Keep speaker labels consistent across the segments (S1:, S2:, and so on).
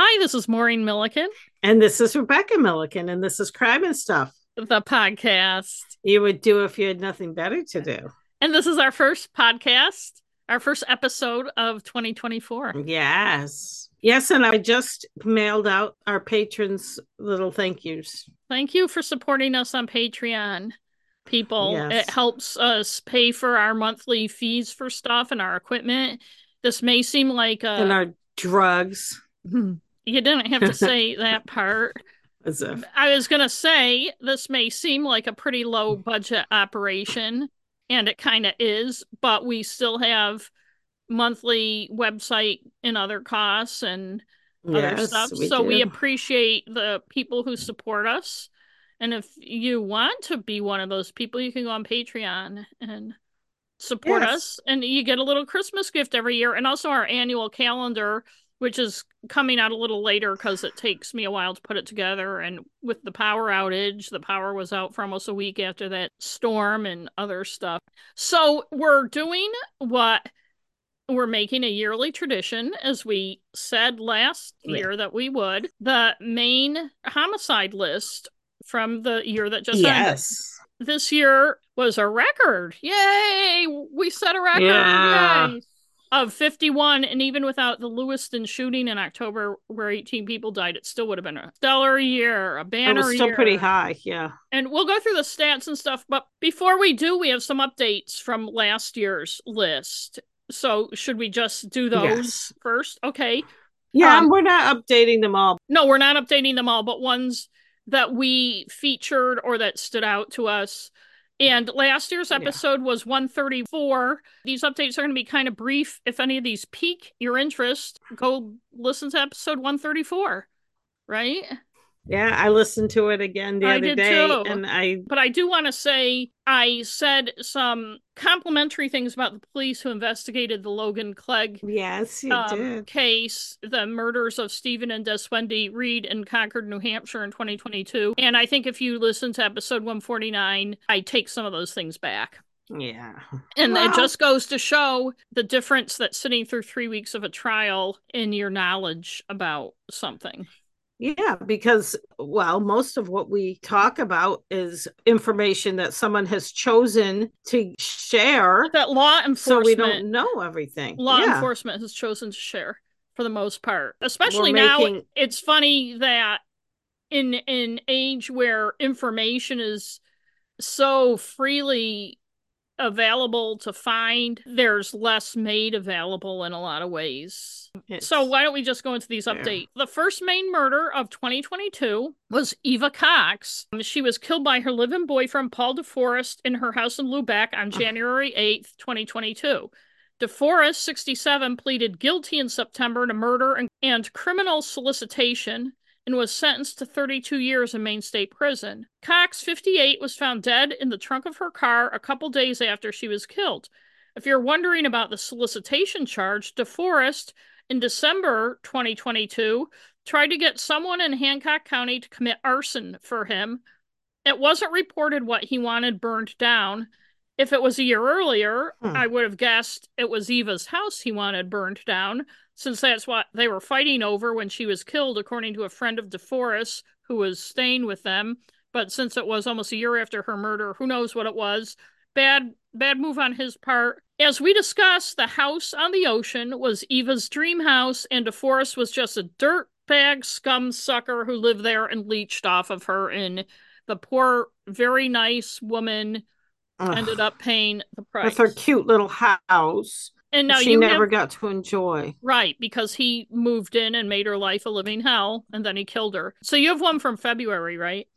S1: Hi, this is Maureen Milliken,
S2: And this is Rebecca Milliken, and this is Crime and Stuff.
S1: the podcast.
S2: You would do if you had nothing better to do.
S1: And this is our first podcast, our first episode of 2024.
S2: Yes. Yes, and I just mailed out our patrons little thank yous.
S1: Thank you for supporting us on Patreon, people.
S2: Yes.
S1: It helps us pay for our monthly fees for stuff and our equipment. This may seem like
S2: and our drugs. Hmm.
S1: You didn't have to say that part.
S2: As if
S1: I was going to say this may seem like a pretty low budget operation, and it kind of is, but we still have monthly website and other costs and other
S2: yes,
S1: stuff. so we appreciate the people who support us. And if you want to be one of those people, you can go on Patreon and support
S2: Yes.
S1: us. And you get a little Christmas gift every year and also our annual calendar, which is coming out a little later because it takes me a while to put it together. And with the power outage, the power was out for almost a week after that storm and other stuff. So we're doing what we're making a yearly tradition, as we said last
S2: Yeah.
S1: year that we would. The Maine homicide list from the year that just ended.
S2: Yes.
S1: This year was a record. Yay! We set a record.
S2: Yeah.
S1: Yay! Of 51, and even without the Lewiston shooting in October, where 18 people died, it still would have been a stellar year, a
S2: It
S1: banner
S2: was still
S1: year.
S2: pretty high. Yeah.
S1: And we'll go through the stats and stuff, but before we do, we have some updates from last year's list. So should we just do those
S2: Yes.
S1: first? Okay.
S2: Yeah,
S1: Um,
S2: we're not updating them all.
S1: No, we're not updating them all, but ones that we featured or that stood out to us. And last year's
S2: Yeah.
S1: episode was 134. These updates are going to be kind of brief. If any of these pique your interest, go listen to episode 134, right?
S2: Yeah, I listened to it again the
S1: I
S2: other day,
S1: too.
S2: and I
S1: But I do want to say I said some complimentary things about the police who investigated the Logan Clegg
S2: yes,
S1: um, case, the murders of Stephen and Djeswende Reid in Concord, New Hampshire in 2022. And I think if you listen to episode 149, I take some of those things back.
S2: Yeah.
S1: And
S2: Well-
S1: it just goes to show the difference that sitting through three weeks of a trial in your knowledge about something.
S2: Yeah, because, well, most of what we talk about is information that someone has chosen to share.
S1: That law enforcement.
S2: So we don't know everything.
S1: law
S2: yeah.
S1: enforcement has chosen to share for the most part. Especially
S2: We're
S1: now,
S2: making-
S1: it's funny that in an age where information is so freely available to find, there's less made available in a lot of ways.
S2: It's-
S1: So why don't we just go into these
S2: Yeah.
S1: updates? The first Maine murder of 2022 was Eva Cox. Um, she was killed by her live-in boyfriend Paul DeForest in her house in Lubec on January 8th, 2022. DeForest, 67, pleaded guilty in September to murder and, and criminal solicitation and was sentenced to 32 years in Maine State Prison. Cox, 58, was found dead in the trunk of her car a couple days after she was killed. If you're wondering about the solicitation charge, DeForest, in December 2022, tried to get someone in Hancock County to commit arson for him. It wasn't reported what he wanted burned down. If it was a year earlier,
S2: Hmm.
S1: I would have guessed it was Eva's house he wanted burned down, since that's what they were fighting over when she was killed, according to a friend of DeForest who was staying with them. But since it was almost a year after her murder, who knows what it was? Bad, bad move on his part. As we discussed, the house on the ocean was Eva's dream house, and DeForest was just a dirtbag scum sucker who lived there and leached off of her. And the poor, very nice woman
S2: Ugh.
S1: ended up paying the price.
S2: with her cute little house.
S1: and now
S2: she
S1: you
S2: never
S1: have
S2: got to enjoy.
S1: right because he moved in and made her life a living hell, and then he killed her. So you have one from February, right?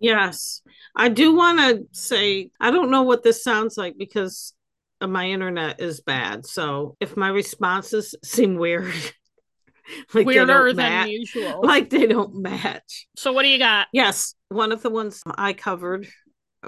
S2: Yes. I do want to say, I don't know what this sounds like because my internet is bad. So if my responses seem weird, like
S1: Weirder than
S2: match,
S1: usual.
S2: like they don't match.
S1: so what do you got?
S2: Yes, one of the ones I covered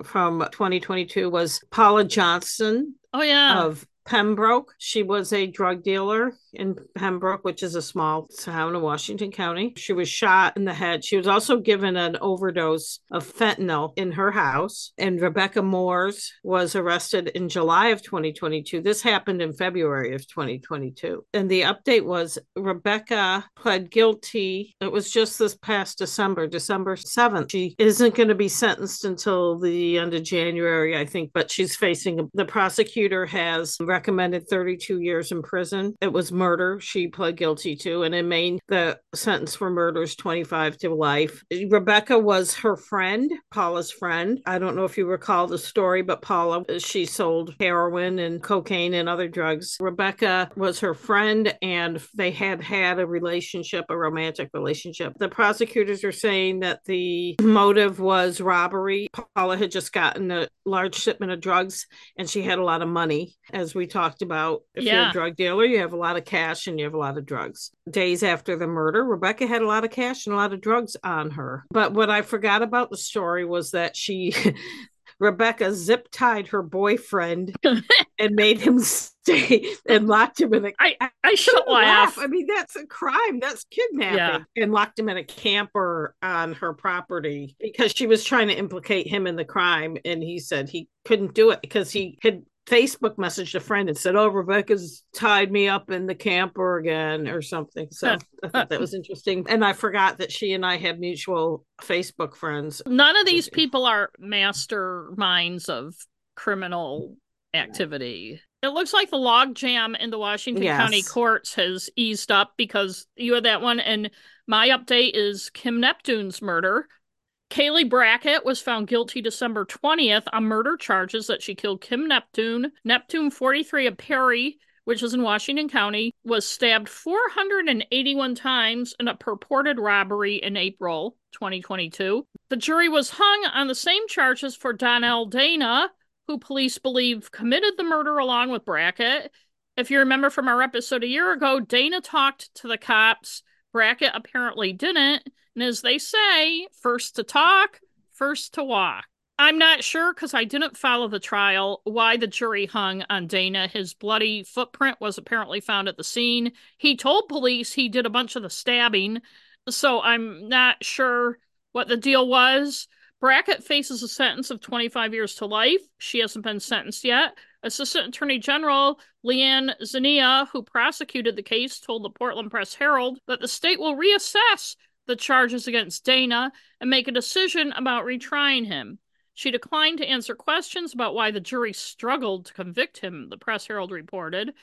S2: from 2022 was Paula Johnson
S1: Oh yeah,
S2: of Pembroke. She was a drug dealer in Pembroke, which is a small town in Washington County. She was shot in the head. She was also given an overdose of fentanyl in her house. And Rebecca Moores was arrested in July of 2022. This happened in February of 2022. And the update was Rebecca pled guilty. It was just this past December, December 7th. She isn't going to be sentenced until the end of January, I think, but she's facing the prosecutor has recommended 32 years in prison. It was murder she pled guilty to, and in Maine, the sentence for murder is 25 to life. Rebecca was her friend, Paula's friend. I don't know if you recall the story, but Paula, she sold heroin and cocaine and other drugs. Rebecca was her friend, and they had had a relationship, a romantic relationship. The prosecutors are saying that the motive was robbery. Paula had just gotten a large shipment of drugs and she had a lot of money. As we talked about, if yeah. you're a drug dealer, you have a lot of cash and you have a lot of drugs. Days after the murder, Rebecca had a lot of cash and a lot of drugs on her. But what I forgot about the story was that she Rebecca zip tied her boyfriend and made him stay and locked him in a.
S1: I I shouldn't laugh.
S2: laugh. I mean, that's a crime. That's kidnapping. Yeah. And locked him in a camper on her property because she was trying to implicate him in the crime, and he said he couldn't do it because he had Facebook messaged a friend and said, "Oh, Rebecca's tied me up in the camper again, or something." So I thought that was interesting, and I forgot that she and I had mutual Facebook friends.
S1: None of these people are masterminds of criminal activity. It looks like the logjam in the Washington yes. County courts has eased up because you had that one, and my update is Kim Neptune's murder Kaylee Brackett was found guilty December 20th on murder charges that she killed Kim Neptune. Neptune 43 of Perry, which is in Washington County, was stabbed 481 times in a purported robbery in April 2022. The jury was hung on the same charges for Donnell Dana, who police believe committed the murder along with Brackett. If you remember from our episode a year ago, Dana talked to the cops. Brackett apparently didn't. And as they say, first to talk, first to walk. I'm not sure because I didn't follow the trial why the jury hung on Dana. His bloody footprint was apparently found at the scene. He told police he did a bunch of the stabbing, so I'm not sure what the deal was. Brackett faces a sentence of 25 years to life. She hasn't been sentenced yet. Assistant Attorney General Leanne Zainea, who prosecuted the case, told the Portland Press Herald that the state will reassess the charges against Dana and make a decision about retrying him. She declined to answer questions about why the jury struggled to convict him, the Press Herald reported.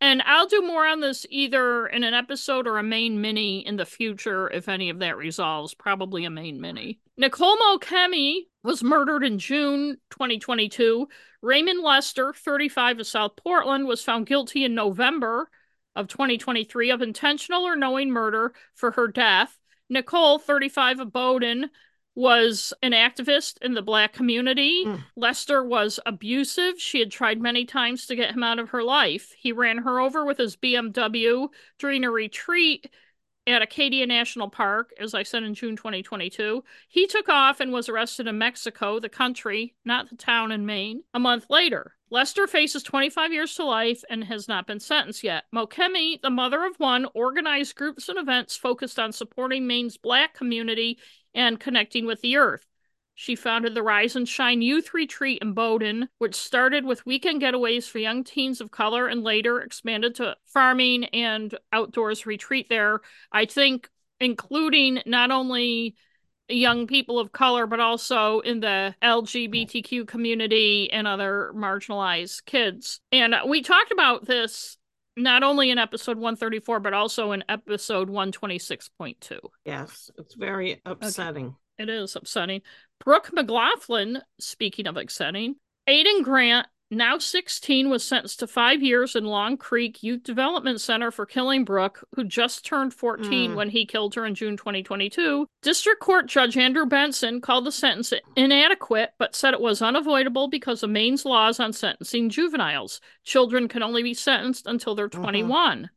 S1: And I'll do more on this either in an episode or a Maine mini in the future if any of that resolves, probably a Maine mini. Nicole Mokeme was murdered in June 2022. Raymond Lester, 35 of South Portland, was found guilty in November of 2023 of intentional or knowing murder for her death. Nicole, 35 of Bowdoin, was an activist in the black community. Mm. Lester was abusive. She had tried many times to get him out of her life. He ran her over with his BMW during a retreat at Acadia National Park, as I said in June 2022. He took off and was arrested in Mexico, the country, not the town in Maine, a month later. Lester faces 25 years to life and has not been sentenced yet. Mokeme, the mother of one, organized groups and events focused on supporting Maine's black community and connecting with the earth. She founded the Rise and Shine Youth Retreat in Bowdoin, which started with weekend getaways for young teens of color and later expanded to farming and outdoors retreat there. I think including not only young people of color, but also in the LGBTQ community and other marginalized kids. And we talked about this not only in episode 134, but also in episode 126.2.
S2: Yes, it's very upsetting. Okay.
S1: It is upsetting. Brooke McLaughlin, speaking of upsetting, Aiden Grant now 16, was sentenced to five years in Long Creek Youth Development Center for killing Brooke, who just turned 14 mm. when he killed her in June 2022. District Court Judge Andrew Benson called the sentence inadequate, but said it was unavoidable because of Maine's laws on sentencing juveniles. Children can only be sentenced until they're uh-huh. 21. Uh-huh.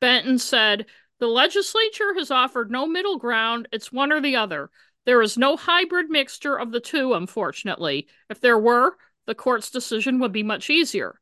S1: Benson said, The legislature has offered no middle ground, it's one or the other. There is no hybrid mixture of the two, unfortunately. If there were, the court's decision would be much easier.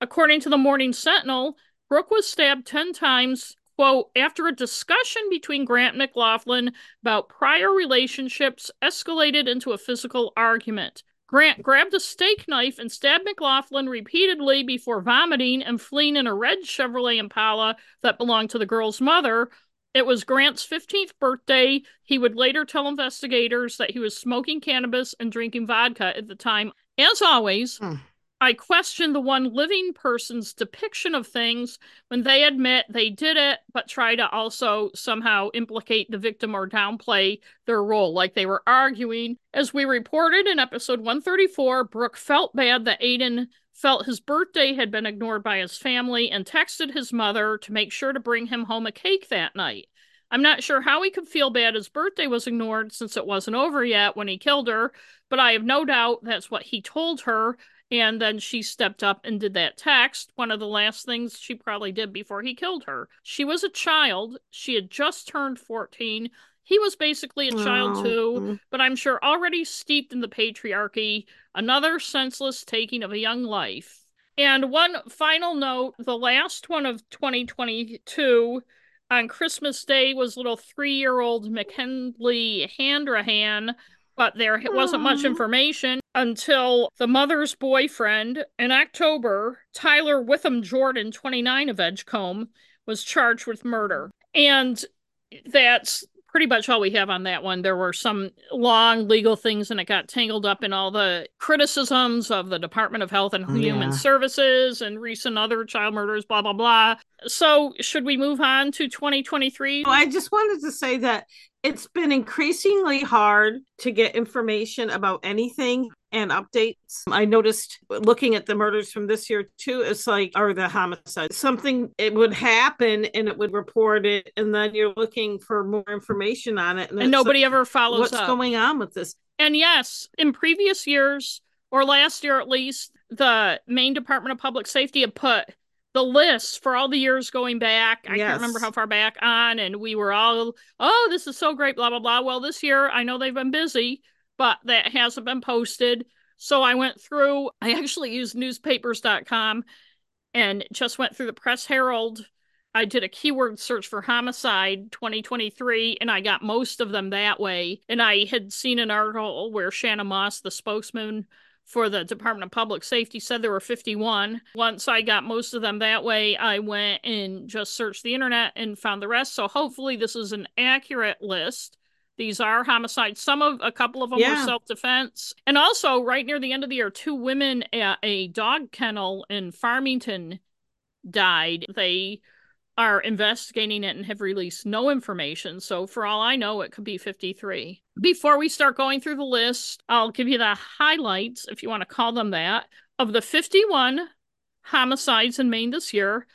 S1: According to the Morning Sentinel, Brooke was stabbed 10 times, quote, after a discussion between Grant McLaughlin about prior relationships escalated into a physical argument. Grant grabbed a steak knife and stabbed McLaughlin repeatedly before vomiting and fleeing in a red Chevrolet Impala that belonged to the girl's mother. It was Grant's 15th birthday. He would later tell investigators that he was smoking cannabis and drinking vodka at the time. As always, hmm. I question the one living person's depiction of things when they admit they did it, but try to also somehow implicate the victim or downplay their role, like they were arguing. As we reported in episode 134, Brooke felt bad that Aiden felt his birthday had been ignored by his family and texted his mother to make sure to bring him home a cake that night. I'm not sure how he could feel bad his birthday was ignored since it wasn't over yet when he killed her, but I have no doubt that's what he told her and then she stepped up and did that text, one of the last things she probably did before he killed her. She was a child. She had just turned 14. He was basically a child oh. too, but I'm sure already steeped in the patriarchy, another senseless taking of a young life. And one final note the last one of 2022 on Christmas Day was little three year old McKinley Handrahan but there wasn't much information until the mother's boyfriend in October, Tyler Witham Jordan, 29 of Edgecomb, was charged with murder. And that's pretty much all we have on that one. There were some long legal things and it got tangled up in all the criticisms of the Department of Health and oh, Human yeah. Services and recent other child murders, blah, blah, blah. So, should we move on to 2023?
S2: I just wanted to say that it's been increasingly hard to get information about anything and updates. I noticed looking at the murders from this year too, it's like, or the homicide, something it would happen and it would report it, and then you're looking for more information on it.
S1: And, and nobody like, ever follows
S2: what's
S1: up.
S2: going on with this.
S1: And yes, in previous years, or last year at least, the Maine Department of Public Safety had put the lists for all the years going back. I yes. can't remember how far back on, and we were all, oh, this is so great, blah, blah, blah. Well, this year, I know they've been busy, but that hasn't been posted. So I went through, I actually used newspapers.com and just went through the Press Herald. I did a keyword search for homicide 2023, and I got most of them that way. And I had seen an article where Shannon Moss, the spokesman for the Department of Public Safety said there were 51. Once I got most of them that way, I went and just searched the internet and found the rest. So hopefully this is an accurate list. These are homicides. Some of a couple of them yeah. were self-defense. And also right near the end of the year, two women at a dog kennel in Farmington died. They are investigating it and have released no information. So, for all I know, it could be 53. Before we start going through the list, I'll give you the highlights, if you want to call them that, of the 51 homicides in Maine this year.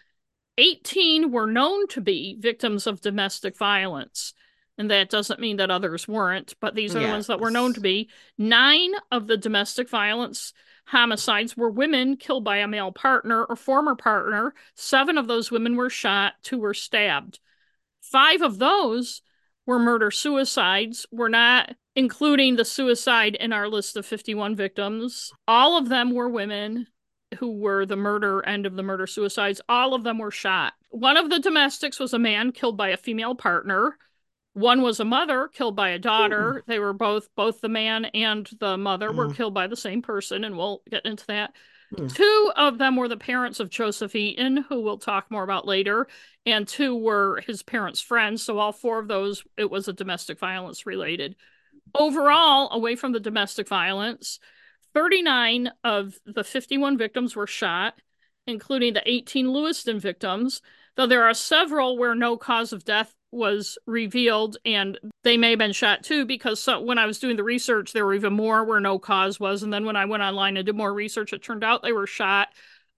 S1: 18 were known to be victims of domestic violence. And that doesn't mean that others weren't, but these are yes. the ones that were known to be. Nine of the domestic violence homicides were women killed by a male partner or former partner. Seven of those women were shot, two were stabbed. Five of those were murder suicides. We're not including the suicide in our list of 51 victims. All of them were women who were the murder end of the murder suicides. All of them were shot. One of the domestics was a man killed by a female partner. One was a mother killed by a daughter. Ooh. They were both both the man and the mother mm. were killed by the same person, and we'll get into that. Mm. Two of them were the parents of Joseph Eaton, who we'll talk more about later, and two were his parents' friends. So all four of those, it was a domestic violence related. Overall, away from the domestic violence, 39 of the 51 victims were shot, including the 18 Lewiston victims, though there are several where no cause of death was revealed and they may have been shot too because so, when i was doing the research there were even more where no cause was and then when i went online and did more research it turned out they were shot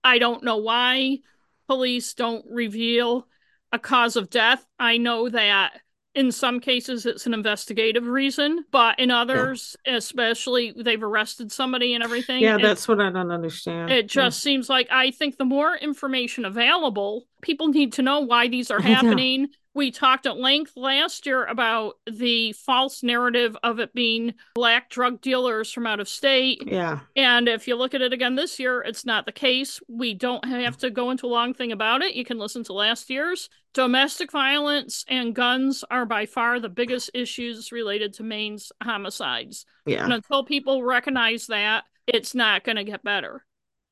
S1: i don't know why police don't reveal a cause of death i know that in some cases it's an investigative reason but in others yeah. especially they've arrested somebody and everything
S2: yeah that's what i don't understand
S1: it just yeah. seems like i think the more information available people need to know why these are happening. We talked at length last year about the false narrative of it being black drug dealers from out of state.
S2: Yeah.
S1: And if you look at it again this year, it's not the case. We don't have to go into a long thing about it. You can listen to last year's. Domestic violence and guns are by far the biggest issues related to Maine's homicides.
S2: Yeah.
S1: And until people recognize that, it's not going to get better.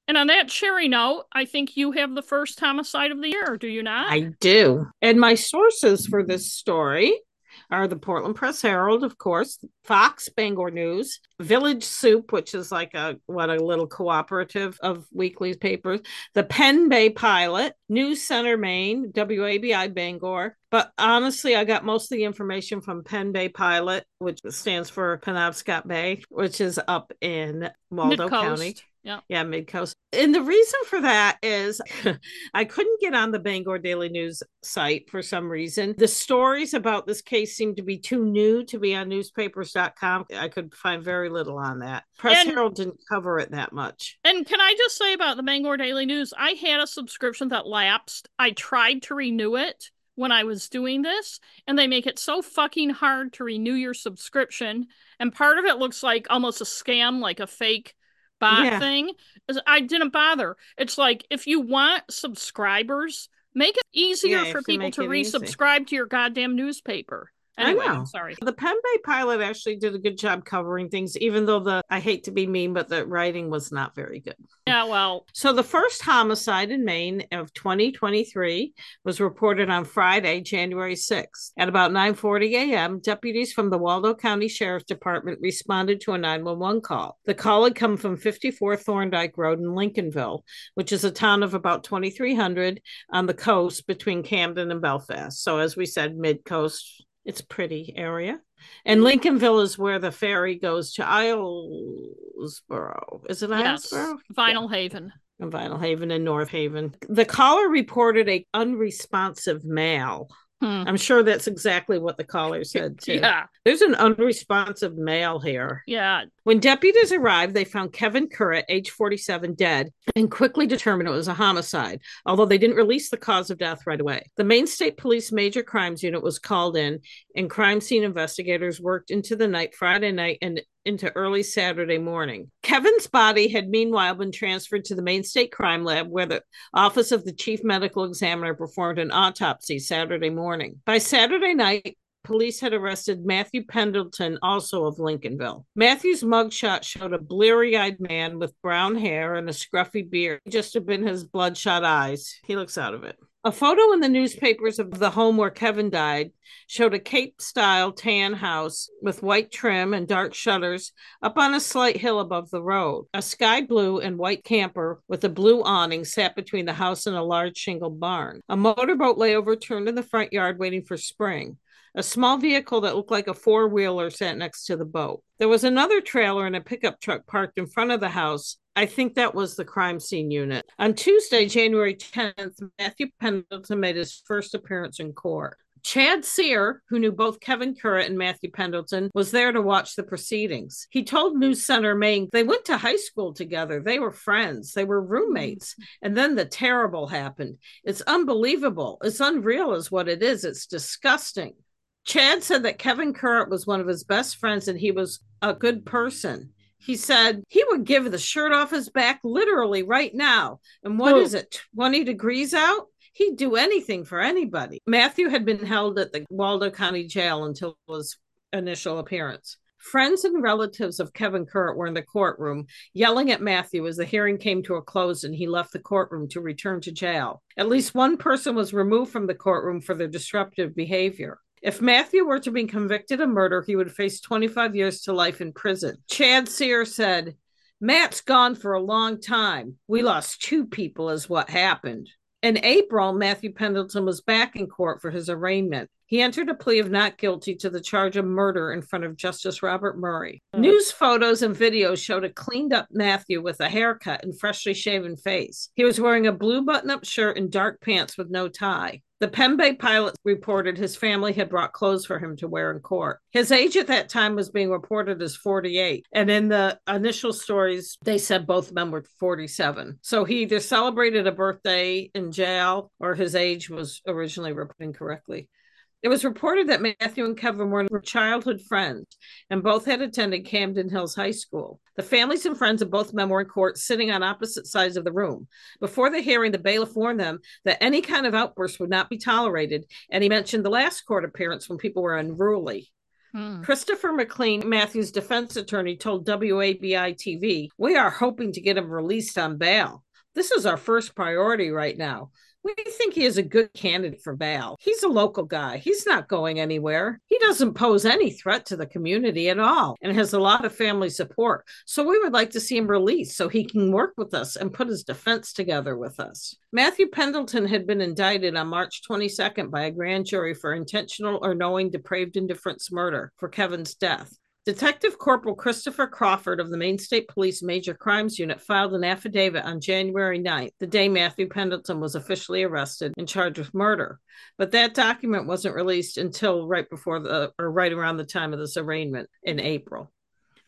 S1: And on that cheery note, I think you have the first homicide of the year, do you not?
S2: I do. And my sources for this story are the Portland Press Herald, of course, Fox Bangor News, Village Soup, which is like a what a little cooperative of weekly papers, the Penn Bay Pilot, News Center Maine, WABI Bangor. But honestly, I got most of the information from Penn Bay Pilot, which stands for Penobscot Bay, which is up in Waldo. County.
S1: Yeah.
S2: Yeah, mid coast. And the reason for that is I couldn't get on the Bangor Daily News site for some reason. The stories about this case seemed to be too new to be on newspapers.com. I could find very little on that. Press
S1: And-
S2: Herald didn't cover it that much.
S1: And can I just say about the Bangor Daily News, I had a subscription that lapsed. I tried to renew it when I was doing this, and they make it so fucking hard to renew your subscription. And part of it looks like almost a scam, like a fake
S2: Yeah.
S1: thing. Is- I didn't bother. It's like if you want subscribers, make it easier
S2: Yeah,
S1: for people to
S2: it easy.
S1: resubscribe to your goddamn newspaper.
S2: I
S1: Anyway,
S2: know.
S1: I'm sorry.
S2: The Penn Bay pilot actually did a good job covering things, even though the I hate to be mean, but the writing was not very good.
S1: Yeah, well,
S2: So the first homicide in Maine of 2023 was reported on Friday, January 6th. At about 9:40 a.m., deputies from the Waldo County Sheriff's Department responded to a 911 call. The call had come from 54 Thorndike Road in Lincolnville, which is a town of about 2300 on the coast between Camden and Belfast. So as we said, mid-coast. It's a pretty area. And Lincolnville is where the ferry goes to Islesboro. Is it Islesboro?
S1: yes? Vinalhaven.
S2: in Vinalhaven and North Haven. The caller reported a unresponsive male.
S1: Hmm.
S2: I'm sure that's exactly what the caller said too.
S1: Yeah,
S2: There's an unresponsive male here.
S1: yeah.
S2: When deputies arrived, they found Kevin Currit, age 47, dead and quickly determined it was a homicide, although they didn't release the cause of death right away. The Maine State Police Major Crimes Unit was called in, and crime scene investigators worked into the night, Friday night, and into early Saturday morning. Kevin's body had meanwhile been transferred to the Maine State Crime Lab, where the Office of the Chief Medical Examiner performed an autopsy Saturday morning. By Saturday night, police had arrested Matthew Pendleton, also of Lincolnville. Matthew's mugshot showed a bleary eyed man with brown hair and a scruffy beard, just have been his bloodshot eyes. He looks out of it. A photo in the newspapers of the home where Kevin died showed a Cape style tan house with white trim and dark shutters up on a slight hill above the road. A sky blue and white camper with a blue awning sat between the house and a large shingle barn. A motorboat lay overturned in the front yard waiting for spring. A small vehicle that looked like a four wheeler sat next to the boat. There was another trailer and a pickup truck parked in front of the house. I think that was the crime scene unit. On Tuesday, January 10th, Matthew Pendleton made his first appearance in court. Chad Sear, who knew both Kevin Currit and Matthew Pendleton, was there to watch the proceedings. He told News Center Maine they went to high school together. They were friends, they were roommates. And then the terrible happened. It's unbelievable. It's unreal, is what it is. It's disgusting. Chad said that Kevin Currit was one of his best friends and he was a good person. He said he would give the shirt off his back literally right now. And what
S1: Whoa.
S2: is it, 20 degrees out? He'd do anything for anybody. Matthew had been held at the Waldo County Jail until his initial appearance. Friends and relatives of Kevin Currit were in the courtroom yelling at Matthew as the hearing came to a close and he left the courtroom to return to jail. At least one person was removed from the courtroom for their disruptive behavior. If Matthew were to be convicted of murder, he would face 25 years to life in prison. Chad Sear said, Matt's gone for a long time. We lost two people, is what happened. In April, Matthew Pendleton was back in court for his arraignment. He entered a plea of not guilty to the charge of murder in front of Justice Robert Murray. Mm. News photos and videos showed a cleaned up Matthew with a haircut and freshly shaven face. He was wearing a blue button up shirt and dark pants with no tie. The Bay pilot reported his family had brought clothes for him to wear in court. His age at that time was being reported as 48. And in the initial stories, they said both men were 47. So he either celebrated a birthday in jail or his age was originally reported incorrectly. It was reported that Matthew and Kevin were childhood friends and both had attended Camden Hills High School. The families and friends of both men were in court sitting on opposite sides of the room. Before the hearing, the bailiff warned them that any kind of outburst would not be tolerated, and he mentioned the last court appearance when people were unruly. Hmm. Christopher McLean, Matthew's defense attorney, told WABI TV, We are hoping to get him released on bail. This is our first priority right now. We think he is a good candidate for bail. He's a local guy. He's not going anywhere. He doesn't pose any threat to the community at all and has a lot of family support. So we would like to see him released so he can work with us and put his defense together with us. Matthew Pendleton had been indicted on March 22nd by a grand jury for intentional or knowing depraved indifference murder for Kevin's death. Detective Corporal Christopher Crawford of the Maine State Police Major Crimes Unit filed an affidavit on January 9th, the day Matthew Pendleton was officially arrested and charged with murder. But that document wasn't released until right before the or right around the time of this arraignment in April.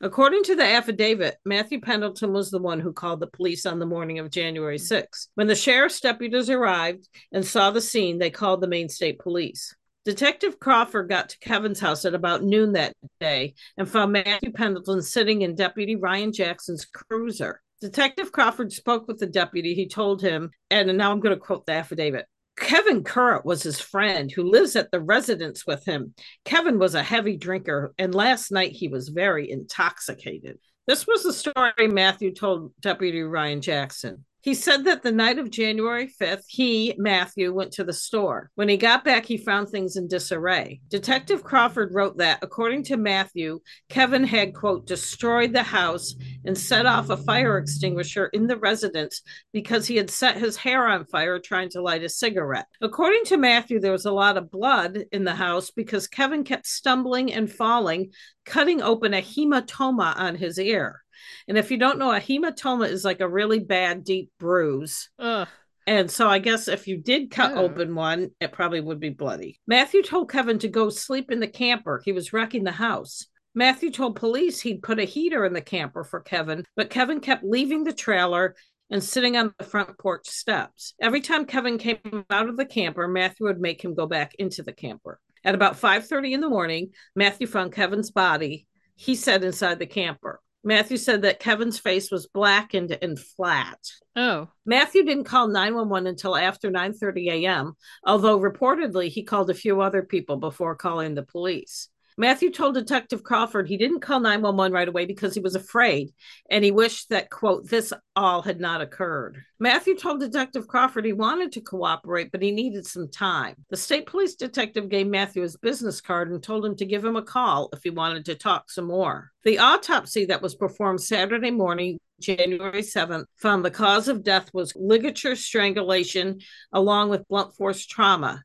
S2: According to the affidavit, Matthew Pendleton was the one who called the police on the morning of January 6. When the sheriff's deputies arrived and saw the scene, they called the Maine State Police. Detective Crawford got to Kevin's house at about noon that day and found Matthew Pendleton sitting in Deputy Ryan Jackson's cruiser. Detective Crawford spoke with the deputy. He told him, and now I'm going to quote the affidavit. Kevin Currett was his friend who lives at the residence with him. Kevin was a heavy drinker, and last night he was very intoxicated. This was the story Matthew told Deputy Ryan Jackson. He said that the night of January 5th, he, Matthew, went to the store. When he got back, he found things in disarray. Detective Crawford wrote that, according to Matthew, Kevin had, quote, destroyed the house and set off a fire extinguisher in the residence because he had set his hair on fire trying to light a cigarette. According to Matthew, there was a lot of blood in the house because Kevin kept stumbling and falling, cutting open a hematoma on his ear. And if you don't know, a hematoma is like a really bad deep bruise. Ugh. And so I guess if you did cut yeah. open one, it probably would be bloody. Matthew told Kevin to go sleep in the camper. He was wrecking the house. Matthew told police he'd put a heater in the camper for Kevin, but Kevin kept leaving the trailer and sitting on the front porch steps. Every time Kevin came out of the camper, Matthew would make him go back into the camper. At about 5:30 in the morning, Matthew found Kevin's body, he said inside the camper. Matthew said that Kevin's face was blackened and flat.
S1: Oh.
S2: Matthew didn't call 911 until after 9:30 a.m., although reportedly he called a few other people before calling the police. Matthew told Detective Crawford he didn't call 911 right away because he was afraid and he wished that, quote, this all had not occurred. Matthew told Detective Crawford he wanted to cooperate, but he needed some time. The state police detective gave Matthew his business card and told him to give him a call if he wanted to talk some more. The autopsy that was performed Saturday morning January 7th, found the cause of death was ligature strangulation along with blunt force trauma,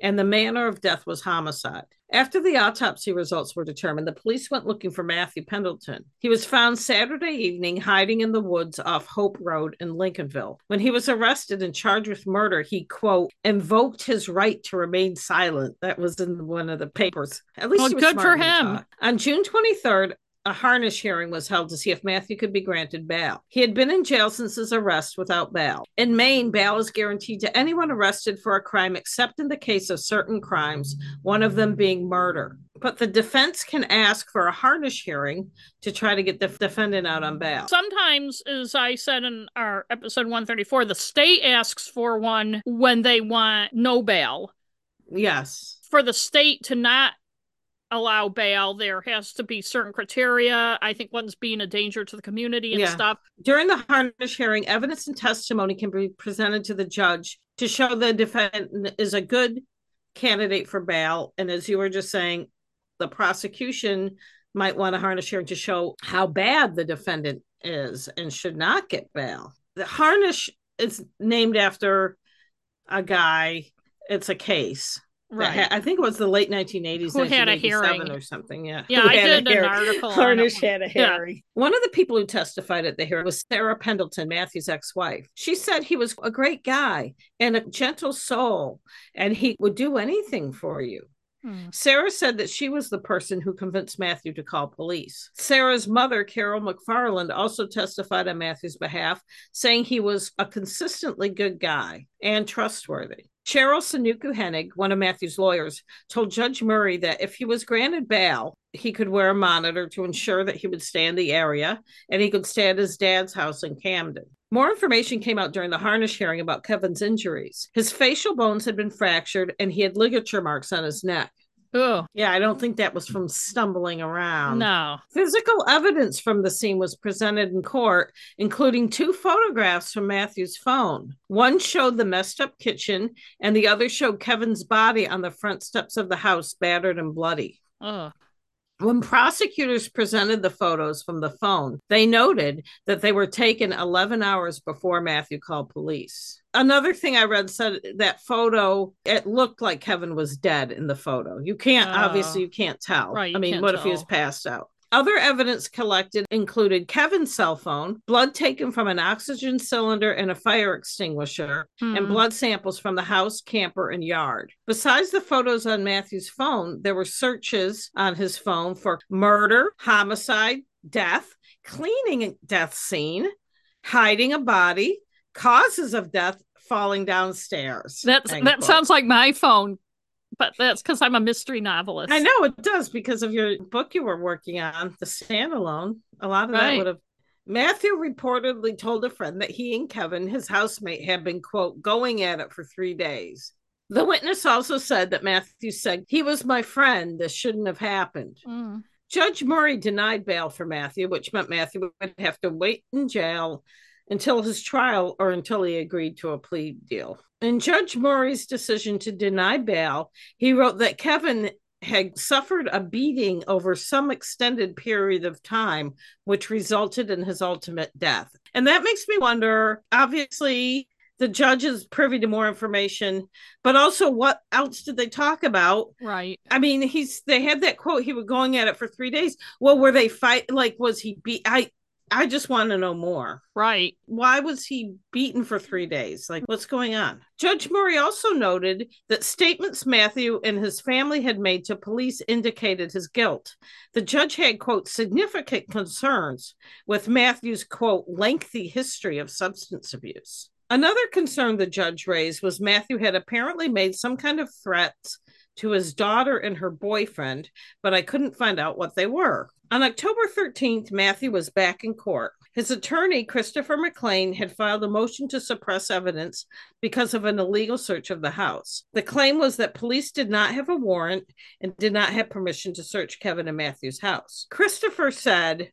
S2: and the manner of death was homicide. After the autopsy results were determined, the police went looking for Matthew Pendleton. He was found Saturday evening hiding in the woods off Hope Road in Lincolnville. When he was arrested and charged with murder, he, quote, invoked his right to remain silent. That was in one of the papers.
S1: At least well, good for him.
S2: On June 23rd, a Harnish hearing was held to see if Matthew could be granted bail. He had been in jail since his arrest without bail. In Maine, bail is guaranteed to anyone arrested for a crime except in the case of certain crimes, one of them being murder. But the defense can ask for a Harnish hearing to try to get the defendant out on bail.
S1: Sometimes, as I said in our episode 134, the state asks for one when they want no bail.
S2: Yes.
S1: For the state to not allow bail. There has to be certain criteria. I think one's being a danger to the community and yeah. stuff.
S2: During the harnish hearing, evidence and testimony can be presented to the judge to show the defendant is a good candidate for bail. And as you were just saying, the prosecution might want a harnish hearing to show how bad the defendant is and should not get bail. The harnish is named after a guy, it's a case Right. I think it was the late 1980s.
S1: Who had a hearing
S2: or something. Yeah.
S1: Yeah,
S2: Who
S1: I did an article. on
S2: Harnish had a
S1: Yeah.
S2: hearing. One of the people who testified at the hearing was Sarah Pendleton, Matthew's ex wife. She said he was a great guy and a gentle soul, and he would do anything for you.
S1: Hmm.
S2: Sarah said that she was the person who convinced Matthew to call police. Sarah's mother, Carol McFarland, also testified on Matthew's behalf, saying he was a consistently good guy and trustworthy. Cheryl Sanuku Hennig, one of Matthew's lawyers, told Judge Murray that if he was granted bail, he could wear a monitor to ensure that he would stay in the area and he could stay at his dad's house in Camden. More information came out during the Harnish hearing about Kevin's injuries. His facial bones had been fractured and he had ligature marks on his neck.
S1: Oh,
S2: Yeah, I don't think that was from stumbling around.
S1: no.
S2: Physical evidence from the scene was presented in court, including two photographs from Matthew's phone. One showed the messed up kitchen, and the other showed Kevin's body on the front steps of the house, battered and bloody.
S1: Oh,
S2: When prosecutors presented the photos from the phone, they noted that they were taken 11 hours before Matthew called police. Another thing I read said that photo, it looked like Kevin was dead in the photo. You can't,
S1: Oh.
S2: obviously, you can't tell.
S1: Right,
S2: I mean, what if he was passed out? Other evidence collected included Kevin's cell phone, blood taken from an oxygen cylinder and a fire extinguisher, and
S1: Hmm.
S2: blood samples from the house, camper, and yard. Besides the photos on Matthew's phone, there were searches on his phone for murder, homicide, death, cleaning death scene, hiding a body, causes of death, falling downstairs.
S1: That's that
S2: quote.
S1: sounds like my phone, but that's because I'm a mystery novelist.
S2: I know it does because of your book you were working on, the standalone. A lot of that would have. Matthew reportedly told a friend that he and Kevin, his housemate, had been, quote, going at it for three days. The witness also said that Matthew said, He was my friend. This shouldn't have happened.
S1: Mm.
S2: Judge Murray denied bail for Matthew, which meant Matthew would have to wait in jail until his trial or until he agreed to a plea deal. In Judge Murray's decision to deny bail, he wrote that Kevin had suffered a beating over some extended period of time, which resulted in his ultimate death. And that makes me wonder obviously, the judge is privy to more information, but also what else did they talk about?
S1: Right.
S2: I mean, he's they had that quote. He was going at it for three days. Well, were they fight? Like, was he beat? I I just want to know more.
S1: Right.
S2: Why was he beaten for three days? Like, what's going on? Judge Murray also noted that statements Matthew and his family had made to police indicated his guilt. The judge had, quote, significant concerns with Matthew's, quote, lengthy history of substance abuse. Another concern the judge raised was Matthew had apparently made some kind of threats to his daughter and her boyfriend, but I couldn't find out what they were. On October 13th, Matthew was back in court. His attorney, Christopher McLean, had filed a motion to suppress evidence because of an illegal search of the house. The claim was that police did not have a warrant and did not have permission to search Kevin and Matthew's house. Christopher said,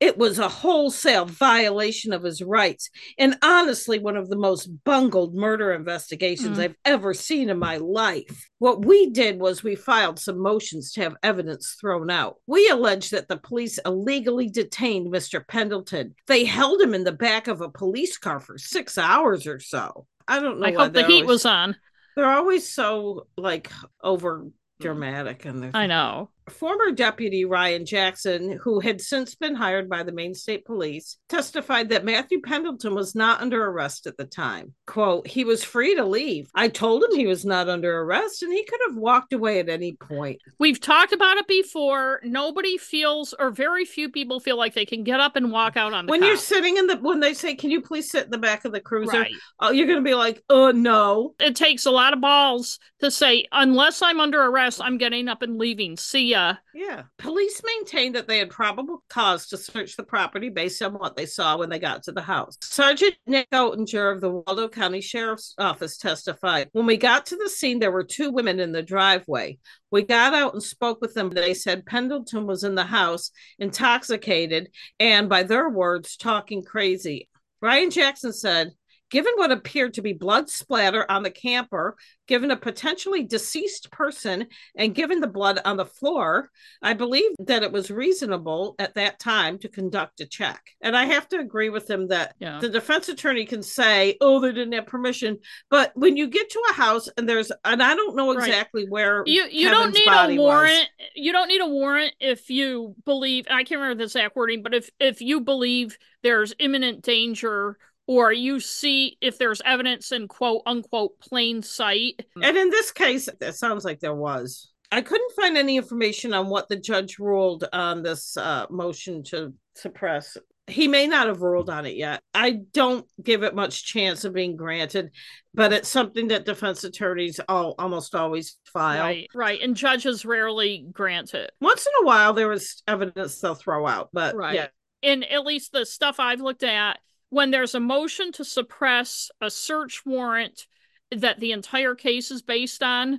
S2: it was a wholesale violation of his rights, and honestly, one of the most bungled murder investigations
S1: Mm.
S2: I've ever seen in my life. What we did was we filed some motions to have evidence thrown out. We allege that the police illegally detained Mr. Pendleton. They held him in the back of a police car for six hours or so. I don't know.
S1: I hope the heat
S2: always-
S1: was on.
S2: They're always so like over dramatic and
S1: I know.
S2: Former Deputy Ryan Jackson, who had since been hired by the Maine State Police, testified that Matthew Pendleton was not under arrest at the time. Quote, he was free to leave. I told him he was not under arrest and he could have walked away at any point.
S1: We've talked about it before. Nobody feels, or very few people feel like they can get up and walk out on the
S2: When
S1: cop.
S2: you're sitting in the, when they say, can you please sit in the back of the cruiser?
S1: right.
S2: Oh, you're going to be like, oh, no.
S1: It takes a lot of balls to say, unless I'm under arrest, I'm getting up and leaving. See ya.
S2: Yeah. Police maintained that they had probable cause to search the property based on what they saw when they got to the house. Sergeant Nick Oettinger of the Waldo County Sheriff's Office testified When we got to the scene, there were two women in the driveway. We got out and spoke with them. They said Pendleton was in the house, intoxicated, and by their words, talking crazy. Ryan Jackson said, Given what appeared to be blood splatter on the camper, given a potentially deceased person, and given the blood on the floor, I believe that it was reasonable at that time to conduct a check. And I have to agree with him that
S1: Yeah.
S2: the defense attorney can say, oh, they didn't have permission. But when you get to a house and there's, and I don't know
S1: Right.
S2: exactly where
S1: You you don't need a
S2: was.
S1: warrant. You don't need a warrant if you believe. I can't remember the exact wording, but if if you believe there's imminent danger, or you see if there's evidence in quote unquote plain sight.
S2: And in this case, it sounds like there was. I couldn't find any information on what the judge ruled on this uh, motion to suppress. He may not have ruled on it yet. I don't give it much chance of being granted, but it's something that defense attorneys all almost always file.
S1: Right, right, and judges rarely grant it.
S2: Once in a while, there was evidence they'll throw out, but
S1: Right.
S2: yeah,
S1: in at least the stuff I've looked at, when there's a motion to suppress a search warrant that the entire case is based on,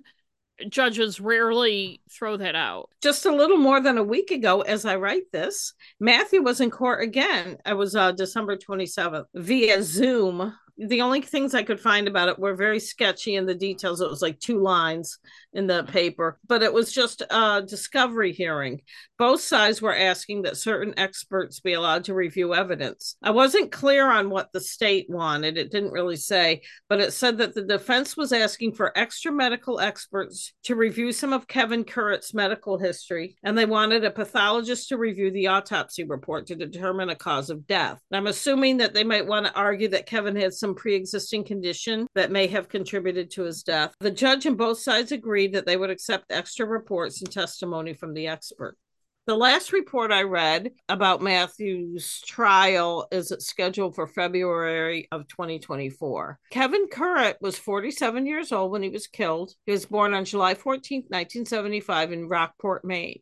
S1: judges rarely throw that out.
S2: just a little more than a week ago as i write this matthew was in court again it was uh, december 27th via zoom the only things i could find about it were very sketchy in the details. It was like two lines in the paper but it was just a discovery hearing. Both sides were asking that certain experts be allowed to review evidence. I wasn't clear on what the state wanted. It didn't really say but it said that the defense was asking for extra medical experts to review some of Kevin Curritt's medical history, and they wanted a pathologist to review the autopsy report to determine a cause of death. And I'm assuming that they might want to argue that Kevin had some pre existing condition that may have contributed to his death. The judge and both sides agreed that they would accept extra reports and testimony from the expert. The last report I read about Matthew's trial is scheduled for February of 2024. Kevin Curritt was 47 years old when he was killed. He was born on July 14, 1975, in Rockport, Maine.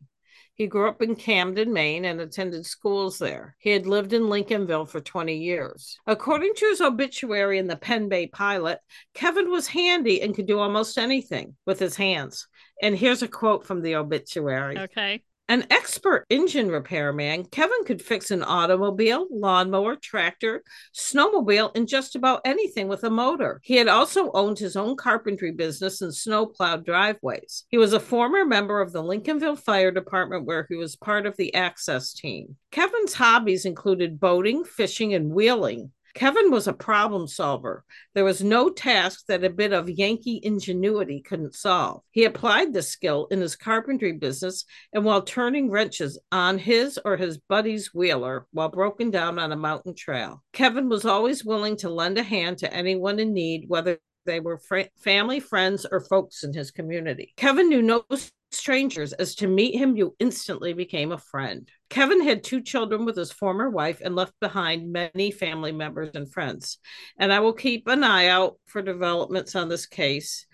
S2: He grew up in Camden, Maine, and attended schools there. He had lived in Lincolnville for 20 years. According to his obituary in the PenBay Pilot, Kevin was handy and could do almost anything with his hands. And here's a quote from the obituary.
S1: Okay.
S2: An expert engine repairman, Kevin could fix an automobile, lawnmower, tractor, snowmobile, and just about anything with a motor. He had also owned his own carpentry business and snowplowed driveways. He was a former member of the Lincolnville Fire Department, where he was part of the access team. Kevin's hobbies included boating, fishing, and wheeling. Kevin was a problem solver. There was no task that a bit of Yankee ingenuity couldn't solve. He applied this skill in his carpentry business and while turning wrenches on his or his buddy's wheeler while broken down on a mountain trail. Kevin was always willing to lend a hand to anyone in need, whether they were fr- family, friends, or folks in his community. Kevin knew no strangers, as to meet him, you instantly became a friend. Kevin had two children with his former wife and left behind many family members and friends. And I will keep an eye out for developments on this case.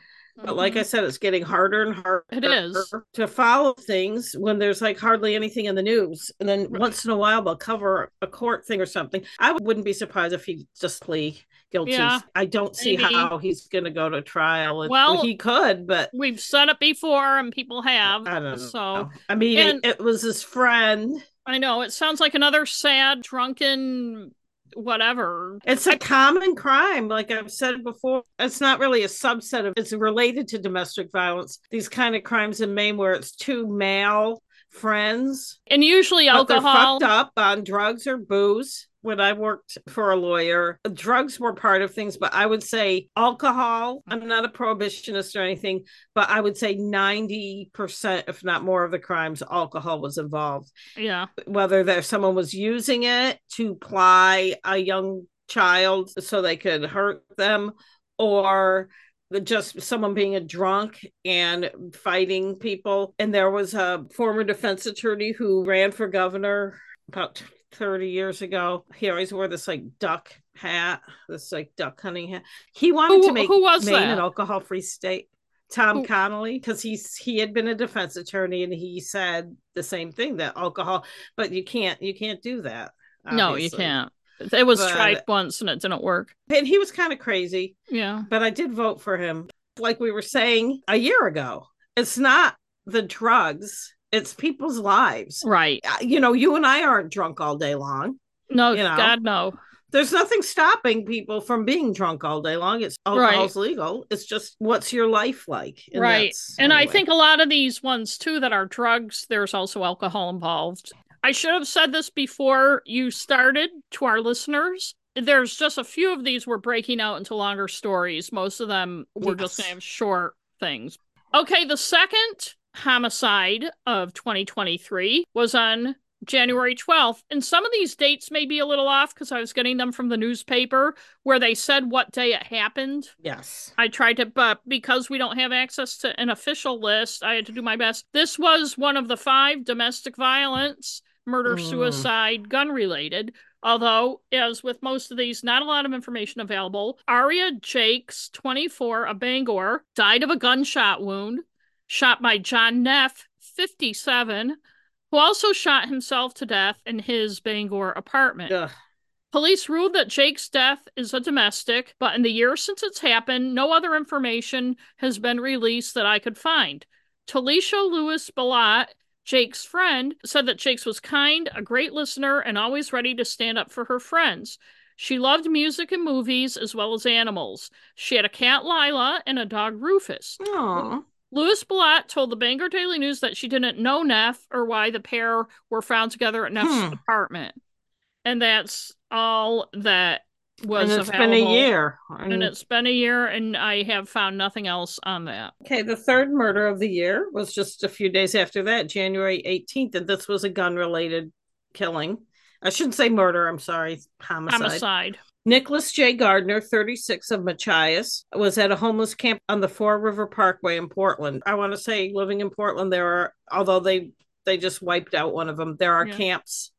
S2: But like I mm-hmm. said, it's getting harder and harder
S1: It is.
S2: to follow things when there's like hardly anything in the news. And then
S1: Right.
S2: once in a while they'll cover a court thing or something. I wouldn't be surprised if he just plea guilty.
S1: Yeah,
S2: I don't see
S1: maybe.
S2: how he's going to go to trial.
S1: Well-
S2: he could, but
S1: we've said it before and people have.
S2: I don't
S1: So
S2: know. I mean,
S1: and-
S2: it, it was his friend.
S1: I know it sounds like another sad, drunken, whatever.
S2: It's a common crime. Like I've said before, it's not really a subset of it's related to domestic violence. These kind of crimes in Maine where it's two male friends,
S1: And usually alcohol.
S2: fucked up on drugs or booze. When I worked for a lawyer, drugs were part of things, but I would say alcohol. Mm-hmm. I'm not a prohibitionist or anything, but I would say 90%, if not more, of the crimes, alcohol was involved
S1: Yeah.
S2: whether there someone was using it to ply a young child so they could hurt them or just someone being a drunk and fighting people and there was a former defense attorney who ran for governor about 30 years ago he always wore this like duck hat this like duck hunting hat he wanted
S1: Who-
S2: to make
S1: who was
S2: maine
S1: that?
S2: an alcohol free state Tom
S1: Who-
S2: Connolly, because he's he had been a defense attorney and he said the same thing that alcohol, but you can't you can't do that.
S1: No, you can't. It was
S2: But-
S1: tried once and it didn't work.
S2: And he was kind of crazy,
S1: Yeah.
S2: but I did vote for him. Like we were saying a year ago, it's not the drugs; it's people's lives.
S1: Right.
S2: Uh, You know, you and I aren't drunk all day long,
S1: No,
S2: You know.
S1: God, no.
S2: there's nothing stopping people from being drunk all day long. It's alcohol's right. legal. It's just what's your life like?
S1: And right. And anyway. I think a lot of these ones too that are drugs, there's also alcohol involved. I should have said this before you started to our listeners. There's just a few of these we're breaking out into longer stories. Most of them we're yes. just going to have short things. Okay, the second homicide of 2023 was on January 12th. And some of these dates may be a little off because I was getting them from the newspaper where they said what day it happened.
S2: Yes.
S1: I tried to, but because we don't have access to an official list, I had to do my best. This was one of the five domestic violence, murder, mm. suicide, gun related. Although, as with most of these, not a lot of information available. Aria Jakes, 24, a Bangor, died of a gunshot wound shot by John Neff, 57 who also shot himself to death in his Bangor apartment. Ugh. Police ruled that Jake's death is a domestic, but in the years since it's happened, no other information has been released that I could find. Talisha Lewis Balat, Jake's friend, said that Jake's was kind, a great listener, and always ready to stand up for her friends. She loved music and movies as well as animals. She had a cat, Lila, and a dog, Rufus.
S2: Aww.
S1: Louis Blatt told the Bangor Daily News that she didn't know Neff or why the pair were found together at Neff's hmm. apartment. And that's all that was
S2: and it's
S1: available.
S2: been a year.
S1: And... and it's been a year, and I have found nothing else on that.
S2: Okay, the third murder of the year was just a few days after that, January 18th, and this was a gun related killing. I shouldn't say murder, I'm sorry, homicide.
S1: Homicide.
S2: Nicholas J. Gardner, 36 of Machias, was at a homeless camp on the Fore River Parkway in Portland. I want to say living in Portland, there are, although they they just wiped out one of them, there are yeah. camps.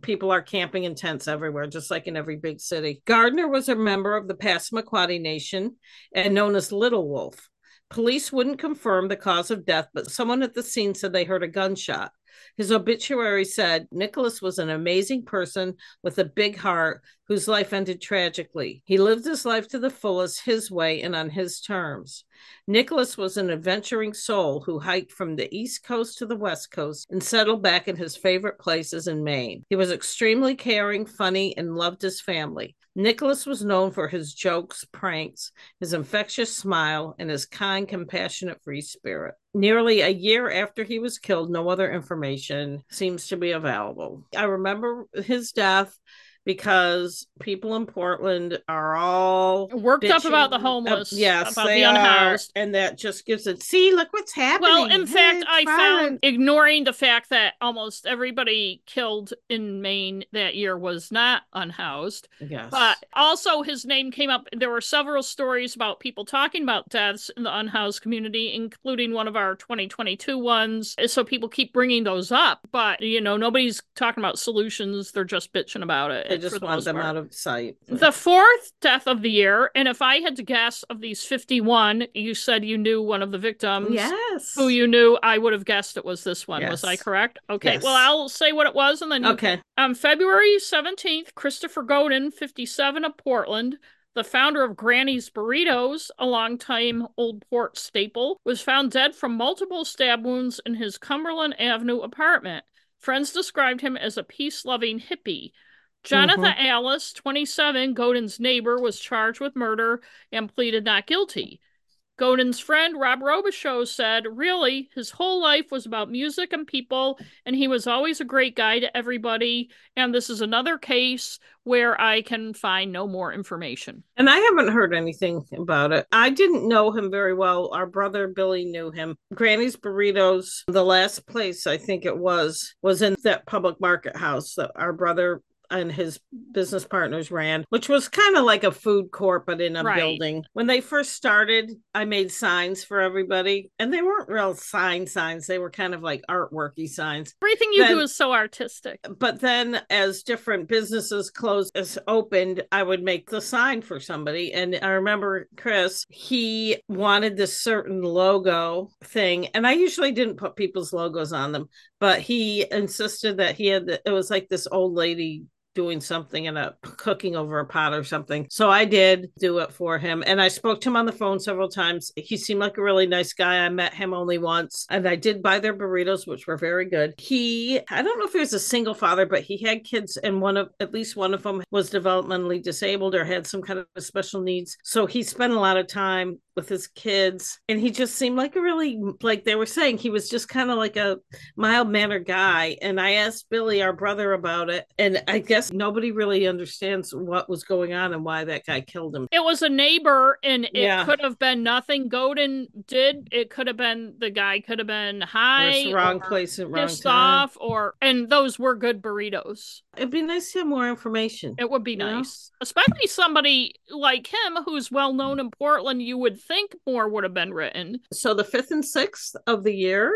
S2: People are camping in tents everywhere, just like in every big city. Gardner was a member of the Passamaquoddy Nation and known as Little Wolf. Police wouldn't confirm the cause of death, but someone at the scene said they heard a gunshot. His obituary said Nicholas was an amazing person with a big heart whose life ended tragically. He lived his life to the fullest, his way and on his terms. Nicholas was an adventuring soul who hiked from the East Coast to the West Coast and settled back in his favorite places in Maine. He was extremely caring, funny, and loved his family. Nicholas was known for his jokes, pranks, his infectious smile, and his kind, compassionate, free spirit. Nearly a year after he was killed, no other information seems to be available. I remember his death because people in Portland are all
S1: worked bitching. up about the homeless.
S2: Uh, yes,
S1: about
S2: they
S1: the unhoused.
S2: Are, and that just gives it. See, look what's happening.
S1: Well, in fact, I found ignoring the fact that almost everybody killed in Maine that year was not unhoused.
S2: Yes,
S1: but also his name came up. There were several stories about people talking about deaths in the unhoused community, including one of our 2022 ones. So people keep bringing those up, but you know nobody's talking about solutions. They're just bitching about it.
S2: I just want them part. out of sight.
S1: The fourth death of the year, and if I had to guess of these 51, you said you knew one of the victims.
S2: Yes.
S1: Who you knew, I would have guessed it was this one. Yes. Was I correct? Okay. Yes. Well, I'll say what it was and then
S2: Okay.
S1: Um February 17th, Christopher Godin, 57 of Portland, the founder of Granny's Burritos, a longtime Old Port staple, was found dead from multiple stab wounds in his Cumberland Avenue apartment. Friends described him as a peace loving hippie. Jonathan mm-hmm. Ellis, 27, Godin's neighbor, was charged with murder and pleaded not guilty. Godin's friend Rob Robichaux said, really, his whole life was about music and people, and he was always a great guy to everybody. And this is another case where I can find no more information.
S2: And I haven't heard anything about it. I didn't know him very well. Our brother Billy knew him. Granny's Burritos, the last place I think it was, was in that public market house that our brother and his business partners ran, which was kind of like a food court, but in a right. building. When they first started, I made signs for everybody, and they weren't real sign signs. They were kind of like artworky signs.
S1: Everything you then, do is so artistic.
S2: But then, as different businesses closed, as opened, I would make the sign for somebody. And I remember Chris, he wanted this certain logo thing, and I usually didn't put people's logos on them, but he insisted that he had, it was like this old lady doing something and a cooking over a pot or something. So I did do it for him. And I spoke to him on the phone several times. He seemed like a really nice guy. I met him only once and I did buy their burritos, which were very good. He, I don't know if he was a single father, but he had kids and one of, at least one of them was developmentally disabled or had some kind of special needs. So he spent a lot of time with his kids and he just seemed like a really like they were saying he was just kind of like a mild mannered guy and i asked billy our brother about it and i guess nobody really understands what was going on and why that guy killed him
S1: it was a neighbor and it yeah. could have been nothing godin did it could have been the guy could have been high
S2: wrong place at wrong time.
S1: off or and those were good burritos
S2: it'd be nice to have more information
S1: it would be nice know? especially somebody like him who's well known in portland you would think more would have been written.
S2: So the fifth and sixth of the year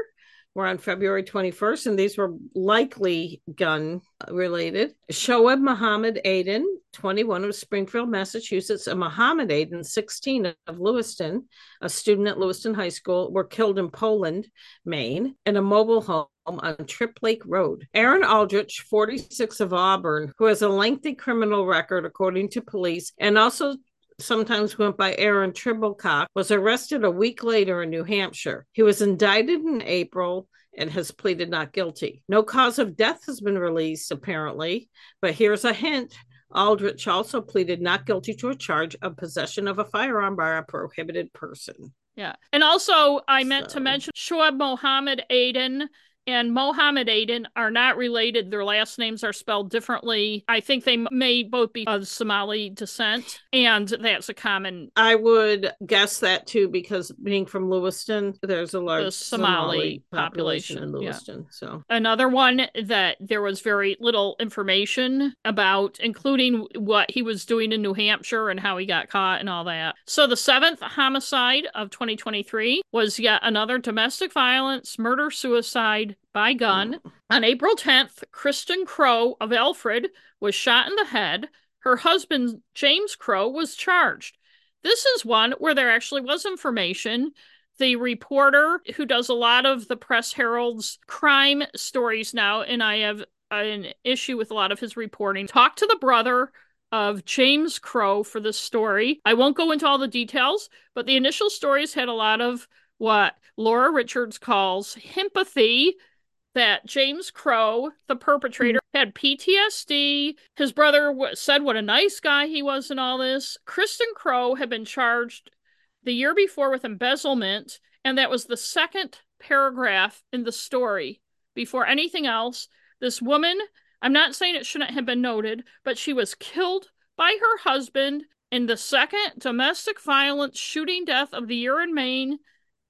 S2: were on February 21st, and these were likely gun uh, related. Shoaib Muhammad Aden, 21 of Springfield, Massachusetts, and Muhammad Aden, 16 of Lewiston, a student at Lewiston High School, were killed in Poland, Maine, in a mobile home on Tripp Lake Road. Aaron Aldrich, 46 of Auburn, who has a lengthy criminal record, according to police, and also sometimes went by Aaron Tribblecock, was arrested a week later in New Hampshire. He was indicted in April and has pleaded not guilty. No cause of death has been released, apparently, but here's a hint. Aldrich also pleaded not guilty to a charge of possession of a firearm by a prohibited person.
S1: Yeah. And also, I meant so. to mention Shoaib Mohammed Aden and Mohammed Aden are not related. Their last names are spelled differently. I think they may both be of Somali descent, and that's a common.
S2: I would guess that too, because being from Lewiston, there's a large Somali, Somali population, population, in Lewiston. Yeah. So
S1: another one that there was very little information about, including what he was doing in New Hampshire and how he got caught and all that. So the seventh homicide of 2023 was yet another domestic violence, murder, suicide by gun. Mm. On April 10th, Kristen Crow of Alfred was shot in the head. Her husband, James Crow, was charged. This is one where there actually was information. The reporter who does a lot of the Press Herald's crime stories now, and I have an issue with a lot of his reporting, talked to the brother of James Crow for this story. I won't go into all the details, but the initial stories had a lot of what Laura Richards calls empathy that James Crow, the perpetrator, mm-hmm. had PTSD. His brother w- said what a nice guy he was and all this. Kristen Crow had been charged the year before with embezzlement, and that was the second paragraph in the story. Before anything else, this woman, I'm not saying it shouldn't have been noted, but she was killed by her husband in the second domestic violence shooting death of the year in Maine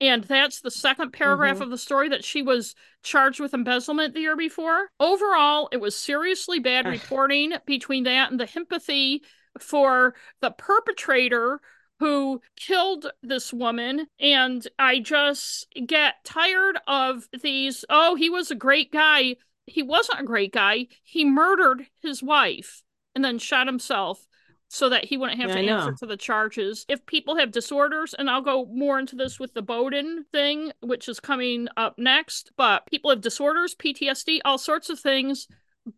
S1: and that's the second paragraph mm-hmm. of the story that she was charged with embezzlement the year before. Overall, it was seriously bad reporting between that and the empathy for the perpetrator who killed this woman. And I just get tired of these. Oh, he was a great guy. He wasn't a great guy. He murdered his wife and then shot himself so that he wouldn't have yeah, to answer to the charges. If people have disorders, and I'll go more into this with the Bowdoin thing, which is coming up next, but people have disorders, PTSD, all sorts of things.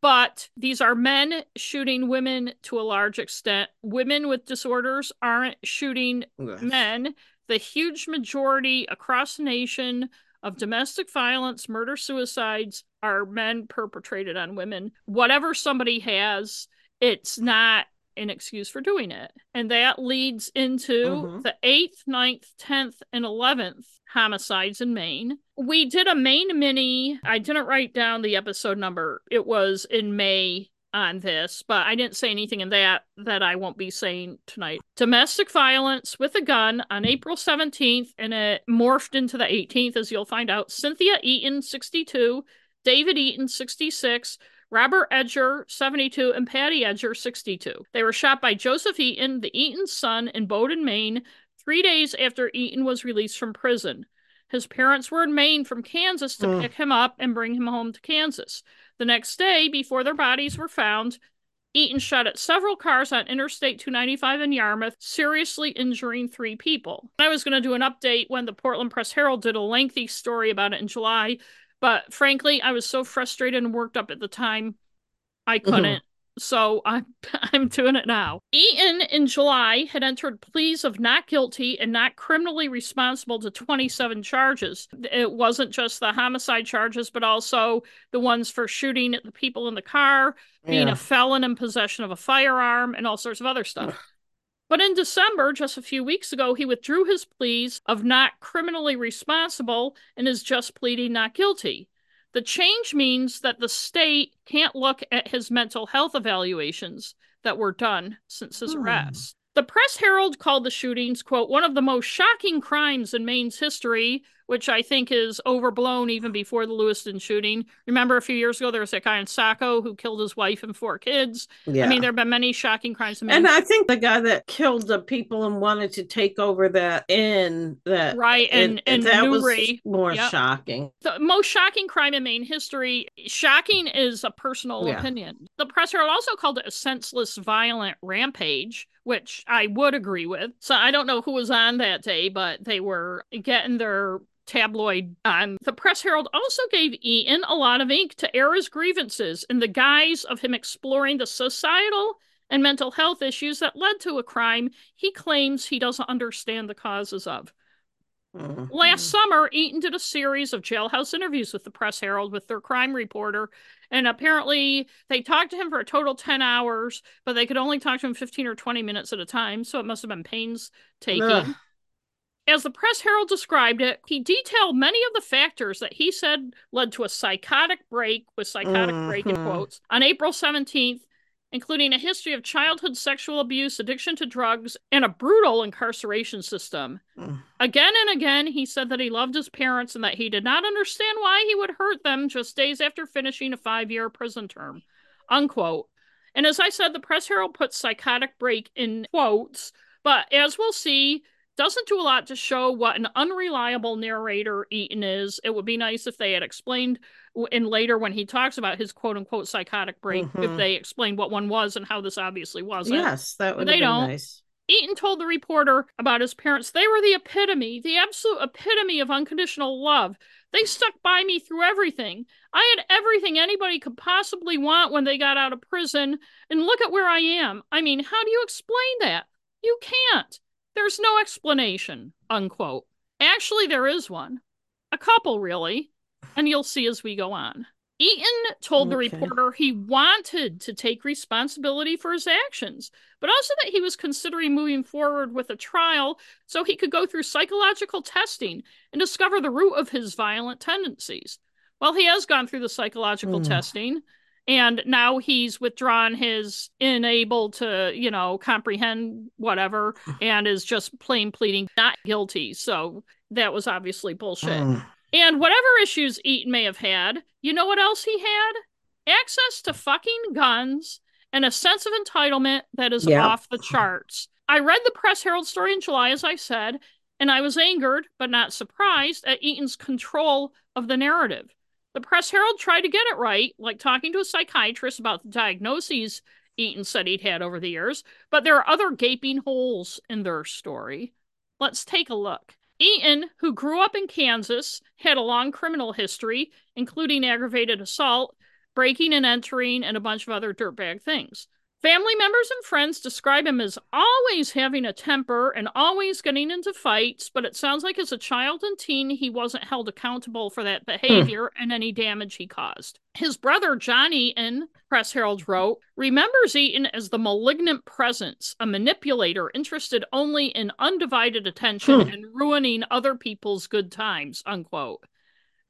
S1: But these are men shooting women to a large extent. Women with disorders aren't shooting men. The huge majority across the nation of domestic violence, murder, suicides are men perpetrated on women. Whatever somebody has, it's not an excuse for doing it. And that leads into mm-hmm. the 8th, 9th, 10th, and 11th homicides in Maine. We did a Maine mini. I didn't write down the episode number. It was in May on this, but I didn't say anything in that that I won't be saying tonight. Domestic violence with a gun on April 17th, and it morphed into the 18th, as you'll find out. Cynthia Eaton, 62, David Eaton, 66, Robert Eger, 72, and Patty Eger, 62. They were shot by Joseph Eaton, the Eaton's son, in Bowdoin, Maine, three days after Eaton was released from prison. His parents were in Maine from Kansas to hmm. pick him up and bring him home to Kansas. The next day, before their bodies were found, Eaton shot at several cars on Interstate 295 in Yarmouth, seriously injuring three people. I was going to do an update when the Portland Press Herald did a lengthy story about it in July, but frankly, I was so frustrated and worked up at the time, I mm-hmm. couldn't. Mm-hmm. so I'm I'm doing it now. Eaton in July had entered pleas of not guilty and not criminally responsible to 27 charges. It wasn't just the homicide charges, but also the ones for shooting at the people in the car, being yeah. a felon in possession of a firearm, and all sorts of other stuff. But in December, just a few weeks ago, he withdrew his pleas of not criminally responsible and is just pleading not guilty. The change means that the state can't look at his mental health evaluations that were done since his hmm. arrest. The Press Herald called the shootings, quote, one of the most shocking crimes in Maine's history, which I think is overblown even before the Lewiston shooting. Remember a few years ago, there was that guy in Saco who killed his wife and four kids. Yeah. I mean, there have been many shocking crimes. In
S2: Maine. And I think the guy that killed the people and wanted to take over that inn, that
S1: right, and and, and that Newry.
S2: was more yep. shocking.
S1: The most shocking crime in Maine history. Shocking is a personal yeah. opinion. The Press Herald also called it a senseless, violent rampage which I would agree with. So I don't know who was on that day, but they were getting their tabloid on. The Press Herald also gave Eaton a lot of ink to air his grievances in the guise of him exploring the societal and mental health issues that led to a crime he claims he doesn't understand the causes of. Mm-hmm. Last summer, Eaton did a series of jailhouse interviews with the Press Herald with their crime reporter, and apparently they talked to him for a total 10 hours, but they could only talk to him 15 or 20 minutes at a time, so it must have been painstaking. As the Press Herald described it, he detailed many of the factors that he said led to a psychotic break, with psychotic mm-hmm. break in mm-hmm. quotes, on April 17th including a history of childhood sexual abuse, addiction to drugs, and a brutal incarceration system. Mm. Again and again, he said that he loved his parents and that he did not understand why he would hurt them just days after finishing a five year prison term. Unquote. And as I said, the Press Herald puts psychotic break in quotes, but as we'll see, doesn't do a lot to show what an unreliable narrator Eaton is. It would be nice if they had explained in later when he talks about his quote unquote psychotic break, mm-hmm. if they explained what one was and how this obviously wasn't.
S2: Yes, that would they don't. Nice.
S1: Eaton told the reporter about his parents. They were the epitome, the absolute epitome of unconditional love. They stuck by me through everything. I had everything anybody could possibly want when they got out of prison. And look at where I am. I mean, how do you explain that? You can't. There's no explanation, unquote. Actually, there is one. A couple, really. And you'll see as we go on. Eaton told the reporter he wanted to take responsibility for his actions, but also that he was considering moving forward with a trial so he could go through psychological testing and discover the root of his violent tendencies. Well, he has gone through the psychological mm. testing, and now he's withdrawn his unable to you know comprehend whatever and is just plain pleading not guilty. So that was obviously bullshit. Mm. and whatever issues eaton may have had you know what else he had? Access to fucking guns and a sense of entitlement that is off the charts. I read the press herald story in july as i said and i was angered but not surprised at eaton's control of the narrative the Press Herald tried to get it right, like talking to a psychiatrist about the diagnoses Eaton said he'd had over the years, but there are other gaping holes in their story. Let's take a look. Eaton, who grew up in Kansas, had a long criminal history, including aggravated assault, breaking and entering, and a bunch of other dirtbag things. Family members and friends describe him as always having a temper and always getting into fights, but it sounds like as a child and teen, he wasn't held accountable for that behavior hmm. and any damage he caused. His brother, John Eaton, Press Herald wrote, remembers Eaton as the malignant presence, a manipulator interested only in undivided attention hmm. and ruining other people's good times, unquote.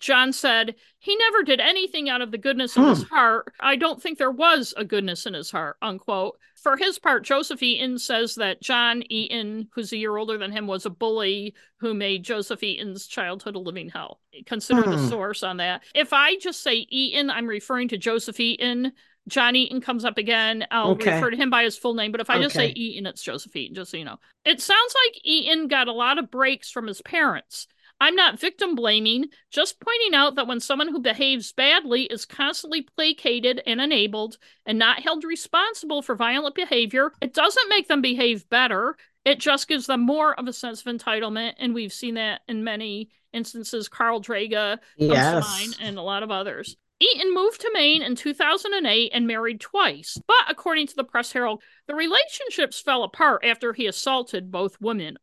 S1: John said, He never did anything out of the goodness of his hmm. heart. I don't think there was a goodness in his heart, unquote. For his part, Joseph Eaton says that John Eaton, who's a year older than him, was a bully who made Joseph Eaton's childhood a living hell. Consider the hmm. source on that. If I just say Eaton, I'm referring to Joseph Eaton. John Eaton comes up again. I'll okay. refer to him by his full name, but if I okay. just say Eaton, it's Joseph Eaton, just so you know. It sounds like Eaton got a lot of breaks from his parents. I'm not victim blaming, just pointing out that when someone who behaves badly is constantly placated and enabled and not held responsible for violent behavior, it doesn't make them behave better. It just gives them more of a sense of entitlement. And we've seen that in many instances. Carl Draga
S2: yes.
S1: and a lot of others. Eaton moved to Maine in 2008 and married twice, but according to the Press Herald, the relationships fell apart after he assaulted both women.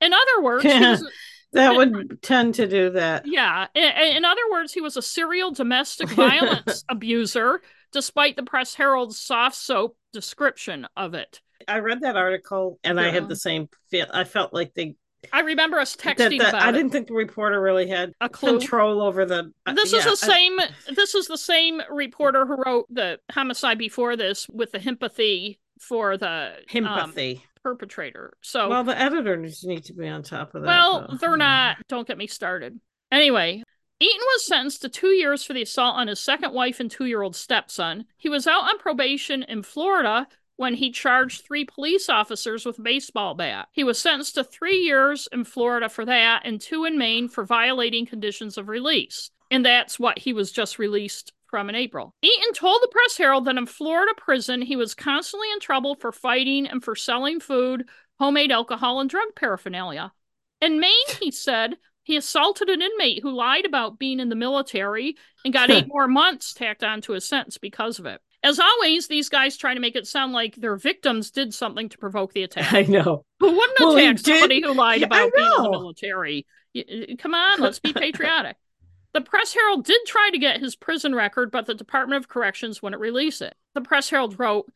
S1: In other words, was,
S2: that would tend to do that.
S1: Yeah. In, in other words, he was a serial domestic violence abuser, despite the Press Herald's soft soap description of it.
S2: I read that article and yeah. I had the same feel. I felt like they
S1: I remember us texting that, that,
S2: I didn't think the reporter really had
S1: a clue.
S2: control over the.
S1: Uh, this yeah, is the same. this is the same reporter who wrote the homicide before this with the empathy for the
S2: sympathy
S1: um, perpetrator. So
S2: well, the editors need to be on top of that.
S1: Well, though. they're hmm. not. Don't get me started. Anyway, Eaton was sentenced to two years for the assault on his second wife and two year old stepson. He was out on probation in Florida when he charged three police officers with a baseball bat. He was sentenced to three years in Florida for that and two in Maine for violating conditions of release. And that's what he was just released from in April. Eaton told the Press Herald that in Florida prison, he was constantly in trouble for fighting and for selling food, homemade alcohol, and drug paraphernalia. In Maine, he said he assaulted an inmate who lied about being in the military and got eight more months tacked onto his sentence because of it. As always, these guys try to make it sound like their victims did something to provoke the attack.
S2: I know.
S1: Who wouldn't well, attack somebody who lied about being in the military? Come on, let's be patriotic. The Press Herald did try to get his prison record, but the Department of Corrections wouldn't release it. The Press Herald wrote,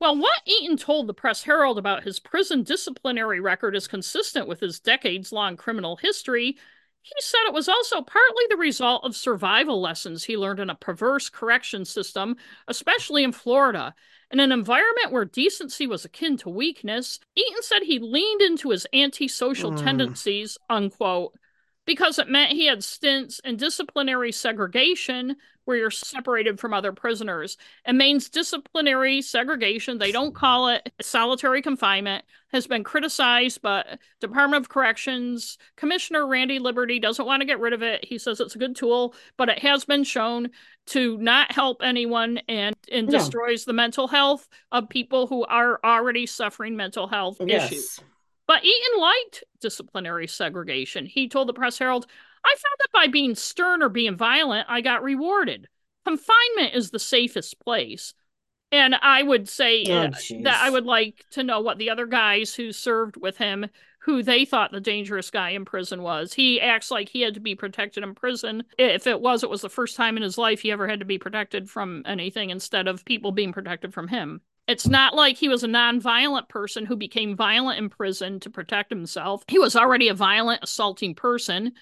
S1: Well, what Eaton told the Press Herald about his prison disciplinary record is consistent with his decades long criminal history, he said it was also partly the result of survival lessons he learned in a perverse correction system, especially in Florida. In an environment where decency was akin to weakness, Eaton said he leaned into his antisocial mm. tendencies, unquote, because it meant he had stints in disciplinary segregation where you're separated from other prisoners. It means disciplinary segregation, they don't call it solitary confinement, has been criticized, but Department of Corrections Commissioner Randy Liberty doesn't want to get rid of it. He says it's a good tool, but it has been shown to not help anyone and, and destroys the mental health of people who are already suffering mental health yes. issues. But Eaton liked disciplinary segregation. He told the Press Herald, I found that by being stern or being violent, I got rewarded. Confinement is the safest place. And I would say oh, that I would like to know what the other guys who served with him, who they thought the dangerous guy in prison was. He acts like he had to be protected in prison. If it was, it was the first time in his life he ever had to be protected from anything instead of people being protected from him. It's not like he was a non-violent person who became violent in prison to protect himself. He was already a violent, assaulting person.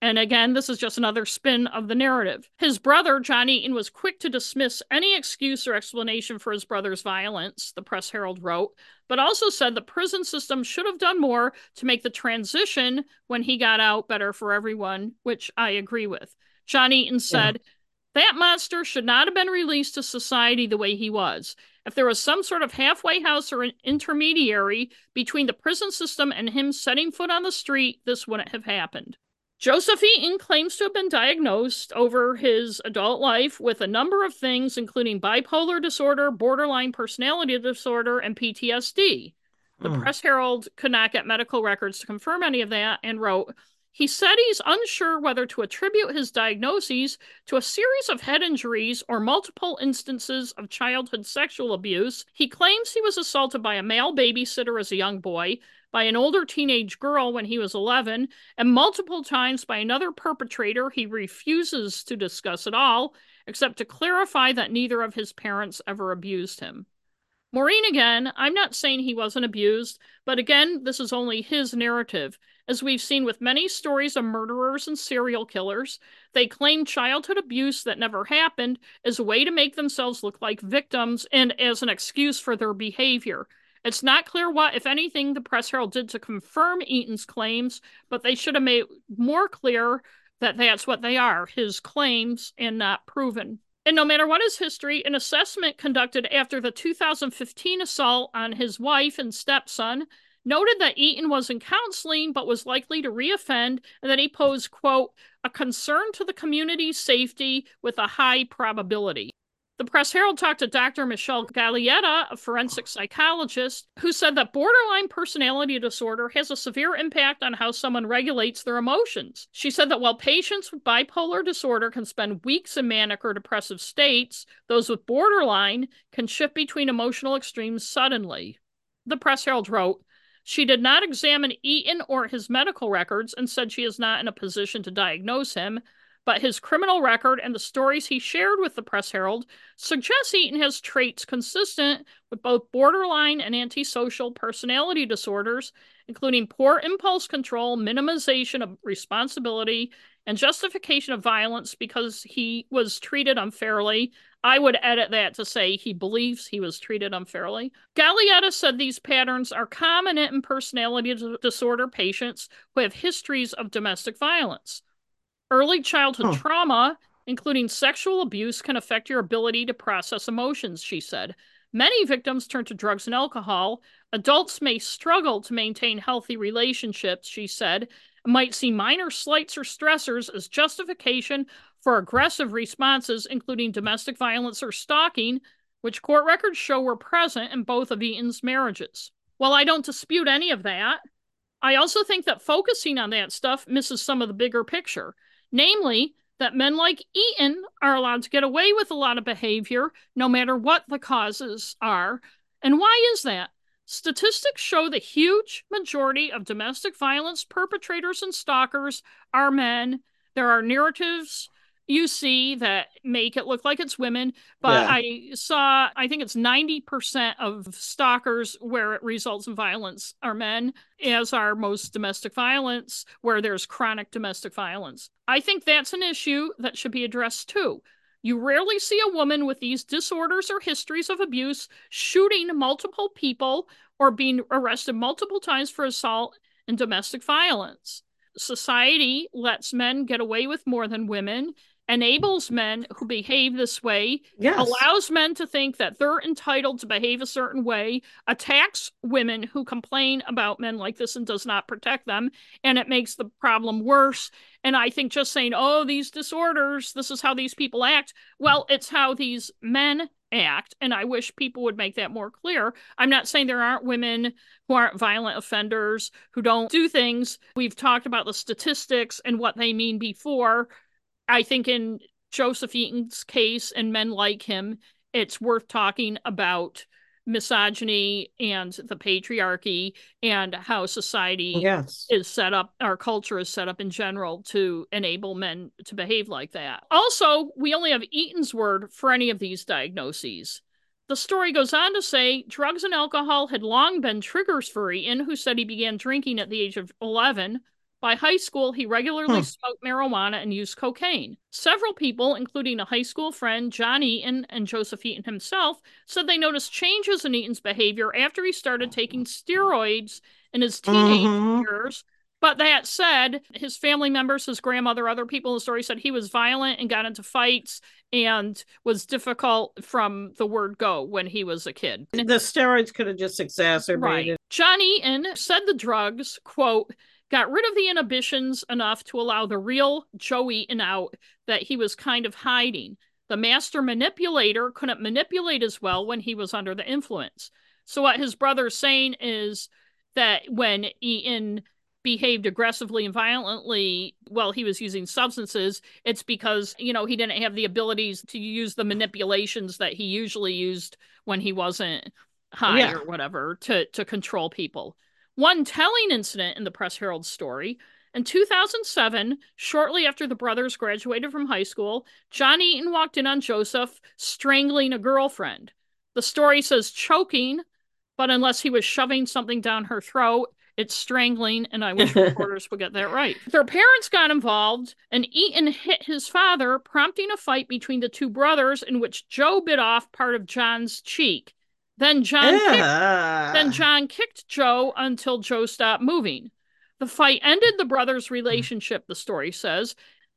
S1: And again, this is just another spin of the narrative. His brother, John Eaton, was quick to dismiss any excuse or explanation for his brother's violence, the Press Herald wrote, but also said the prison system should have done more to make the transition when he got out better for everyone, which I agree with. John Eaton said, yeah. That monster should not have been released to society the way he was. If there was some sort of halfway house or an intermediary between the prison system and him setting foot on the street, this wouldn't have happened. Joseph Eaton claims to have been diagnosed over his adult life with a number of things, including bipolar disorder, borderline personality disorder, and PTSD. The mm. Press Herald could not get medical records to confirm any of that and wrote, he said he's unsure whether to attribute his diagnoses to a series of head injuries or multiple instances of childhood sexual abuse. He claims he was assaulted by a male babysitter as a young boy, by an older teenage girl when he was 11, and multiple times by another perpetrator he refuses to discuss at all, except to clarify that neither of his parents ever abused him. Maureen again, I'm not saying he wasn't abused, but again, this is only his narrative. As we've seen with many stories of murderers and serial killers, they claim childhood abuse that never happened as a way to make themselves look like victims and as an excuse for their behavior. It's not clear what, if anything, the Press Herald did to confirm Eaton's claims, but they should have made more clear that that's what they are his claims and not proven. And no matter what his history, an assessment conducted after the 2015 assault on his wife and stepson noted that Eaton was in counseling but was likely to reoffend and that he posed, quote, a concern to the community's safety with a high probability. The Press Herald talked to Dr. Michelle Gaglietta, a forensic psychologist, who said that borderline personality disorder has a severe impact on how someone regulates their emotions. She said that while patients with bipolar disorder can spend weeks in manic or depressive states, those with borderline can shift between emotional extremes suddenly. The Press Herald wrote, she did not examine Eaton or his medical records and said she is not in a position to diagnose him but his criminal record and the stories he shared with the Press Herald suggest Eaton has traits consistent with both borderline and antisocial personality disorders, including poor impulse control, minimization of responsibility, and justification of violence because he was treated unfairly. I would edit that to say he believes he was treated unfairly. Gaglietta said these patterns are common in personality disorder patients who have histories of domestic violence. Early childhood huh. trauma, including sexual abuse, can affect your ability to process emotions, she said. Many victims turn to drugs and alcohol. Adults may struggle to maintain healthy relationships, she said, might see minor slights or stressors as justification for aggressive responses, including domestic violence or stalking, which court records show were present in both of Eaton's marriages. While I don't dispute any of that, I also think that focusing on that stuff misses some of the bigger picture namely, that men like Eaton are allowed to get away with a lot of behavior no matter what the causes are. And why is that? Statistics show the huge majority of domestic violence perpetrators and stalkers are men. There are narratives you see that make it look like it's women. But yeah. I saw, I think it's 90% of stalkers where it results in violence are men, as are most domestic violence where there's chronic domestic violence. I think that's an issue that should be addressed too. You rarely see a woman with these disorders or histories of abuse shooting multiple people or being arrested multiple times for assault and domestic violence. Society lets men get away with more than women enables men who behave this way, yes. allows men to think that they're entitled to behave a certain way, attacks women who complain about men like this and does not protect them, and it makes the problem worse. And I think just saying, oh, these disorders, this is how these people act, well, it's how these men act. And I wish people would make that more clear. I'm not saying there aren't women who aren't violent offenders, who don't do things. We've talked about the statistics and what they mean before. I think in Joseph Eaton's case and men like him, it's worth talking about misogyny and the patriarchy and how society
S2: yes.
S1: is set up our culture is set up in general to enable men to behave like that. Also we only have eaton's word for any of these diagnoses. The story goes on to say drugs and alcohol had long been triggers for eaton who said he began drinking at the age of 11 by high school, he regularly hmm. smoked marijuana and used cocaine. Several people, including a high school friend, John Eaton, and Joseph Eaton himself, said they noticed changes in Eaton's behavior after he started taking steroids in his teenage mm-hmm. years. But that said, his family members, his grandmother, other people in the story said he was violent and got into fights and was difficult from the word go when he was a kid.
S2: The steroids could have just exacerbated.
S1: Right. John Eaton said the drugs, quote, got rid of the inhibitions enough to allow the real Joey Eaton out that he was kind of hiding. The master manipulator couldn't manipulate as well when he was under the influence. So, what his brother's saying is that when Eaton behaved aggressively and violently while he was using substances, it's because, you know, he didn't have the abilities to use the manipulations that he usually used when he wasn't high yeah. or whatever to to control people. One telling incident in the Press Herald story in 2007, shortly after the brothers graduated from high school, John Eaton walked in on Joseph strangling a girlfriend. The story says choking, but unless he was shoving something down her throat, it's strangling, and I wish reporters would get that right. Their parents got involved, and Eaton hit his father, prompting a fight between the two brothers in which Joe bit off part of John's cheek. Then John kicked, then John kicked Joe until Joe stopped moving. The fight ended the brothers' relationship, the story says.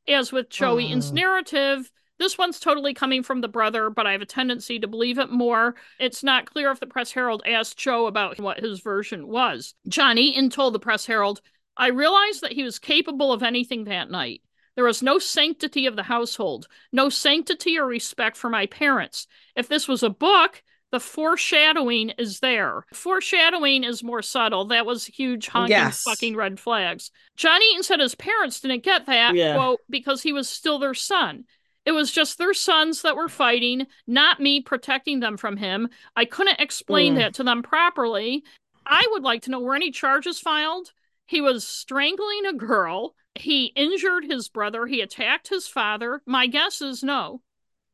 S1: As with Joe Eaton's oh. narrative, this one's totally coming from the brother, but I have a tendency to believe it more. It's not clear if the Press Herald asked Joe about what his version was. John Eaton told the Press Herald, I realized that he was capable of anything that night. There was no sanctity of the household, no sanctity or respect for my parents. If this was a book, the foreshadowing is there. Foreshadowing is more subtle. That was huge honking
S2: Yes.
S1: fucking red flags. John Eaton said his parents didn't get that,
S2: Yeah.
S1: quote, because he was still their son. It was just their sons that were fighting, not me protecting them from him. I couldn't explain
S2: Mm.
S1: that to them properly. I would like to know were any charges filed? He was strangling a girl. He injured his brother. He attacked his father. My guess is no,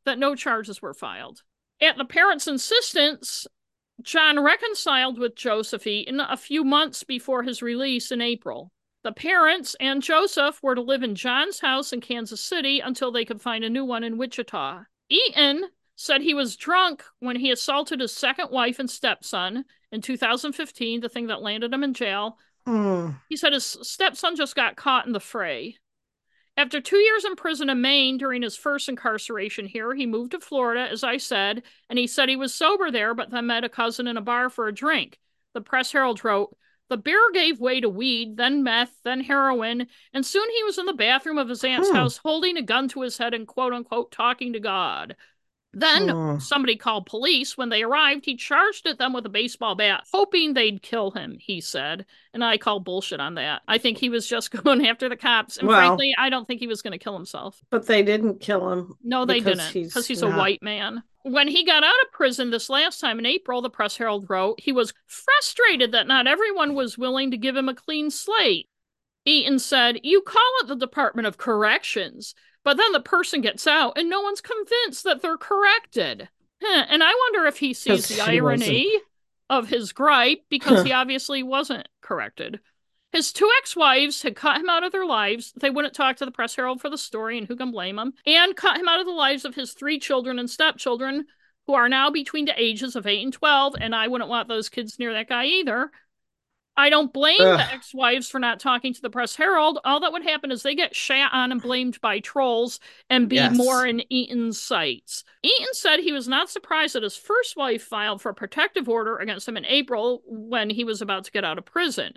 S1: that no charges were filed. At the parents' insistence, John reconciled with Joseph Eaton a few months before his release in April. The parents and Joseph were to live in John's house in Kansas City until they could find a new one in Wichita. Eaton said he was drunk when he assaulted his second wife and stepson in 2015, the thing that landed him in jail.
S2: Mm.
S1: He said his stepson just got caught in the fray. After two years in prison in Maine during his first incarceration here, he moved to Florida, as I said, and he said he was sober there, but then met a cousin in a bar for a drink. The Press Herald wrote, the beer gave way to weed, then meth, then heroin, and soon he was in the bathroom of his aunt's
S2: Hmm.
S1: house holding a gun to his head and quote unquote talking to God. Then
S2: Hmm.
S1: somebody called police. When they arrived, he charged at them with a baseball bat, hoping they'd kill him, he said. And I call bullshit on that. I think he was just going after the cops. And
S2: Well-
S1: frankly, I don't think he was going to kill himself.
S2: But they didn't kill him.
S1: No, they
S2: Because
S1: didn't. Because he's, a
S2: not-
S1: white man. When he got out of prison this last time in April, the Press Herald wrote, he was frustrated that not everyone was willing to give him a clean slate. Eaton said, You call it the Department of Corrections, but then the person gets out and no one's convinced that they're corrected. Huh, And I wonder if he sees the
S2: he
S1: irony of his gripe because he obviously wasn't corrected. His two ex wives had cut him out of their lives. They wouldn't talk to the Press Herald for the story, and who can blame them? And cut him out of the lives of his three children and stepchildren, who are now between the ages of 8 and 12, and I wouldn't want those kids near that guy either. I don't blame
S2: Ugh.
S1: the ex wives for not talking to the Press Herald. All that would happen is they get shat on and blamed by trolls and be
S2: Yes.
S1: more in Eaton's sights. Eaton said he was not surprised that his first wife filed for a protective order against him in April when he was about to get out of prison.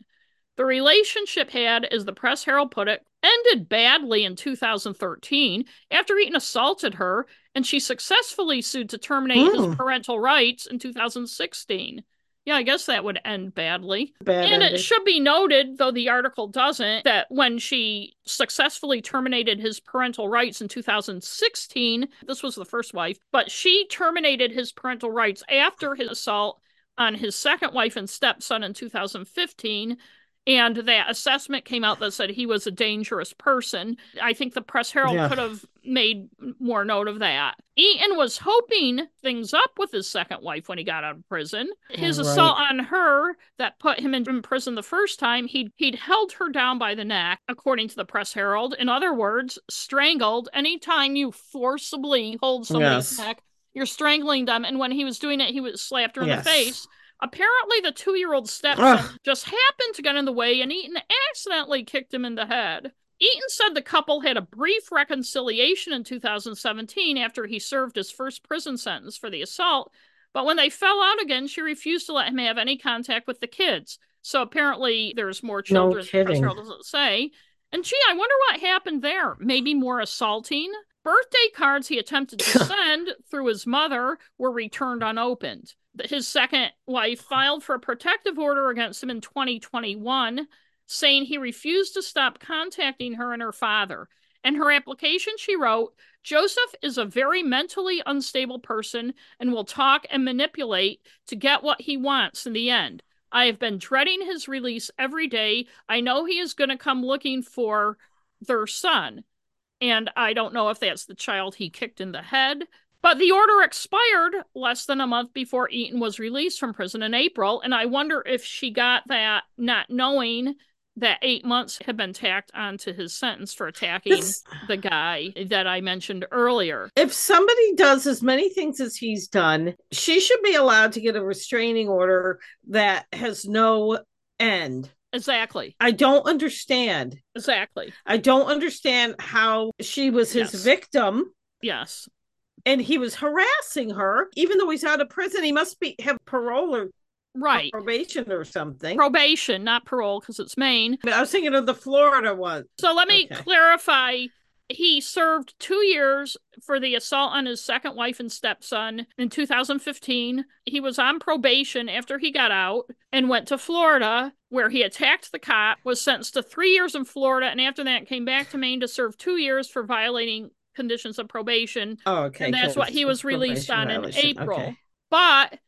S1: The relationship had, as the Press Herald put it, ended badly in 2013 after Eaton assaulted her, and she successfully sued to terminate
S2: Hmm.
S1: his parental rights in 2016. Yeah, I guess that would end badly.
S2: Bad
S1: and
S2: ending.
S1: it should be noted, though the article doesn't, that when she successfully terminated his parental rights in 2016, this was the first wife, but she terminated his parental rights after his assault on his second wife and stepson in 2015. And that assessment came out that said he was a dangerous person. I think the Press Herald
S2: Yeah.
S1: could have made more note of that. Eaton was hoping things up with his second wife when he got out of prison. His
S2: Right.
S1: assault on her that put him in, in prison the first time, he'd, he'd held her down by the neck, according to the Press Herald. In other words, strangled. Anytime you forcibly hold somebody's
S2: Yes.
S1: neck, you're strangling them. And when he was doing it, he was slapped her in
S2: Yes.
S1: the face. Apparently, the two year old stepson
S2: Ugh.
S1: just happened to get in the way, and Eaton accidentally kicked him in the head. Eaton said the couple had a brief reconciliation in 2017 after he served his first prison sentence for the assault, but when they fell out again, she refused to let him have any contact with the kids. So apparently, there's more children. Press
S2: kidding.
S1: Doesn't say. And gee, I wonder what happened there. Maybe more assaulting. Birthday cards he attempted to send through his mother were returned unopened. His second wife filed for a protective order against him in 2021, saying he refused to stop contacting her and her father. In her application, she wrote, Joseph is a very mentally unstable person and will talk and manipulate to get what he wants in the end. I have been dreading his release every day. I know he is going to come looking for their son. And I don't know if that's the child he kicked in the head. But the order expired less than a month before Eaton was released from prison in April. And I wonder if she got that not knowing that eight months had been tacked onto his sentence for attacking the guy that I mentioned earlier.
S2: if somebody does as many things as he's done, she should be allowed to get a restraining order that has no end.
S1: Exactly.
S2: I don't understand.
S1: Exactly.
S2: I don't understand how she was his
S1: Yes.
S2: victim
S1: Yes.
S2: and he was harassing her. Even though he's out of prison, he must be have parole or
S1: Right.
S2: probation or something.
S1: Probation, not parole, because it's Maine.
S2: But I was thinking of the Florida one.
S1: So let me
S2: Okay.
S1: clarify he served two years for the assault on his second wife and stepson in 2015. He was on probation after he got out and went to Florida, where he attacked the cop, was sentenced to three years in Florida, and after that came back to Maine to serve two years for violating conditions of probation.
S2: Oh, okay.
S1: And that's what he was released on in April. Okay. But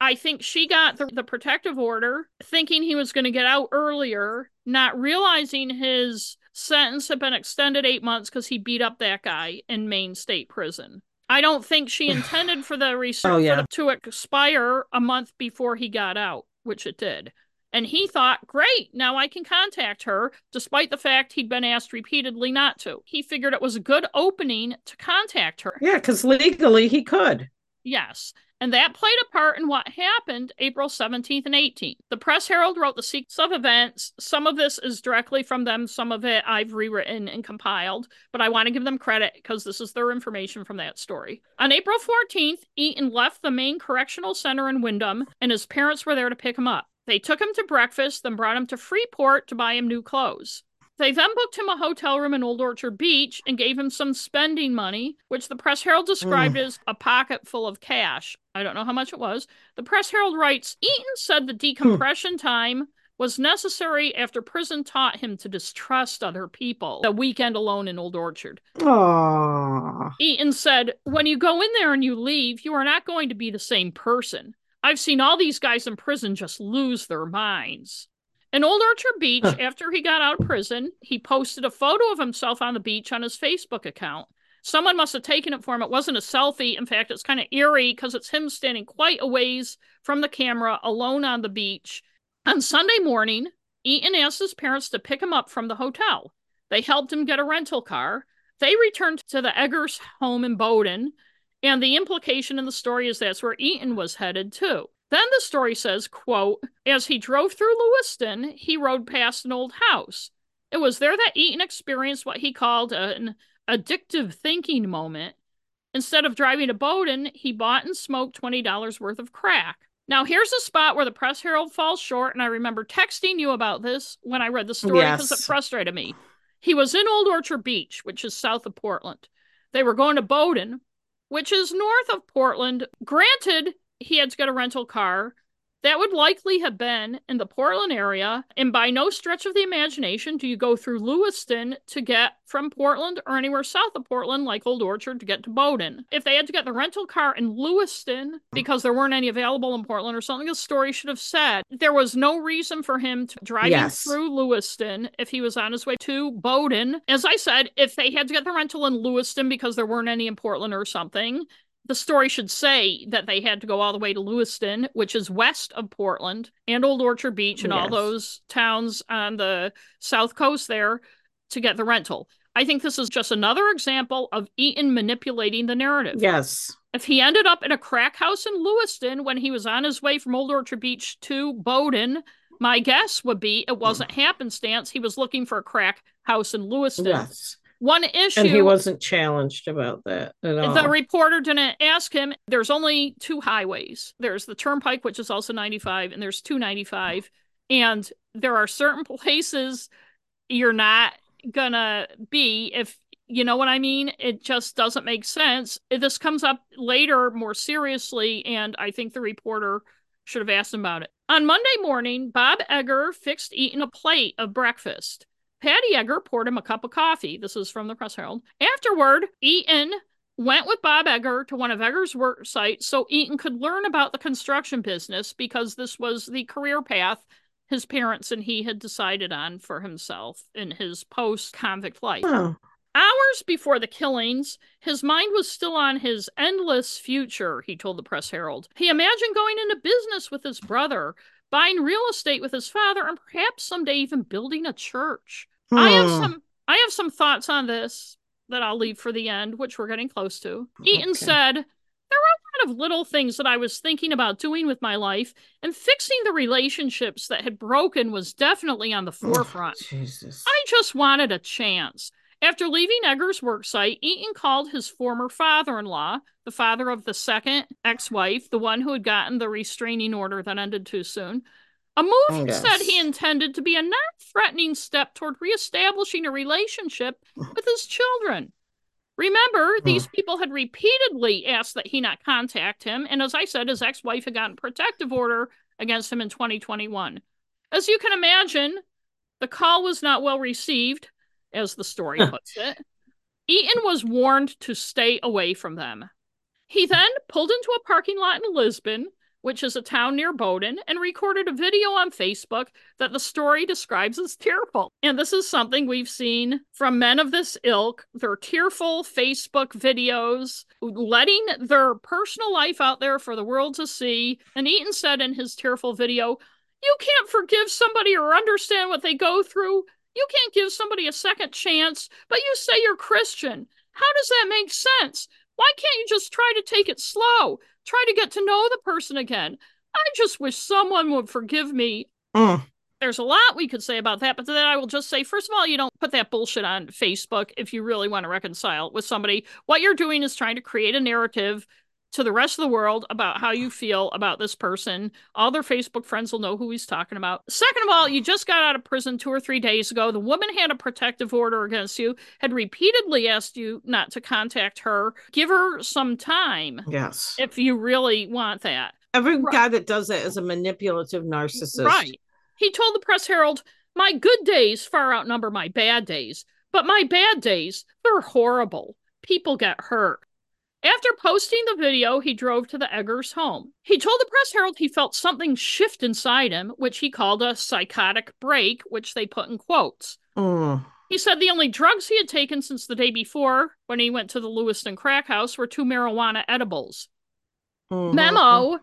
S1: I think she got the, the protective order thinking he was going to get out earlier, not realizing his sentence had been extended eight months because he beat up that guy in Maine State Prison. I don't think she intended for the research oh, yeah. to expire a month before he got out, which it did. And he thought, great, now I can contact her, despite the fact he'd been asked repeatedly not to. He figured it was a good opening to contact her.
S2: Yeah, because legally he could.
S1: Yes. And that played a part in what happened April 17th and 18th. The Press Herald wrote the sequence of events. Some of this is directly from them, some of it I've rewritten and compiled, but I want to give them credit because this is their information from that story. On April 14th, Eaton left the Maine Correctional Center in Windham, and his parents were there to pick him up. They took him to breakfast, then brought him to Freeport to buy him new clothes. They then booked him a hotel room in Old Orchard Beach and gave him some spending money, which the Press Herald described as a pocket full of cash. I don't know how much it was. The Press Herald writes Eaton said the decompression hmm. time was necessary after prison taught him to distrust other people. A weekend alone in Old Orchard.
S2: Aww.
S1: Eaton said, When you go in there and you leave, you are not going to be the same person. I've seen all these guys in prison just lose their minds. In Old Orchard Beach, after he got out of prison, he posted a photo of himself on the beach on his Facebook account. Someone must have taken it for him. It wasn't a selfie. In fact, it's kind of eerie because it's him standing quite a ways from the camera alone on the beach. On Sunday morning, Eaton asked his parents to pick him up from the hotel. They helped him get a rental car. They returned to the Egers home in Bowdoin, and the implication in the story is that's where Eaton was headed too. Then the story says, quote, as he drove through Lewiston, he rode past an old house. It was there that Eaton experienced what he called an addictive thinking moment. Instead of driving to Bowdoin, he bought and smoked $20 worth of crack. Now, here's a spot where the Press Herald falls short, and I remember texting you about this when I read the story because yes. it frustrated me. He was in Old Orchard Beach, which is south of Portland. They were going to Bowdoin, which is north of Portland. Granted, he had to get a rental car. That would likely have been in the Portland area, and by no stretch of the imagination do you go through Lewiston to get from Portland or anywhere south of Portland, like Old Orchard, to get to Bowdoin. If they had to get the rental car in Lewiston because there weren't any available in Portland or something, the story should have said there was no reason for him to driving yes. through Lewiston if he was on his way to Bowdoin. As I said, if they had to get the rental in Lewiston because there weren't any in Portland or something, the story should say that they had to go all the way to Lewiston, which is west of Portland, and Old Orchard Beach, and yes. all those towns on the south coast there to get the rental. I think this is just another example of Eaton manipulating the narrative.
S2: Yes.
S1: If he ended up in a crack house in Lewiston when he was on his way from Old Orchard Beach to Bowdoin, my guess would be it wasn't mm. happenstance. He was looking for a crack house in Lewiston.
S2: Yes.
S1: One issue.
S2: And he wasn't challenged about that at all.
S1: The reporter didn't ask him. There's only two highways there's the Turnpike, which is also 95, and there's 295. And there are certain places you're not gonna be if you know what I mean? It just doesn't make sense. This comes up later more seriously, and I think the reporter should have asked him about it. On Monday morning, Bob Eger fixed Eaton a plate of breakfast. Patty Eger poured him a cup of coffee. This is from the Press Herald. Afterward, Eaton went with Bob Eger to one of Eger's work sites so Eaton could learn about the construction business because this was the career path his parents and he had decided on for himself in his post convict life. Oh. Hours before the killings, his mind was still on his endless future, he told the Press Herald. He imagined going into business with his brother, buying real estate with his father, and perhaps someday even building a church. Hmm. I have hmm. some I have some thoughts on this that I'll leave for the end, which we're getting close to. Eaton okay. said, There were a lot of little things that I was thinking about doing with my life, and fixing the relationships that had broken was definitely on the forefront.
S2: Oh, Jesus.
S1: I just wanted a chance. After leaving Eger's worksite, Eaton called his former father in law, the father of the second ex wife, the one who had gotten the restraining order that ended too soon. A move oh, yes. said he intended to be a non threatening step toward reestablishing a relationship with his children. Remember, these people had repeatedly asked that he not contact him, and as I said, his ex wife had gotten protective order against him in 2021. As you can imagine, the call was not well received, as the story puts it. Eaton was warned to stay away from them. He then pulled into a parking lot in Lisbon which is a town near Bowdoin, and recorded a video on Facebook that the story describes as tearful. And this is something we've seen from men of this ilk. Their tearful Facebook videos, letting their personal life out there for the world to see. And Eaton said in his tearful video, You can't forgive somebody or understand what they go through. You can't give somebody a second chance, but you say you're Christian. How does that make sense? Why can't you just try to take it slow? Try to get to know the person again. I just wish someone would forgive me. Mm. There's a lot we could say about that, but then I will just say first of all, you don't put that bullshit on Facebook if you really want to reconcile with somebody. What you're doing is trying to create a narrative to the rest of the world about how you feel about this person. All their Facebook friends will know who he's talking about. Second of all, you just got out of prison two or three days ago. The woman had a protective order against you, had repeatedly asked you not to contact her. Give her some time.
S2: Yes.
S1: If you really want that.
S2: Every right. guy that does that is a manipulative narcissist.
S1: Right. He told the Press Herald, My good days far outnumber my bad days, but my bad days, they're horrible. People get hurt. After posting the video, he drove to the Egers home. He told the Press Herald he felt something shift inside him, which he called a psychotic break, which they put in quotes. Mm. He said the only drugs he had taken since the day before, when he went to the Lewiston crack house, were two marijuana edibles. Mm-hmm. Memo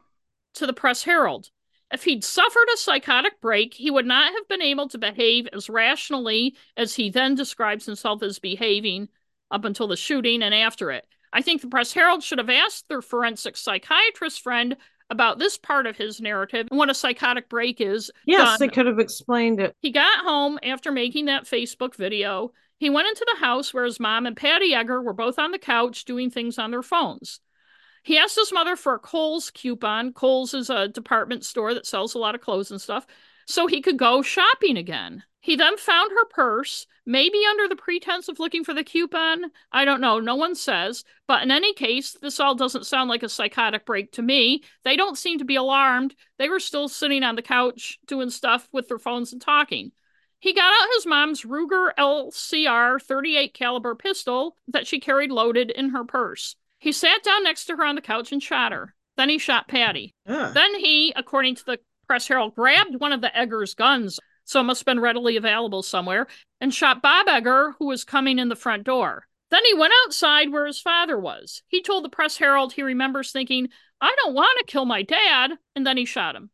S1: to the Press Herald. If he'd suffered a psychotic break, he would not have been able to behave as rationally as he then describes himself as behaving up until the shooting and after it. I think the Press Herald should have asked their forensic psychiatrist friend about this part of his narrative and what a psychotic break is.
S2: Yes, done. they could have explained it.
S1: He got home after making that Facebook video. He went into the house where his mom and Patty Eger were both on the couch doing things on their phones. He asked his mother for a Kohl's coupon. Kohl's is a department store that sells a lot of clothes and stuff, so he could go shopping again. He then found her purse, maybe under the pretense of looking for the coupon. I don't know. No one says. But in any case, this all doesn't sound like a psychotic break to me. They don't seem to be alarmed. They were still sitting on the couch doing stuff with their phones and talking. He got out his mom's Ruger LCR 38 caliber pistol that she carried loaded in her purse. He sat down next to her on the couch and shot her. Then he shot Patty. Uh. Then he, according to the Press Herald, grabbed one of the Egers guns so it must have been readily available somewhere, and shot Bob Eger, who was coming in the front door. Then he went outside where his father was. He told the Press Herald he remembers thinking, I don't want to kill my dad, and then he shot him.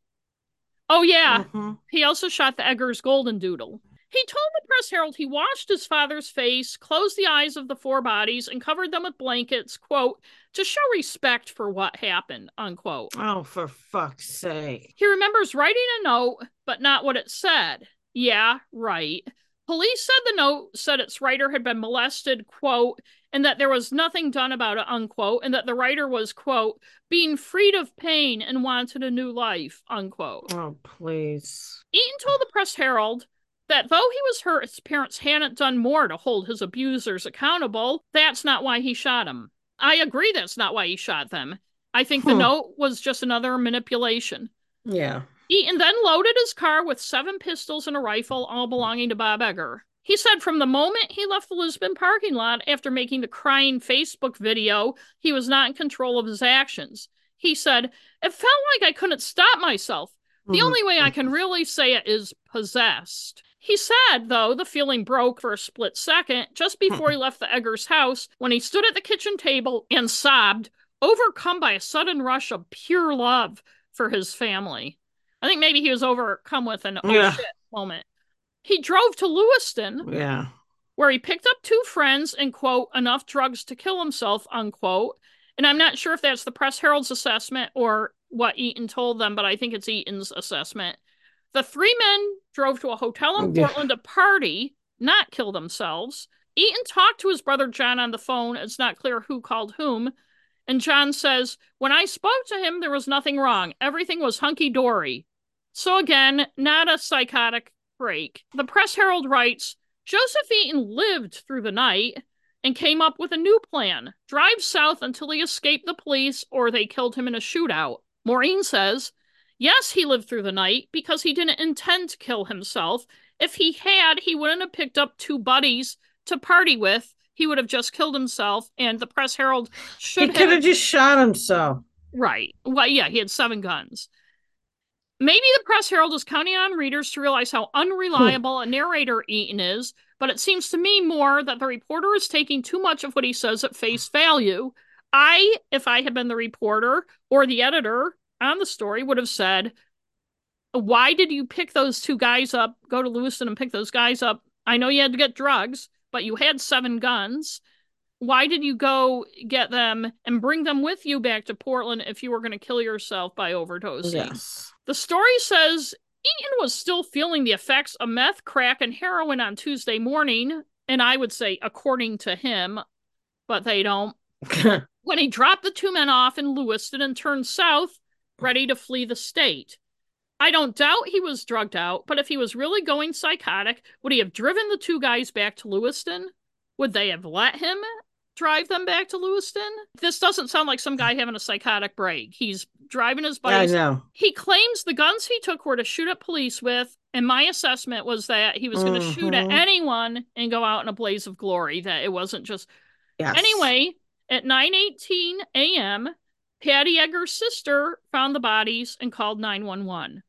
S1: Oh, yeah, mm-hmm. he also shot the Egers Golden Doodle. He told the Press Herald he washed his father's face, closed the eyes of the four bodies, and covered them with blankets, quote, to show respect for what happened, unquote.
S2: Oh, for fuck's sake.
S1: He remembers writing a note, but not what it said. Yeah, right. Police said the note said its writer had been molested, quote, and that there was nothing done about it, unquote, and that the writer was, quote, being freed of pain and wanted a new life, unquote.
S2: Oh, please.
S1: Eaton told the Press Herald that though he was hurt, his parents hadn't done more to hold his abusers accountable. That's not why he shot him. I agree that's not why he shot them. I think the hmm. note was just another manipulation.
S2: Yeah.
S1: Eaton then loaded his car with seven pistols and a rifle, all belonging to Bob Eger. He said from the moment he left the Lisbon parking lot after making the crying Facebook video, he was not in control of his actions. He said, It felt like I couldn't stop myself. The mm-hmm. only way I can really say it is possessed. He said, though, the feeling broke for a split second just hmm. before he left the Egers house when he stood at the kitchen table and sobbed, overcome by a sudden rush of pure love for his family. I think maybe he was overcome with an oh yeah. shit moment. He drove to Lewiston.
S2: Yeah.
S1: Where he picked up two friends and, quote, enough drugs to kill himself, unquote. And I'm not sure if that's the Press Herald's assessment or what Eaton told them, but I think it's Eaton's assessment. The three men drove to a hotel in oh, Portland to party, not kill themselves. Eaton talked to his brother John on the phone. It's not clear who called whom. And John says, When I spoke to him, there was nothing wrong. Everything was hunky dory. So again, not a psychotic break. The Press Herald writes Joseph Eaton lived through the night and came up with a new plan drive south until he escaped the police or they killed him in a shootout. Maureen says, Yes, he lived through the night because he didn't intend to kill himself. If he had, he wouldn't have picked up two buddies to party with. He would have just killed himself, and the Press Herald should
S2: he
S1: have.
S2: could have just shot himself.
S1: Right. Well, yeah, he had seven guns. Maybe the Press Herald is counting on readers to realize how unreliable a narrator Eaton is, but it seems to me more that the reporter is taking too much of what he says at face value. I, if I had been the reporter or the editor on the story, would have said, Why did you pick those two guys up? Go to Lewiston and pick those guys up. I know you had to get drugs, but you had seven guns. Why did you go get them and bring them with you back to Portland if you were going to kill yourself by overdosing?
S2: Yes.
S1: The story says Eaton was still feeling the effects of meth, crack, and heroin on Tuesday morning, and I would say according to him, but they don't. when he dropped the two men off in Lewiston and turned south, ready to flee the state. I don't doubt he was drugged out, but if he was really going psychotic, would he have driven the two guys back to Lewiston? Would they have let him drive them back to Lewiston? This doesn't sound like some guy having a psychotic break. He's driving his
S2: bike.
S1: I
S2: know.
S1: He claims the guns he took were to shoot at police with, and my assessment was that he was going to shoot at
S2: Mhm.
S1: anyone and go out in a blaze of glory. That it wasn't just
S2: Yes.
S1: Anyway, at 9:18 a.m., Patty Eger's sister found the bodies and called 911.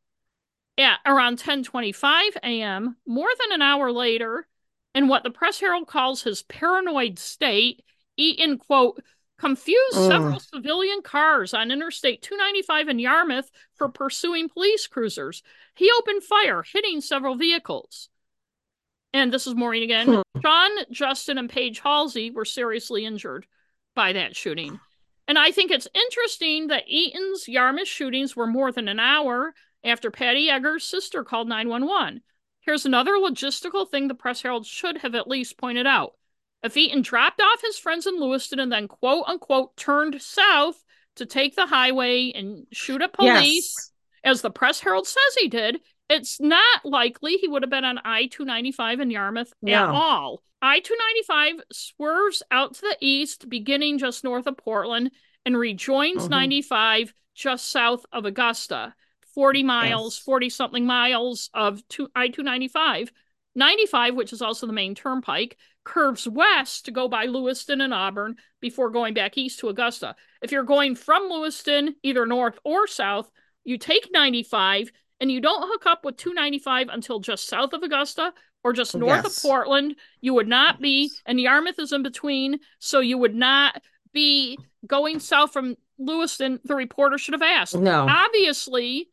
S1: At around 10:25 a.m., more than an hour later, in what the Press Herald calls his paranoid state, Eaton quote confused
S2: Ugh.
S1: several civilian cars on Interstate 295 in Yarmouth for pursuing police cruisers. He opened fire, hitting several vehicles. And this is Maureen again.
S2: Hmm.
S1: Sean, Justin, and Paige Halsey were seriously injured by that shooting. And I think it's interesting that Eaton's Yarmouth shootings were more than an hour after Patty Eger's sister called 911. Here's another logistical thing the Press Herald should have at least pointed out. If Eaton dropped off his friends in Lewiston and then quote unquote turned south to take the highway and shoot at police,
S2: Yes.
S1: as the Press Herald says he did, it's not likely he would have been on I 295 in Yarmouth at all. I 295 swerves out to the east, beginning just north of Portland, and rejoins
S2: Mhm.
S1: 95 just south of Augusta. 40 miles,
S2: Yes.
S1: 40 something miles of I 295. 95, which is also the Maine Turnpike, curves west to go by Lewiston and Auburn before going back east to Augusta. If you're going from Lewiston, either north or south, you take 95 and you don't hook up with 295 until just south of Augusta or just north
S2: Yes.
S1: of Portland. You would not be, and Yarmouth is in between, so you would not be going south from Lewiston. The reporter should have asked.
S2: No.
S1: Obviously,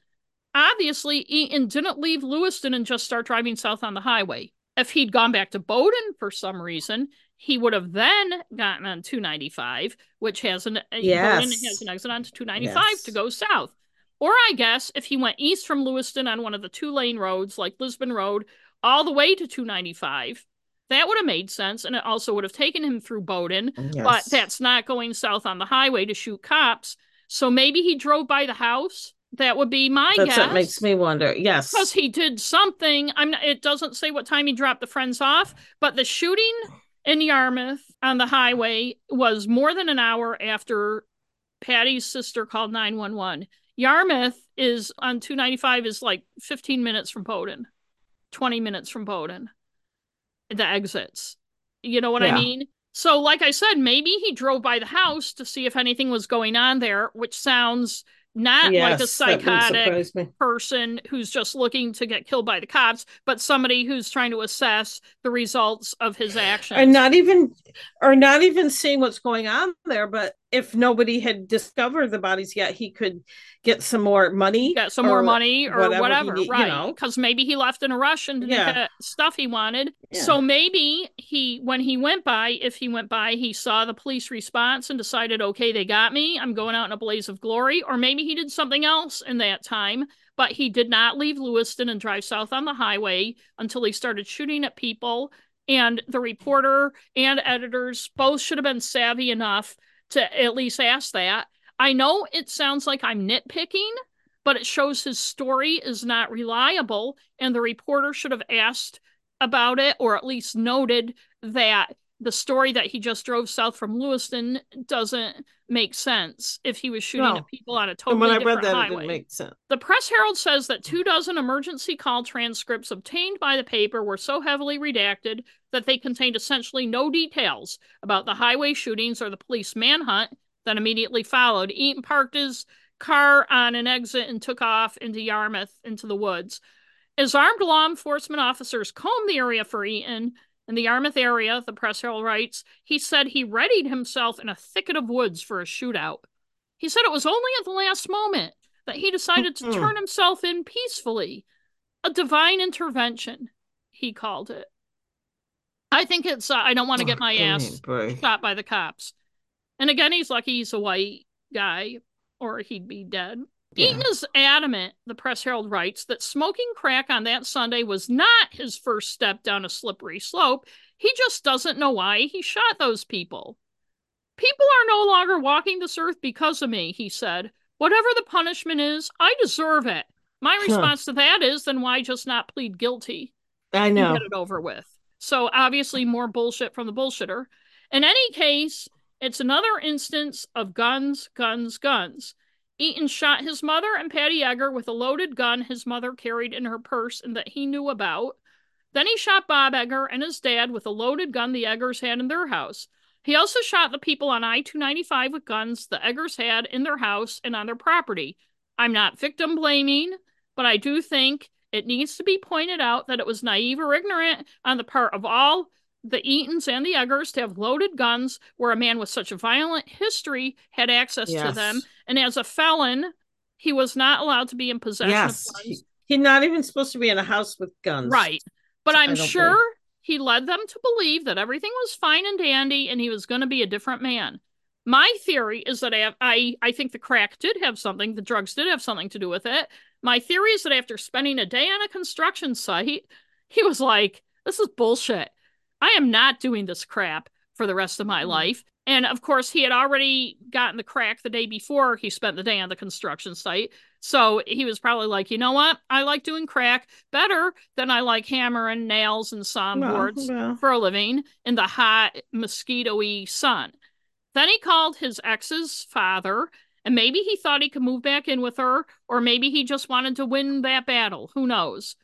S1: obviously, Eaton didn't leave Lewiston and just start driving south on the highway. If he'd gone back to Bowdoin for some reason, he would have then gotten on 295, which has an uh, Bowdoin
S2: Yes.
S1: has an exit onto 295
S2: Yes.
S1: to go south. Or I guess if he went east from Lewiston on one of the two lane roads like Lisbon Road all the way to 295, that would have made sense, and it also would have taken him through Bowdoin. But that's not going south on the highway to shoot cops. So maybe he drove by the house. That would be my
S2: That's
S1: guess
S2: That makes me wonder. Yes.
S1: because he did something. I'm. Not, it doesn't say what time he dropped the friends off, but the shooting in Yarmouth on the highway was more than an hour after Patty's sister called nine one one. Yarmouth is on two ninety five is like fifteen minutes from Bowdoin, twenty minutes from Bowdoin. The exits. You know what I mean? So, like I said, maybe he drove by the house to see if anything was going on there, which sounds not like a
S2: Yes, that wouldn't
S1: psychotic person who's just looking to get killed by the cops, but somebody who's trying to assess the results of his actions.
S2: or not even or not even seeing what's going on there but if nobody had discovered the bodies yet he could get some more money
S1: get some more money or
S2: whatever he
S1: whatever,
S2: need- you
S1: right?
S2: know.
S1: Because maybe he left in a rush and didn't
S2: Yeah.
S1: get stuff he wanted.
S2: Yeah.
S1: So maybe he, when he went by, if he went by, he saw the police response and decided, okay, they got me. I'm going out in a blaze of glory. Or maybe he did something else in that time, but he did not leave Lewiston and drive south on the highway until he started shooting at people. And the reporter and editors both should have been savvy enough to at least ask that. I know it sounds like I'm nitpicking, but it shows his story is not reliable, and the reporter should have asked about it or at least noted that the story that he just drove south from Lewiston doesn't make sense if he was shooting no. at people on a totally and when I read that, highway. It didn't make sense. The Press Herald says that two dozen emergency call transcripts obtained by the paper were so heavily redacted that they contained essentially no details about the highway shootings or the police manhunt that immediately followed. Eaton parked his car on an exit and took off into Yarmouth into the woods. As armed law enforcement officers combed the area for Eaton, in the Yarmouth area, the press herald writes, he said he readied himself in a thicket of woods for a shootout. He said it was only at the last moment that he decided to mm-hmm. turn himself in peacefully. A divine intervention, he called it. I think it's, uh, I don't want to get my ass shot by the cops. And again, he's lucky he's a white guy, or he'd be dead. Yeah. Eaton is adamant, the Press Herald writes, that smoking crack on that Sunday was not his first step down a slippery slope. He just doesn't know why he shot those people. People are no longer walking this earth because of me, he said. Whatever the punishment is, I deserve it. My response huh. to that is, then why just not plead guilty?
S2: I know.
S1: Get it over with. So obviously, more bullshit from the bullshitter. In any case, it's another instance of guns, guns, guns. Eaton shot his mother and Patty Eger with a loaded gun his mother carried in her purse and that he knew about. Then he shot Bob Eger and his dad with a loaded gun the Egers had in their house. He also shot the people on I 295 with guns the Egers had in their house and on their property. I'm not victim blaming, but I do think it needs to be pointed out that it was naive or ignorant on the part of all the Eatons and the Egers to have loaded guns where a man with such a violent history had access yes. to them. And as a felon, he was not allowed to be in possession yes. of guns.
S2: He's not even supposed to be in a house with guns.
S1: Right. But I'm sure believe. he led them to believe that everything was fine and dandy and he was going to be a different man. My theory is that I, have, I I think the crack did have something, the drugs did have something to do with it. My theory is that after spending a day on a construction site, he was like, "This is bullshit. I am not doing this crap for the rest of my mm. life. And of course, he had already gotten the crack the day before he spent the day on the construction site. So he was probably like, you know what? I like doing crack better than I like hammering nails and sawn boards well, well. for a living in the hot, mosquito-y sun. Then he called his ex's father, and maybe he thought he could move back in with her, or maybe he just wanted to win that battle. Who knows?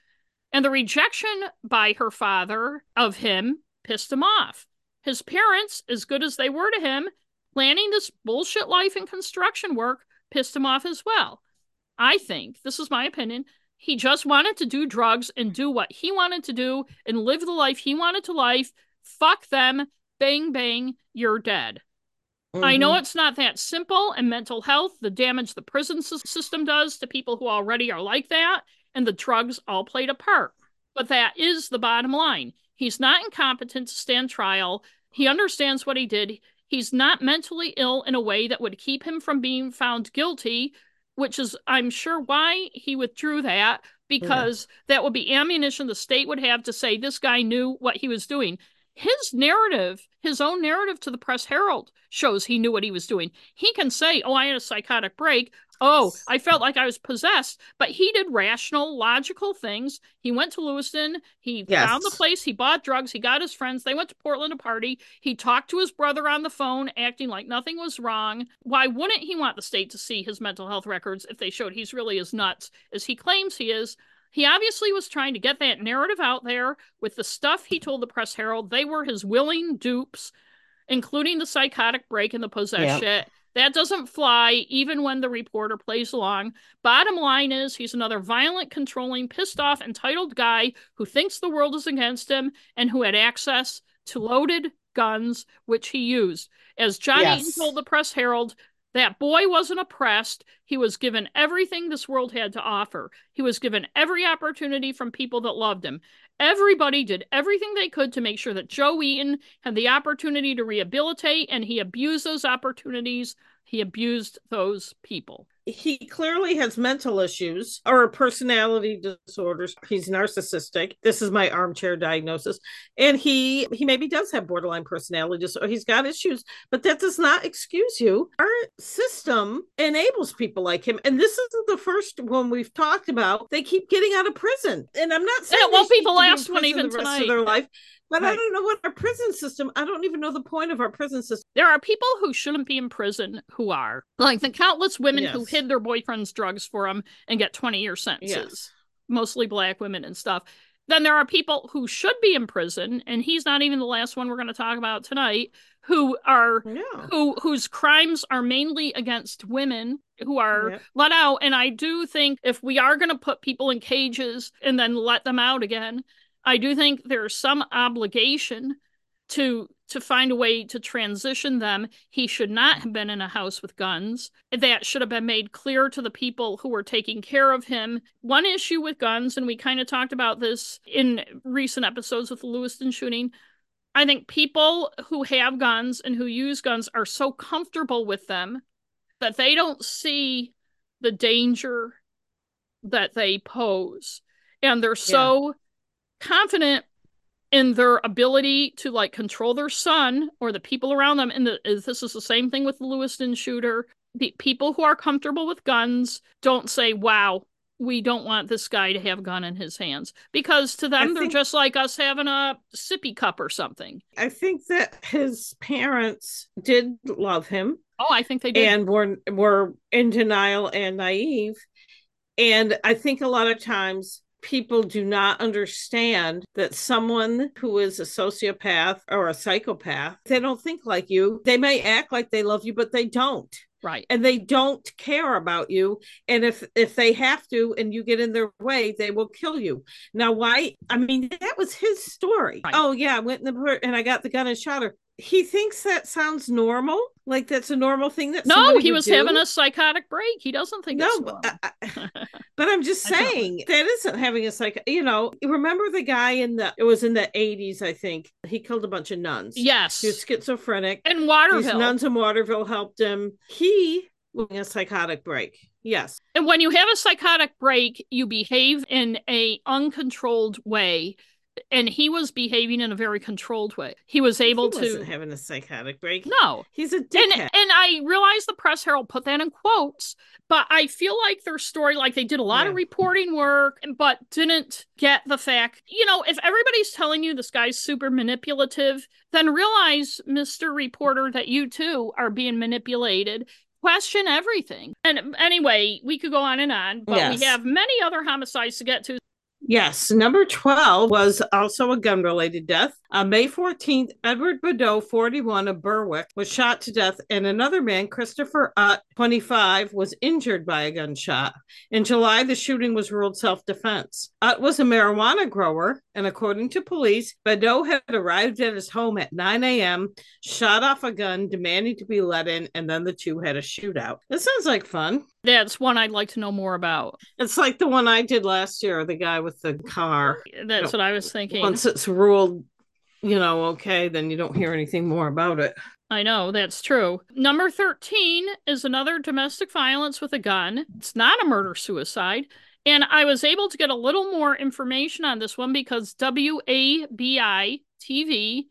S1: And the rejection by her father of him pissed him off. His parents, as good as they were to him, planning this bullshit life in construction work pissed him off as well. I think, this is my opinion, he just wanted to do drugs and do what he wanted to do and live the life he wanted to life. Fuck them. Bang, bang, you're dead. Mm-hmm. I know mm-hmm. it's not that simple, and mental health, the damage the prison system does to people who already are like that, and the drugs all played a part. But that is the bottom line. He's not incompetent to stand trial. He understands what he did. He's not mentally ill in a way that would keep him from being found guilty, which is, I'm sure, why he withdrew that, because yeah. that would be ammunition the state would have to say this guy knew what he was doing. His narrative, his own narrative to the Press Herald, shows he knew what he was doing. He can say, Oh, I had a psychotic break. Oh, I felt like I was possessed. But he did rational, logical things. He went to Lewiston. He yes. found the place. He bought drugs. He got his friends. They went to Portland to party. He talked to his brother on the phone, acting like nothing was wrong. Why wouldn't he want the state to see his mental health records if they showed he's really as nuts as he claims he is? He obviously was trying to get that narrative out there with the stuff he told the Press Herald. They were his willing dupes, including the psychotic break and the possession. Yep. That doesn't fly, even when the reporter plays along. Bottom line is, he's another violent, controlling, pissed off, entitled guy who thinks the world is against him and who had access to loaded guns, which he used. As Johnny yes. told the Press Herald, that boy wasn't oppressed. He was given everything this world had to offer. He was given every opportunity from people that loved him. Everybody did everything they could to make sure that Joe Eaton had the opportunity to rehabilitate, and he abused those opportunities. He abused those people.
S2: He clearly has mental issues or personality disorders. He's narcissistic. This is my armchair diagnosis. And he he maybe does have borderline personality disorder. He's got issues, but that does not excuse you. Our system enables people like him. And this isn't the first one we've talked about. They keep getting out of prison. And I'm not saying
S1: won't be the last one even
S2: the rest
S1: tonight.
S2: of their life. But
S1: Right.
S2: I don't know what our prison system. I don't even know the point of our prison system.
S1: There are people who shouldn't be in prison who are. Like the countless women who hid their boyfriend's drugs for them and get 20 year sentences.
S2: Yes.
S1: Mostly black women and stuff. Then there are people who should be in prison, and he's not even the last one we're going to talk about tonight, who are
S2: Yeah.
S1: who whose crimes are mainly against women who are
S2: Yep.
S1: let out and i do think if we are going to put people in cages and then let them out again i do think there's some obligation to to find a way to transition them. He should not have been in a house with guns. That should have been made clear to the people who were taking care of him. One issue with guns and we kind of talked about this in recent episodes with the lewiston shooting I think people who have guns and who use guns are so comfortable with them that they don't see the danger that they pose. And they're so confident in their ability to like control their son or the people around them. And the, this is the same thing with the Lewiston shooter. The people who are comfortable with guns don't say, wow, we don't want this guy to have a gun in his hands because to them
S2: I
S1: they're just like us having a sippy cup or something.
S2: I think that his parents did love him
S1: Oh, I think they did.
S2: and were were in denial and naive. And I think a lot of times people do not understand that someone who is a sociopath or a psychopath, they don't think like you. They may act like they love you, but they don't.
S1: right.
S2: and they don't care about you and if if they have to and you get in their way they will kill you now why i mean that was his story
S1: Right.
S2: oh yeah i went in the and i got the gun and shot her he thinks that sounds normal like that's a normal thing that
S1: No, he was
S2: do.
S1: having a psychotic break. He doesn't think
S2: no
S1: it's
S2: but. I- but i'm just saying that isn't having a psych you know remember the guy in the it was in the 80s i think he killed a bunch of nuns
S1: yes.
S2: he was schizophrenic
S1: and
S2: these nuns in waterville helped him he was having a psychotic break yes
S1: And when you have a psychotic break, you behave in a uncontrolled way. And he was behaving in a very controlled way. He was able
S2: he
S1: to
S2: wasn't having a psychotic break.
S1: No.
S2: He's a
S1: And
S2: dickhead.
S1: and I realize the press herald put that in quotes, but I feel like their story, like they did a lot of reporting work, but didn't get the fact. You know, if everybody's telling you this guy's super manipulative, then realize, Mr. Reporter, that you too are being manipulated. Question everything. And anyway, we could go on and on, but
S2: Yes.
S1: we have many other homicides to get to.
S2: Yes, number 12 was also a gun related death. On May 14th, Edward Badeau, 41 of Berwick, was shot to death, and another man, Christopher 25, was injured by a gunshot. In July, the shooting was ruled self defense. Utt was a marijuana grower, and according to police, Badeau had arrived at his home at 9 a.m., shot off a gun, demanding to be let in, and then the two had a shootout. That sounds like fun.
S1: That's one I'd like to know more about.
S2: It's like the one I did last year, the guy with the car.
S1: That's
S2: No.
S1: what I was thinking.
S2: Once it's ruled, you know, okay, then you don't hear anything more about it.
S1: I know, that's true. Number 13 is another domestic violence with a gun. It's not a murder suicide. And I was able to get a little more information on this one because WABI TV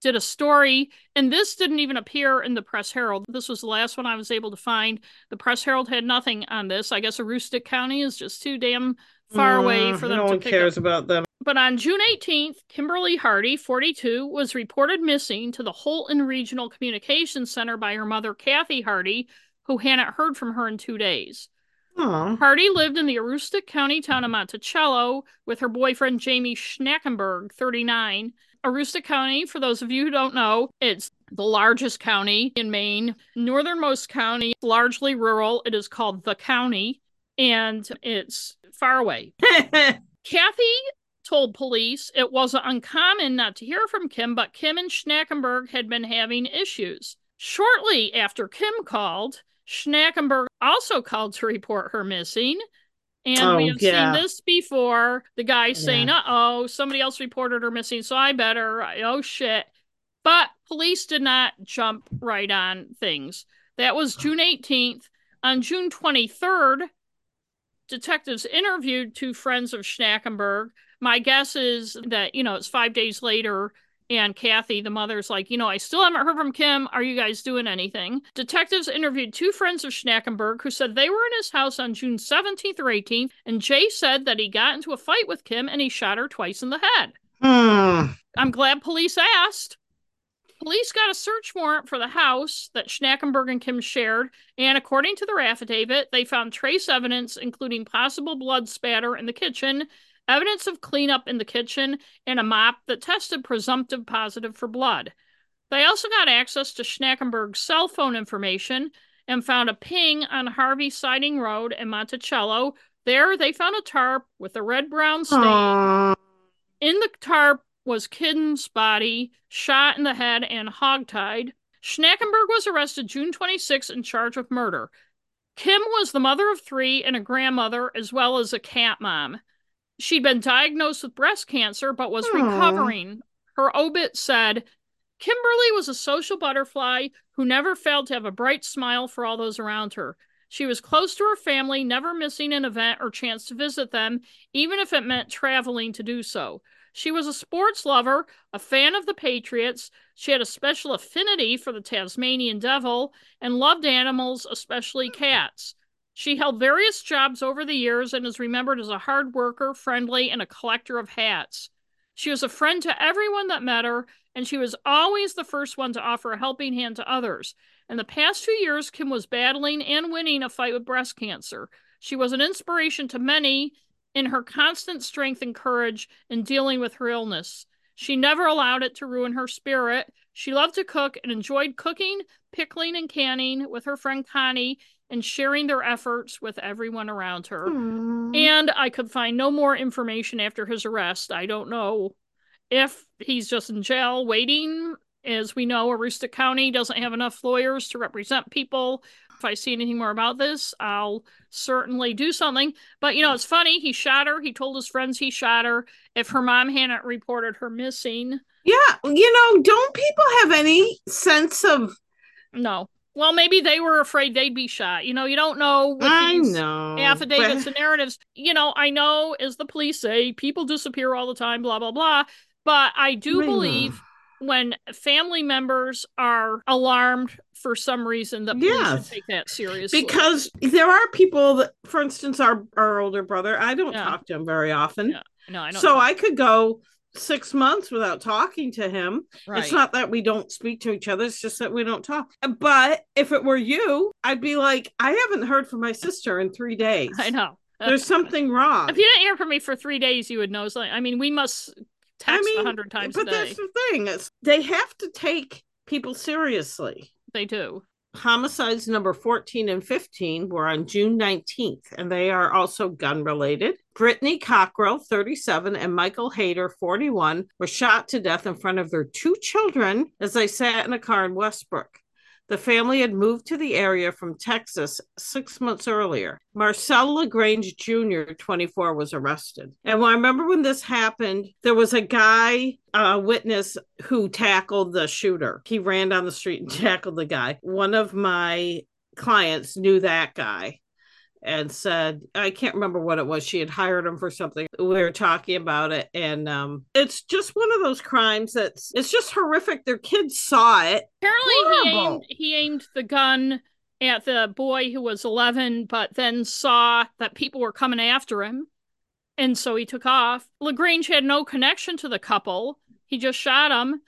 S1: did a story, and this didn't even appear in the Press Herald. This was the last one I was able to find. The Press Herald had nothing on this. I guess Aroostook County is just too damn far away
S2: Mm,
S1: for them
S2: no
S1: to
S2: one
S1: pick
S2: cares
S1: up.
S2: about them.
S1: But on June 18th, Kimberly Hardy, 42, was reported missing to the Houlton Regional Communications Center by her mother, Kathy Hardy, who hadn't heard from her in two days.
S2: Oh,
S1: Hardy lived in the Aroostook County town of Monticello with her boyfriend, Jamie Schnackenberg, 39. Aroostook County, for those of you who don't know, it's the largest county in Maine, northernmost county, largely rural. It is called the county, and it's far away. Kathy told police it wasn't uncommon not to hear from Kim, but Kim and Schnackenberg had been having issues. Shortly after Kim called, Schnackenberg also called to report her missing. And
S2: Oh,
S1: we have
S2: yeah.
S1: seen this before. The guy saying, uh oh, somebody else reported her missing, so I better, oh shit. But police did not jump right on things. That was June 18th. On June 23rd, detectives interviewed two friends of Schnackenberg. My guess is that, you know, it's five days later and Kathy, the mother's like, you know, I still haven't heard from Kim. Are you guys doing anything? Detectives interviewed two friends of Schnackenberg who said they were in his house on June 17th or 18th, and Jay said that he got into a fight with Kim and he shot her twice in the head.
S2: Hmm.
S1: I'm glad police asked. Police got a search warrant for the house that Schnackenberg and Kim shared, and according to their affidavit, they found trace evidence, including possible blood spatter in the kitchen, evidence of cleanup in the kitchen, and a mop that tested presumptive positive for blood. They also got access to Schnackenberg's cell phone information and found a ping on Harvey Siding Road in Monticello. There, they found a tarp with a red brown stain.
S2: Aww.
S1: In the tarp was Kidden's body, shot in the head and hogtied. Schnackenberg was arrested June 26 in charge of murder. Kim was the mother of three and a grandmother, as well as a cat mom. She'd been diagnosed with breast cancer but was
S2: Aww.
S1: recovering. Her obit said, Kimberly was a social butterfly who never failed to have a bright smile for all those around her. She was close to her family, never missing an event or chance to visit them, even if it meant traveling to do so. She was a sports lover, a fan of the Patriots. She had a special affinity for the Tasmanian devil and loved animals, especially cats. She held various jobs over the years and is remembered as a hard worker, friendly, and a collector of hats. She was a friend to everyone that met her, and she was always the first one to offer a helping hand to others. In the past few years, Kim was battling and winning a fight with breast cancer. She was an inspiration to many in her constant strength and courage in dealing with her illness. She never allowed it to ruin her spirit. She loved to cook and enjoyed cooking, pickling, and canning with her friend Connie and sharing their efforts with everyone around her.
S2: Aww.
S1: And I could find no more information after his arrest. I don't know if he's just in jail waiting. As we know, Aroostook County doesn't have enough lawyers to represent people. If I see anything more about this, I'll certainly do something. But you know, it's funny. He shot her. He told his friends he shot her. If her mom hadn't reported her missing,
S2: Yeah, you know, don't people have any sense of?
S1: no. Well, maybe they were afraid they'd be shot. You know, you don't know with
S2: I know
S1: affidavits
S2: but-
S1: and narratives. You know, I know, as the police say, people disappear all the time, blah, blah, blah. But I do
S2: I know.
S1: believe when family members are alarmed for some reason that police should take that seriously.
S2: because there are people that, for instance, our our older brother. I don't
S1: Yeah.
S2: talk to him very often,
S1: Yeah, no, I don't.
S2: so I could go six months without talking to him.
S1: right.
S2: It's not that we don't speak to each other; it's just that we don't talk. But if it were you, I'd be like, I haven't heard from my sister in three days.
S1: I know.
S2: There's something wrong.
S1: If you didn't hear from me for three days, you would know something. I mean, we must text a hundred times
S2: but
S1: a day.
S2: that's the thing is they have to take people seriously.
S1: They do.
S2: Homicides number 14 and 15 were on June 19th, and they are also gun related. Brittany Cockrell, 37, and Michael Hayter, 41, were shot to death in front of their two children as they sat in a car in Westbrook. The family had moved to the area from Texas six months earlier. Marcel LaGrange Jr., 24, was arrested. And I remember when this happened, there was a guy, a witness, who tackled the shooter. He ran down the street and tackled the guy. One of my clients knew that guy and said i can't remember what it was she had hired him for something we were talking about it and um it's just one of those crimes that's it's just horrific their kids saw it
S1: Apparently, he aimed he aimed the gun at the boy who was eleven, but then saw that people were coming after him, and so he took off. Lagrange had no connection to the couple; he just shot him.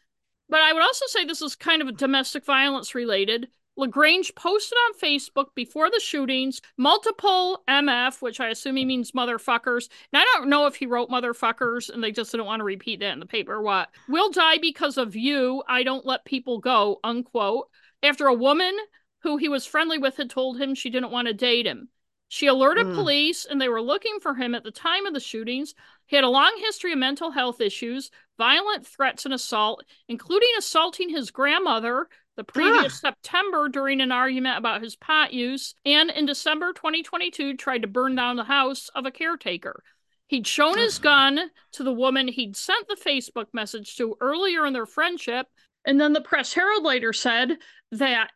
S1: But I would also say this is kind of domestic violence related. Lagrange posted on Facebook before the shootings multiple MF, which I assume he means motherfuckers. And I don't know if he wrote motherfuckers and they just didn't want to repeat that in the paper or what. Will die because of you. I don't let people go, unquote. After a woman who he was friendly with had told him she didn't want to date him. She alerted
S2: Mm.
S1: police and they were looking for him at the time of the shootings. He had a long history of mental health issues, violent threats, and assault, including assaulting his grandmother the previous September during an argument about his pot use, and in December 2022 tried to burn down the house of a caretaker. He'd shown his gun to the woman he'd sent the Facebook message to earlier in their friendship, and then the Press Herald later said that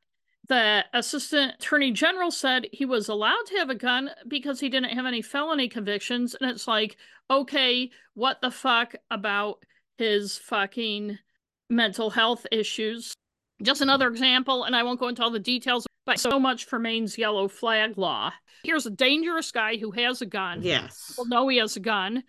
S1: the assistant attorney general said he was allowed to have a gun because he didn't have any felony convictions. And it's like, okay, what the fuck about his fucking mental health issues? Just another example, and I won't go into all the details, but so much for Maine's yellow flag law. Here's a dangerous guy who has a gun.
S2: Yes.
S1: Well, know he has a gun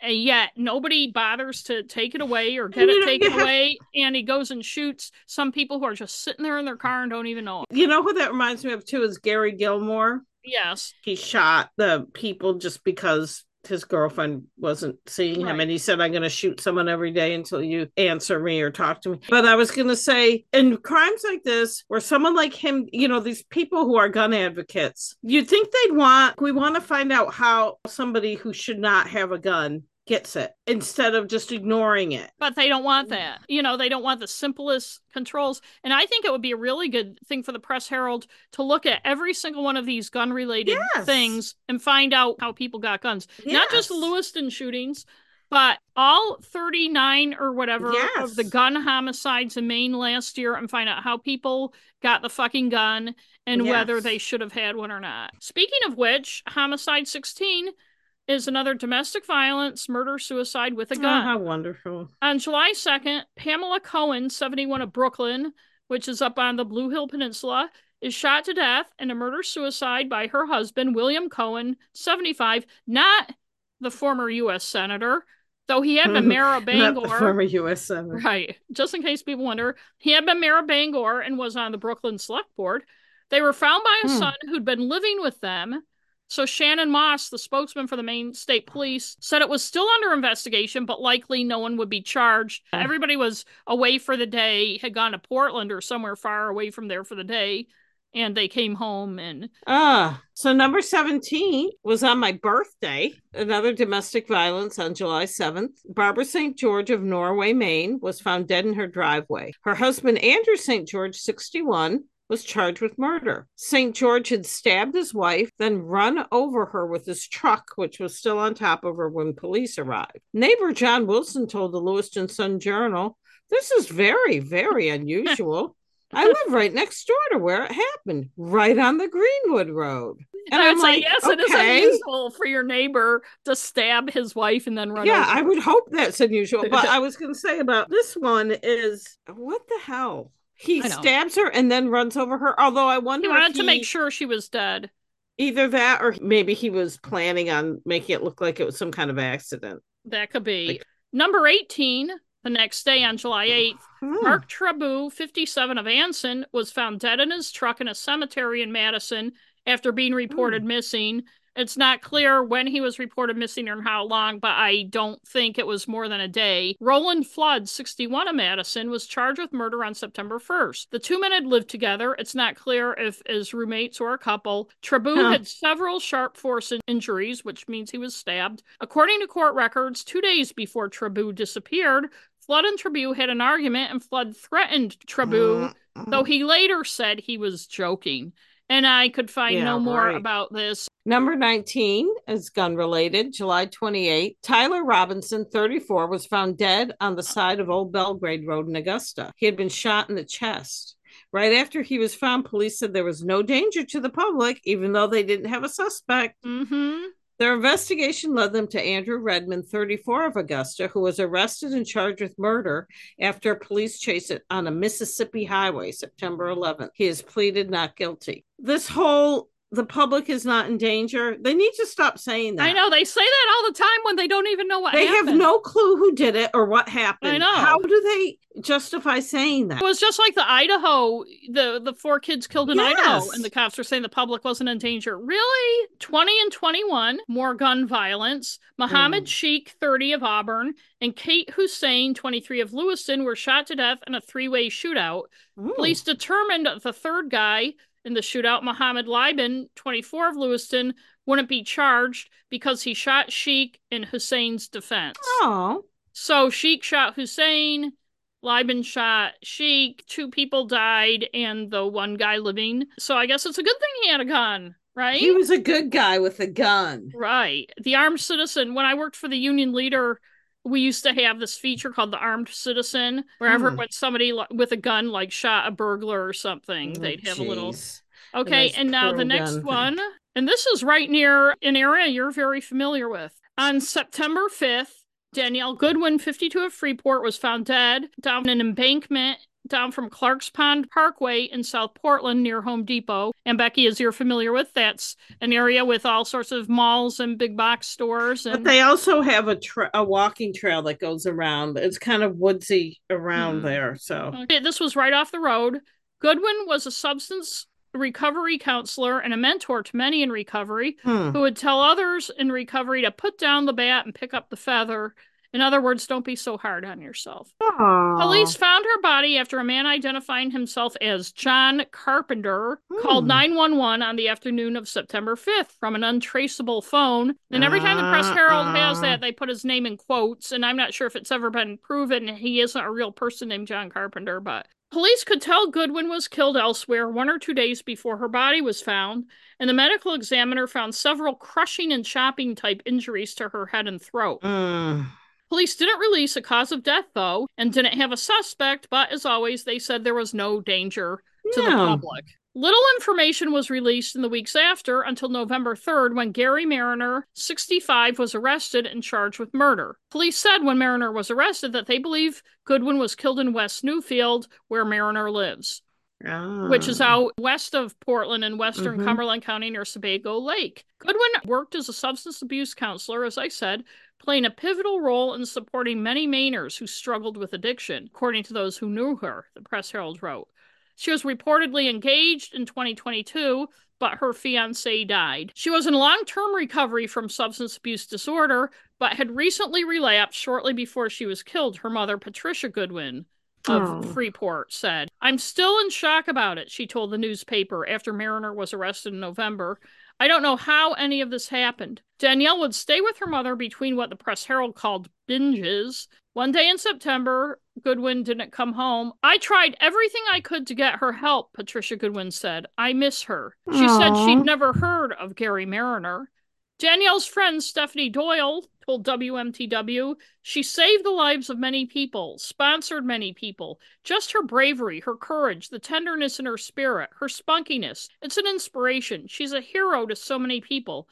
S1: and yet nobody bothers to take it away or get it taken yeah. away and he goes and shoots some people who are just sitting there in their car and don't even know him.
S2: you know who that reminds me of too is gary gilmore
S1: yes
S2: he shot the people just because his girlfriend wasn't seeing him right. and he said i'm going to shoot someone every day until you answer me or talk to me but i was going to say in crimes like this where someone like him you know these people who are gun advocates you'd think they'd want we want to find out how somebody who should not have a gun gets it instead of just ignoring it.
S1: But they don't want that. You know, they don't want the simplest controls. And I think it would be a really good thing for the Press Herald to look at every single one of these gun related yes. things and find out how people got guns. Yes. Not just the Lewiston shootings, but all 39 or whatever yes. of the gun homicides in Maine last year and find out how people got the fucking gun and whether they should have had one or not. Speaking of which, homicide 16 is another domestic violence, murder, suicide with a gun.
S2: Oh, how wonderful.
S1: On July 2nd, Pamela Cohen, 71 of Brooklin, which is up on the Blue Hill Peninsula, is shot to death in a murder suicide by her husband, William Cohen, 75, not the former U.S. Senator, though he had been mayor of Bangor.
S2: former U.S. Senator.
S1: Right. Just in case people wonder, he had been mayor of Bangor and was on the Brooklin Select Board. They were found by a hmm. son who'd been living with them so Shannon Moss, the spokesman for the Maine State Police, said it was still under investigation, but likely no one would be charged. Everybody was away for the day, had gone to Portland or somewhere far away from there for the day, and they came home and
S2: ah. So number 17 was on my birthday. Another domestic violence on July 7th. Barbara St. George of Norway, Maine, was found dead in her driveway. Her husband Andrew St. George, 61, was charged with murder. St. George had stabbed his wife, then run over her with his truck, which was still on top of her when police arrived. Neighbor John Wilson told the Lewiston Sun Journal, This is very, very unusual. I live right next door to where it happened, right on the Greenwood Road.
S1: And I am like, yes, okay. it is unusual for your neighbor to stab his wife and then run.
S2: Yeah, I would hope that's unusual. But I was going to say about this one is what the hell? He stabs her and then runs over her. Although I wonder,
S1: he wanted he, to make sure she was dead.
S2: Either that, or maybe he was planning on making it look like it was some kind of accident.
S1: That could be like, number eighteen. The next day, on July 8th, hmm. Mark Trabue, 57 of Anson, was found dead in his truck in a cemetery in Madison after being reported hmm. missing. It's not clear when he was reported missing or how long, but I don't think it was more than a day. Roland Flood, 61 of Madison, was charged with murder on September 1st. The two men had lived together. It's not clear if as roommates or a couple. Trabue huh. had several sharp force injuries, which means he was stabbed. According to court records, two days before Trabue disappeared, Flood and Trabue had an argument, and Flood threatened Trabue, mm-hmm. though he later said he was joking and I could find yeah, no more right. about this.
S2: Number 19 is gun related. July 28, Tyler Robinson, 34, was found dead on the side of Old Belgrade Road in Augusta. He had been shot in the chest. Right after he was found, police said there was no danger to the public, even though they didn't have a suspect.
S1: Mm-hmm.
S2: Their investigation led them to Andrew Redmond, 34 of Augusta, who was arrested and charged with murder after a police chase on a Mississippi highway September 11th. He has pleaded not guilty. This whole the public is not in danger. They need to stop saying that.
S1: I know they say that all the time when they don't even know what
S2: they
S1: happened.
S2: have no clue who did it or what happened. I
S1: know.
S2: How do they justify saying that?
S1: It was just like the Idaho, the the four kids killed in yes. Idaho, and the cops were saying the public wasn't in danger. Really? 20 and 21, more gun violence. Muhammad mm. Sheikh, 30 of Auburn, and Kate Hussein, 23 of Lewiston, were shot to death in a three-way shootout. Ooh. Police determined the third guy in the shootout, Muhammad Liban, 24 of Lewiston, wouldn't be charged because he shot Sheikh in Hussein's defense.
S2: Oh.
S1: So Sheikh shot Hussein, Liban shot Sheikh, two people died, and the one guy living. So I guess it's a good thing he had a gun, right?
S2: He was a good guy with a gun.
S1: Right. The armed citizen, when I worked for the Union leader we used to have this feature called the armed citizen wherever
S2: Hmm.
S1: when somebody with a gun like shot a burglar or something
S2: Oh,
S1: they'd have a little okay and now the next
S2: gun.
S1: one and this is right near an area you're very familiar with on september 5th danielle goodwin 52 of freeport was found dead down an embankment down from Clark's Pond Parkway in South Portland near Home Depot. And Becky, as you're familiar with, that's an area with all sorts of malls and big box stores. And
S2: But they also have a tra- a walking trail that goes around. It's kind of woodsy around
S1: Hmm.
S2: there. So
S1: Okay, this was right off the road. Goodwin was a substance recovery counselor and a mentor to many in recovery
S2: Hmm.
S1: who would tell others in recovery to put down the bat and pick up the feather. In other words, don't be so hard on yourself. Police found her body after a man identifying himself as John Carpenter called
S2: Hmm.
S1: 911 on the afternoon of September 5th from an untraceable phone. And every time the Press Herald has
S2: Uh-uh.
S1: that, they put his name in quotes. And I'm not sure if it's ever been proven he isn't a real person named John Carpenter, but police could tell Goodwin was killed elsewhere one or two days before her body was found. And the medical examiner found several crushing and chopping type injuries to her head and throat.
S2: Hmm.
S1: Police didn't release a cause of death, though, and didn't have a suspect, but as always, they said there was no danger to the public. Little information was released in the weeks after until November 3rd when Gary Mariner, 65, was arrested and charged with murder. Police said when Mariner was arrested that they believe Goodwin was killed in West Newfield, where Mariner lives, which is
S2: Ah.
S1: out west of Portland in western
S2: Mhm.
S1: Cumberland County near Sebago Lake. Goodwin worked as a substance abuse counselor, as I said, playing a pivotal role in supporting many Mainers who struggled with addiction, according to those who knew her, the Press Herald wrote. She was reportedly engaged in 2022, but her fiance died. She was in long term recovery from substance abuse disorder, but had recently relapsed shortly before she was killed, her mother, Patricia Goodwin of
S2: Oh.
S1: Freeport said. I'm still in shock about it, she told the newspaper after Mariner was arrested in November. I don't know how any of this happened. Danielle would stay with her mother between what the Press Herald called binges. One day in September, Goodwin didn't come home. I tried everything I could to get her help, Patricia Goodwin said. I miss her. She said she'd never heard of Gary Mariner. Danielle's friend Stephanie Doyle told WMTW she saved the lives of many people, sponsored many people. Just her bravery, her courage, the tenderness in her spirit, her spunkiness. It's an inspiration. She's a hero to so many people.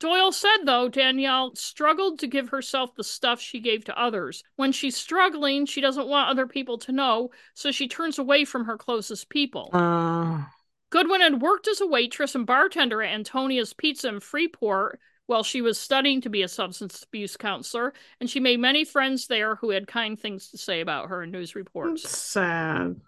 S1: Doyle said, though, Danielle struggled to give herself the stuff she gave to others. When she's struggling, she doesn't want other people to know, so she turns away from her closest people.
S2: Uh,
S1: Goodwin had worked as a waitress and bartender at Antonia's Pizza in Freeport while she was studying to be a substance abuse counselor, and she made many friends there who had kind things to say about her in news reports.
S2: sad.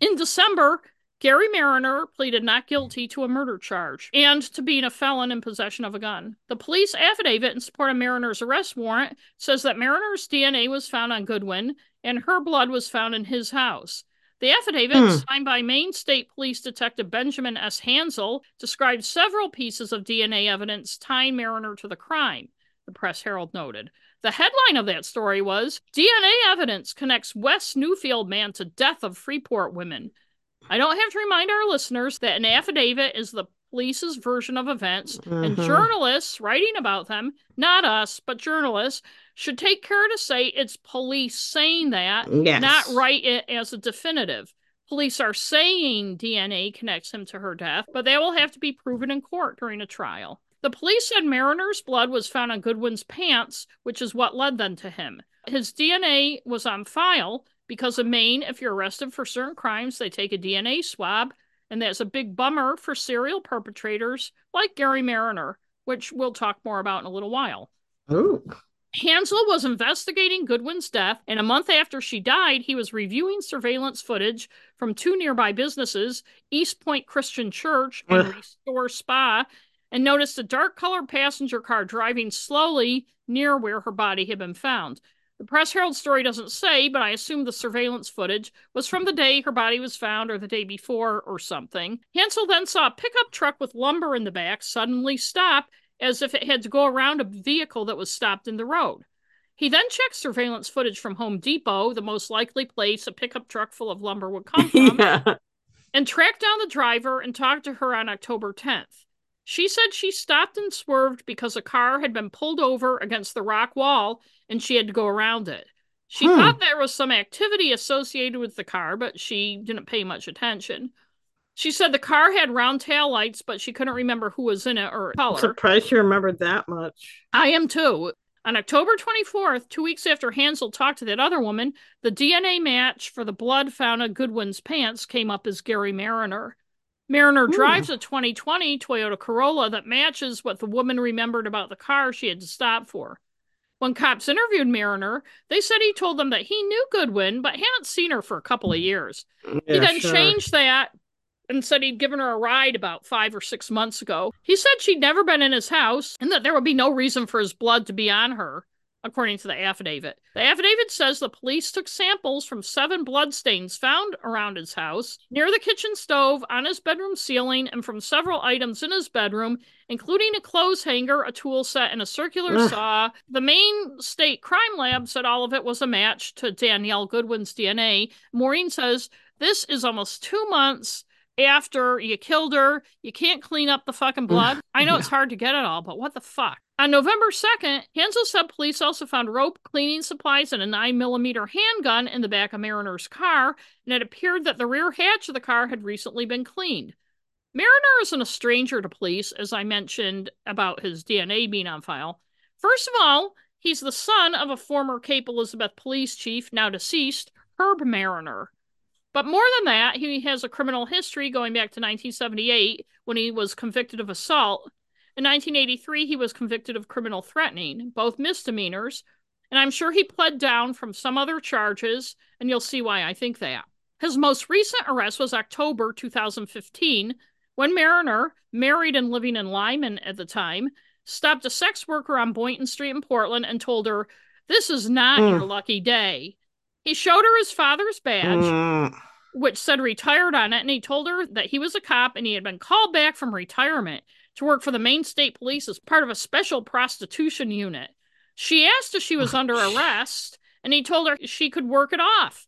S1: In December, Gary Mariner pleaded not guilty to a murder charge and to being a felon in possession of a gun. The police affidavit in support of Mariner's arrest warrant says that Mariner's DNA was found on Goodwin and her blood was found in his house. The affidavit,
S2: Hmm.
S1: signed by Maine State Police Detective Benjamin S. Hansel, described several pieces of DNA evidence tying Mariner to the crime, the Press Herald noted. The headline of that story was DNA evidence connects West Newfield man to death of Freeport women. I don't have to remind our listeners that an affidavit is the police's version of events, and
S2: Mhm.
S1: journalists writing about them, not us, but journalists, should take care to say it's police saying that,
S2: Yes.
S1: not write it as a definitive. Police are saying DNA connects him to her death, but that will have to be proven in court during a trial. The police said Mariner's blood was found on Goodwin's pants, which is what led them to him. His DNA was on file because in Maine, if you're arrested for certain crimes, they take a DNA swab, and that's a big bummer for serial perpetrators like Gary Mariner, which we'll talk more about in a little while.
S2: Ooh.
S1: Hansel was investigating Goodwin's death, and a month after she died, he was reviewing surveillance footage from two nearby businesses, East Point Christian Church and. Restore Spa, and noticed a dark colored passenger car driving slowly near where her body had been found. The Press Herald story doesn't say, but I assume the surveillance footage was from the day her body was found or the day before or something. Hansel then saw a pickup truck with lumber in the back suddenly stop as if it had to go around a vehicle that was stopped in the road. He then checked surveillance footage from Home Depot, the most likely place a pickup truck full of lumber would come from,
S2: yeah.
S1: and tracked down the driver and talked to her on October 10th. She said she stopped and swerved because a car had been pulled over against the rock wall and she had to go around it. She hmm. thought there was some activity associated with the car, but she didn't pay much attention. She said the car had round tail lights, but she couldn't remember who was in it or color. I'm
S2: surprised she remembered that much.
S1: I am too. On October 24th, two weeks after Hansel talked to that other woman, the DNA match for the blood found on Goodwin's pants came up as Gary Mariner. Mariner Ooh. drives a 2020 Toyota Corolla that matches what the woman remembered about the car she had to stop for. When cops interviewed Mariner, they said he told them that he knew Goodwin, but hadn't seen her for a couple of years. Yeah, he then sure. changed that and said he'd given her a ride about five or six months ago. He said she'd never been in his house and that there would be no reason for his blood to be on her, according to the affidavit. The affidavit says the police took samples from seven bloodstains found around his house, near the kitchen stove, on his bedroom ceiling, and from several items in his bedroom, including a clothes hanger, a tool set, and a circular Ugh. saw. The Maine State Crime Lab said all of it was a match to Danielle Goodwin's DNA. Maureen says, This is almost two months after you killed her. You can't clean up the fucking blood. I know it's hard to get it all, but what the fuck? On November 2nd, Hansel said police also found rope, cleaning supplies, and a 9mm handgun in the back of Mariner's car, and it appeared that the rear hatch of the car had recently been cleaned. Mariner isn't a stranger to police, as I mentioned about his DNA being on file. First of all, he's the son of a former Cape Elizabeth police chief, now deceased, Herb Mariner. But more than that, he has a criminal history going back to 1978 when he was convicted of assault. In 1983, he was convicted of criminal threatening, both misdemeanors, and I'm sure he pled down from some other charges, and you'll see why I think that. His most recent arrest was October 2015 when Mariner, married and living in Lyman at the time, stopped a sex worker on Boynton Street in Portland and told her, This is not mm. your lucky day. He showed her his father's badge, mm. which said retired on it, and he told her that he was a cop and he had been called back from retirement to work for the Maine State Police as part of a special prostitution unit. She asked if she was oh, under arrest, and he told her she could work it off.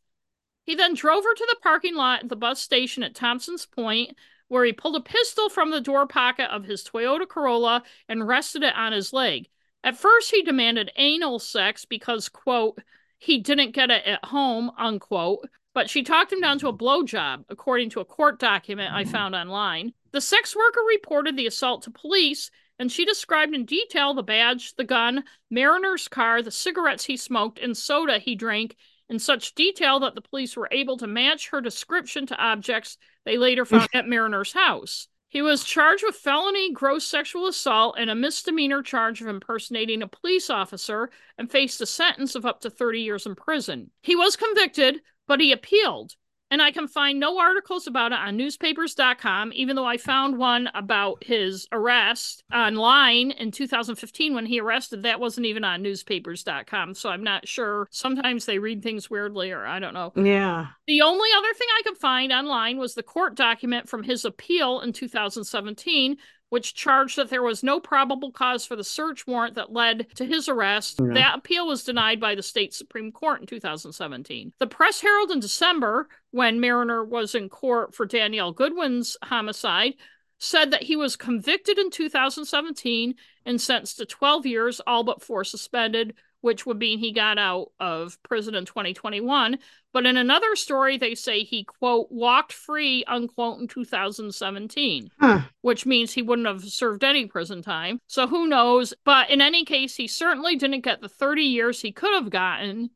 S1: He then drove her to the parking lot at the bus station at Thompson's Point, where he pulled a pistol from the door pocket of his Toyota Corolla and rested it on his leg. At first, he demanded anal sex because, quote, he didn't get it at home, unquote. But she talked him down to a mm-hmm. blowjob, according to a court document I mm-hmm. found online. The sex worker reported the assault to police, and she described in detail the badge, the gun, Mariner's car, the cigarettes he smoked, and soda he drank in such detail that the police were able to match her description to objects they later mm. found at Mariner's house. He was charged with felony gross sexual assault and a misdemeanor charge of impersonating a police officer and faced a sentence of up to 30 years in prison. He was convicted, but he appealed and I can find no articles about it on newspapers.com, even though I found one about his arrest online in 2015 when he arrested. That wasn't even on newspapers.com, so I'm not sure. Sometimes they read things weirdly, or I don't know.
S2: Yeah.
S1: The only other thing I could find online was the court document from his appeal in 2017, which charged that there was no probable cause for the search warrant that led to his arrest. Yeah. That appeal was denied by the state Supreme Court in 2017. The Press Herald in December, when Mariner was in court for Danielle Goodwin's homicide, said that he was convicted in 2017 and sentenced to 12 years, all but four suspended, which would mean he got out of prison in 2021. But in another story, they say he, quote, walked free, unquote, in 2017, huh. which means he wouldn't have served any prison time. So who knows? But in any case, he certainly didn't get the 30 years he could have gotten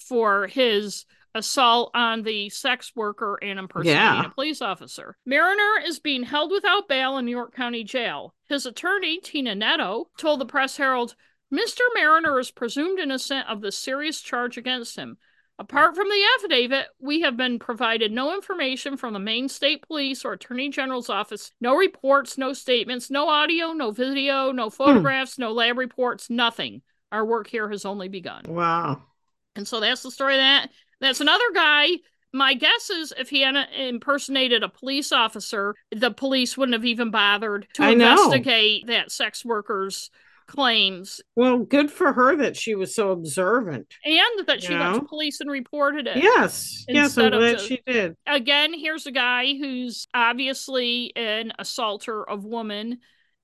S1: for his assault on the sex worker and impersonating yeah. a police officer. Mariner is being held without bail in New York County Jail. His attorney, Tina Netto, told the Press Herald, Mr. Mariner is presumed innocent of the serious charge against him. Apart from the affidavit, we have been provided no information from the Maine State Police or Attorney General's office, no reports, no statements, no audio, no video, no photographs, hmm. no lab reports, nothing. Our work here has only begun.
S2: Wow.
S1: And so that's the story of that. That's another guy. My guess is if he had impersonated a police officer, the police wouldn't have even bothered to I investigate know. that sex worker's claims.
S2: Well, good for her that she was so observant.
S1: And that she know? went to police and reported it.
S2: Yes. Yes, I'm glad she did.
S1: Again, here's a guy who's obviously an assaulter of women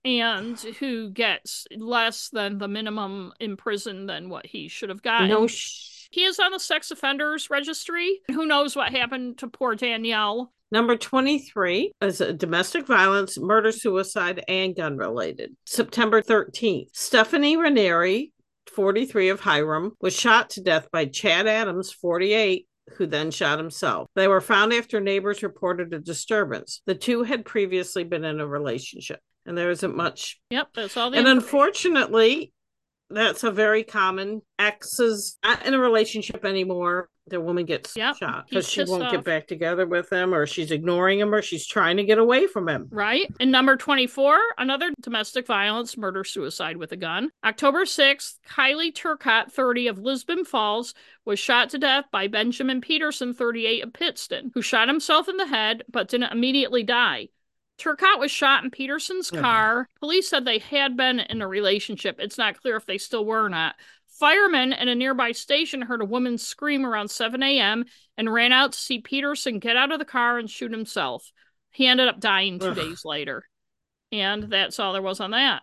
S1: and who gets less than the minimum in prison than what he should have gotten.
S2: No sh-
S1: he is on the sex offenders registry. Who knows what happened to poor Danielle?
S2: Number 23 is a domestic violence, murder, suicide, and gun related. September 13th, Stephanie Ranieri, 43 of Hiram, was shot to death by Chad Adams, 48, who then shot himself. They were found after neighbors reported a disturbance. The two had previously been in a relationship, and there isn't much.
S1: Yep, that's all.
S2: And unfortunately, that's a very common. Ex is not in a relationship anymore. The woman gets
S1: yep,
S2: shot because she won't
S1: off.
S2: get back together with him or she's ignoring him or she's trying to get away from him.
S1: Right. And number 24 another domestic violence murder suicide with a gun. October 6th kylie turcott 30 of lisbon falls was shot to death by benjamin peterson 38 of pittston who shot himself in the head but didn't immediately die Turcott was shot in Peterson's oh, car. Police said they had been in a relationship. It's not clear if they still were or not. Firemen at a nearby station heard a woman scream around 7 a.m. and ran out to see Peterson get out of the car and shoot himself. He ended up dying two Ugh. days later. And that's all there was on that.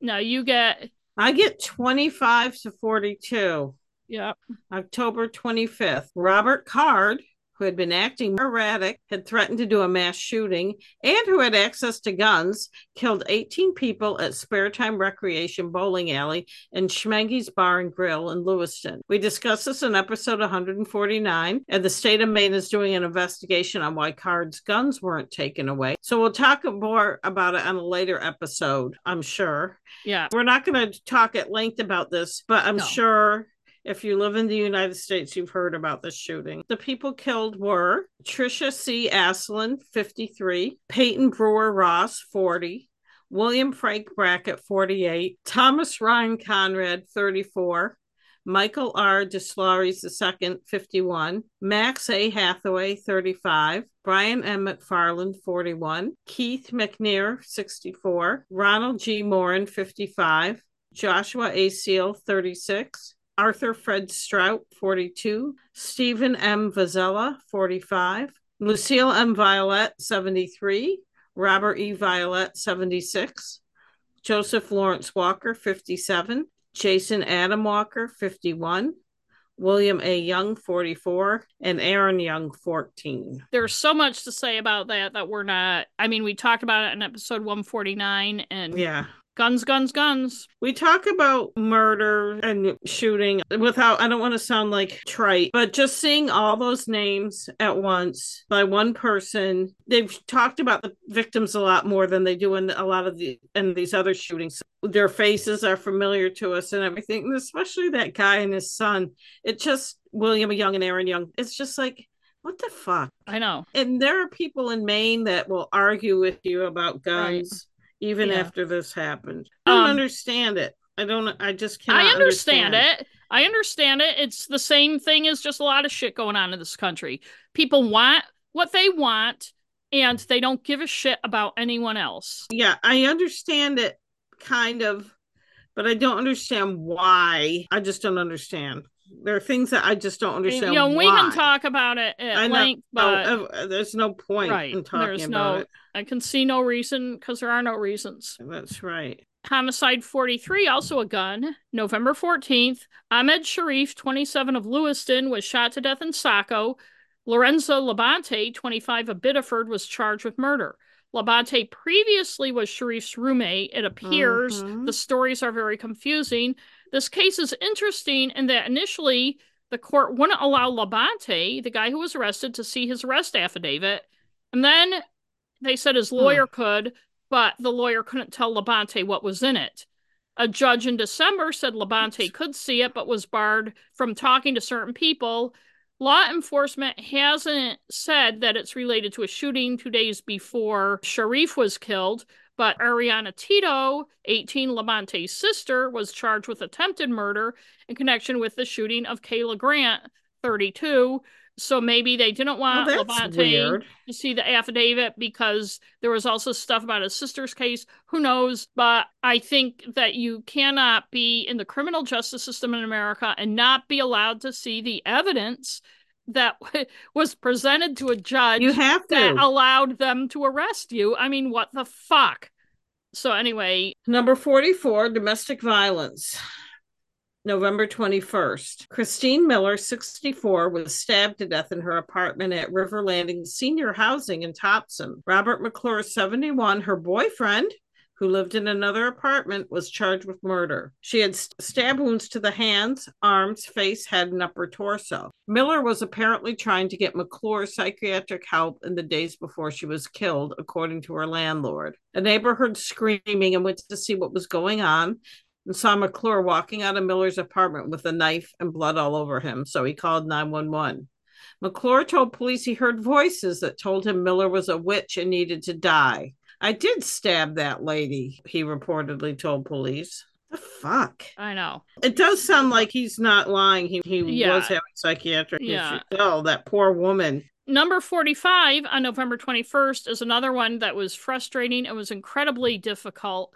S1: Now you get.
S2: I get 25 to 42.
S1: Yep.
S2: October 25th. Robert Card who had been acting erratic, had threatened to do a mass shooting, and who had access to guns, killed 18 people at Spare Time Recreation Bowling Alley and Schemengees Bar and Grill in Lewiston. We discussed this in episode 149, and the state of Maine is doing an investigation on why Card's guns weren't taken away. So we'll talk more about it on a later episode, I'm sure.
S1: Yeah.
S2: We're not going to talk at length about this, but I'm no. sure if you live in the United States, you've heard about this shooting. The people killed were Tricia C. Asselin, 53, Peyton Brewer Ross, 40, William Frank Brackett, 48, Thomas Ryan Conrad, 34, Michael R. Deslauriers II, 51, Maxx A. Hathaway, 35, Bryan M. MacFarlane, 41, Keith Macneir, 64, Ronald G. Morin, 55, Joshua A. Seal, 36, Arthur Fred Strout, 42, Stephen M. Vozzella, 45, Lucille M. Violette, 73, Robert E. Violette, 76, Joseph Lawrence Walker, 57, Jason Adam Walker, 51, William A. Young, 44, and Aaron Young, 14.
S1: There's so much to say about that that we're not. I mean, we talked about it in episode 149, and
S2: yeah,
S1: guns, guns, guns.
S2: We talk about murder and shooting without, I don't want to sound like trite, but just seeing all those names at once by one person, they've talked about the victims a lot more than they do in a lot of the, in these other shootings. Their faces are familiar to us and everything, and especially that guy and his son. It just, William Young and Aaron Young, it's just like, what the fuck?
S1: I know.
S2: And there are people in Maine that will argue with you about guns. Right even yeah. after this happened. I don't um, understand it. I don't. I just can't.
S1: I understand, understand, it. I understand it. It's the same thing as just a lot of shit going on in this country. People want what they want, and they don't give a shit about anyone else.
S2: Yeah, I understand it, kind of, but I don't understand why. I just don't understand. There are things that I just don't understand.
S1: You know, we can talk about it at I length, but
S2: uh, there's no point right. in talking there's about
S1: no,
S2: it.
S1: I can see no reason because there are no reasons.
S2: That's right.
S1: Homicide 43, also a gun. November 14th, Ahmed Sharif, 27 of Lewiston, was shot to death in Saco. Lorenzo Labonte, 25 of Biddeford, was charged with murder. Labonte previously was Sharif's roommate. It appears mm-hmm. the stories are very confusing. This case is interesting in that initially the court wouldn't allow Labonte, the guy who was arrested, to see his arrest affidavit. And then they said his lawyer hmm. could, but the lawyer couldn't tell Labonte what was in it. A judge in December said Labonte could see it, but was barred from talking to certain people. Law enforcement hasn't said that it's related to a shooting two days before Sharif was killed, but Ariana Tito, 18 Labonte's sister, was charged with attempted murder in connection with the shooting of Kayla Grant, 32. So maybe they didn't want well, Labonte to see the affidavit because there was also stuff about his sister's case. Who knows? But I think that you cannot be in the criminal justice system in America and not be allowed to see the evidence that was presented to a judge
S2: you have to.
S1: that allowed them to arrest you. I mean, what the fuck? So anyway,
S2: Number 44, domestic violence. November 21st. Christine Miller, 64, was stabbed to death in her apartment at River Landing Senior Housing in Topsham. Robert McClure, 71, her boyfriend, who lived in another apartment, was charged with murder. She had stab wounds to the hands, arms, face, head, and upper torso. Miller was apparently trying to get McClure psychiatric help in the days before she was killed, according to her landlord. A neighbor heard screaming and went to see what was going on and saw McClure walking out of Miller's apartment with a knife and blood all over him, so he called 911. McClure told police he heard voices that told him Miller was a witch and needed to die. I did stab that lady, he reportedly told police. The fuck?
S1: I know.
S2: It does sound like he's not lying. He, he
S1: Yeah.
S2: was having psychiatric
S1: Yeah.
S2: issues. Oh, that poor woman.
S1: Number 45 on November 21st is another one that was frustrating. It was incredibly difficult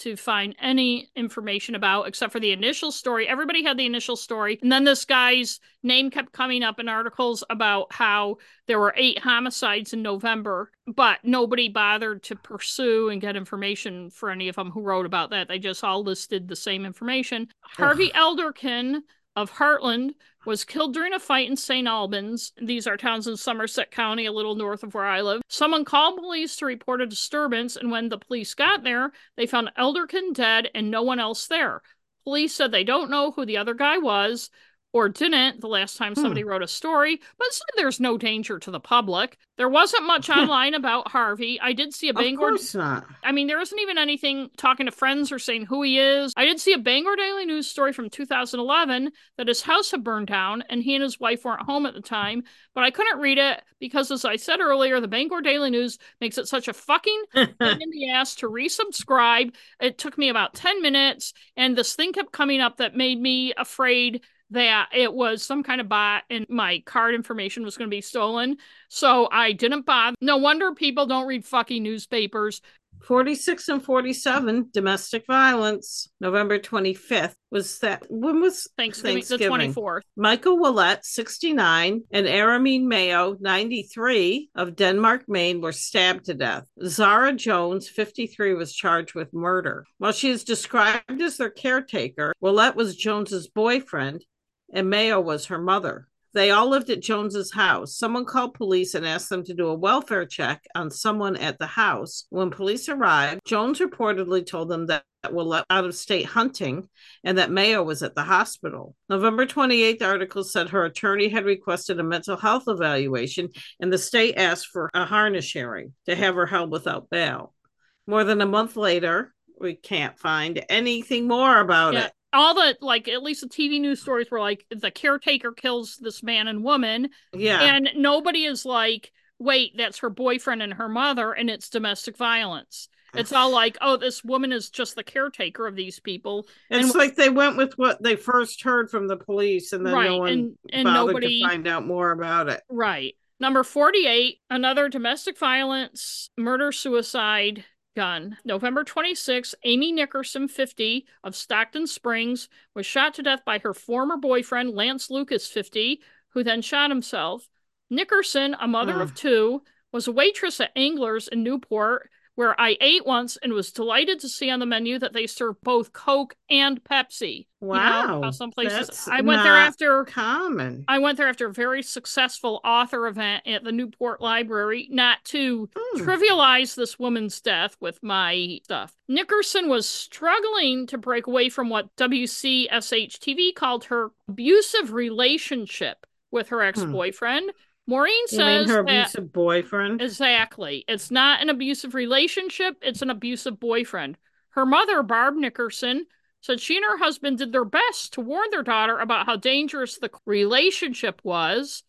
S1: to find any information about except for the initial story. Everybody had the initial story. And then this guy's name kept coming up in articles about how there were eight homicides in November, but nobody bothered to pursue and get information for any of them who wrote about that. They just all listed the same information. Harvey Elderkin of Hartland was killed during a fight in St. Albans. These are towns in Somerset County, a little north of where I live. Someone called police to report a disturbance, and when the police got there, they found Elderkin dead and no one else there. Police said they don't know who the other guy was or didn't the last time somebody hmm. wrote a story, but said there's no danger to the public. There wasn't much online about Harvey. I did see a Bangor.
S2: Of course not.
S1: I mean, there isn't even anything talking to friends or saying who he is. I did see a Bangor Daily News story from 2011 that his house had burned down and he and his wife weren't home at the time, but I couldn't read it because, as I said earlier, the Bangor Daily News makes it such a fucking pain in the ass to resubscribe. It took me about 10 minutes, and this thing kept coming up that made me afraid that it was some kind of bot and my card information was going to be stolen. So I didn't bother. No wonder people don't read fucking newspapers.
S2: 46 and 47, domestic violence. November 25th was that. When was
S1: Thanksgiving,
S2: Thanksgiving.
S1: the 24th.
S2: Michael Willett, 69, and Aramine Mayo, 93, of Denmark, Maine, were stabbed to death. Zara Jones, 53, was charged with murder. While she is described as their caretaker, Willett was Jones's boyfriend, and Mayo was her mother. They all lived at Jones's house. Someone called police and asked them to do a welfare check on someone at the house. When police arrived, Jones reportedly told them that Willett out of state hunting and that Mayo was at the hospital. November 28th article said her attorney had requested a mental health evaluation and the state asked for a Harnish hearing to have her held without bail. More than a month later, we can't find anything more about
S1: Yeah.
S2: it.
S1: All the, like, at least the TV news stories were like, the caretaker kills this man and woman,
S2: Yeah.
S1: and nobody is like, wait, that's her boyfriend and her mother, and it's domestic violence. It's all like, oh, this woman is just the caretaker of these people.
S2: it's
S1: and-
S2: like they went with what they first heard from the police and then
S1: right.
S2: no one
S1: and and
S2: bothered
S1: nobody
S2: to find out more about it.
S1: Right. Number 48, another domestic violence, murder suicide gun. November 26, Amy Nickerson, 50, of Stockton Springs, was shot to death by her former boyfriend, Lance Lucas, 50, who then shot himself. Nickerson, a mother of two, was a waitress at Anglers in Newport, where I ate once and was delighted to see on the menu that they serve both Coke and Pepsi. You know,
S2: Wow,
S1: some places
S2: that's
S1: I went there after
S2: Common.
S1: I went there after a very successful author event at the Newport Library, not to
S2: Hmm.
S1: trivialize this woman's death with my stuff. Nickerson was struggling to break away from what WCSH TV called her abusive relationship with her ex boyfriend. Maureen.
S2: You
S1: says
S2: her
S1: that
S2: abusive boyfriend?
S1: Exactly. It's not an abusive relationship, it's an abusive boyfriend. Her mother, Barb Nickerson, said she and her husband did their best to warn their daughter about how dangerous the relationship was.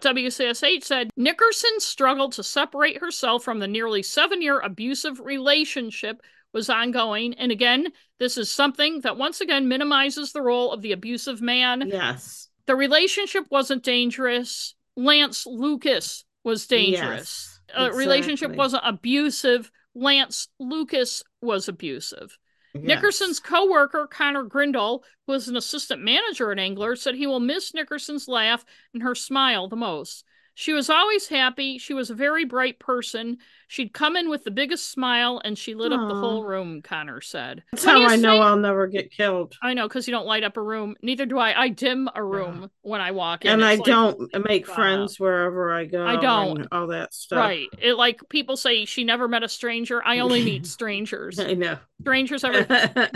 S1: WCSH said Nickerson struggled to separate herself from the nearly seven year abusive relationship was ongoing. And again, this is something that once again minimizes the role of the abusive man.
S2: yes.
S1: The relationship wasn't dangerous. Lance Lucas was dangerous.
S2: Yes,
S1: A relationship wasn't abusive. Lance Lucas was abusive.
S2: Yes.
S1: Nickerson's co-worker Connor Grindle, who is an assistant manager at Angler, said he will miss Nickerson's laugh and her smile the most. She was always happy. She was a very bright person. She'd come in with the biggest smile and she lit up the whole room, Connor said.
S2: That's how I know I'll never get killed.
S1: I know, because you don't light up a room. Neither do I. I dim a room yeah. when I walk in.
S2: And it's I like, don't make friends wherever I go.
S1: I don't.
S2: all that stuff.
S1: Right. It like people say she never met a stranger. I only meet strangers.
S2: I know.
S1: Strangers ever.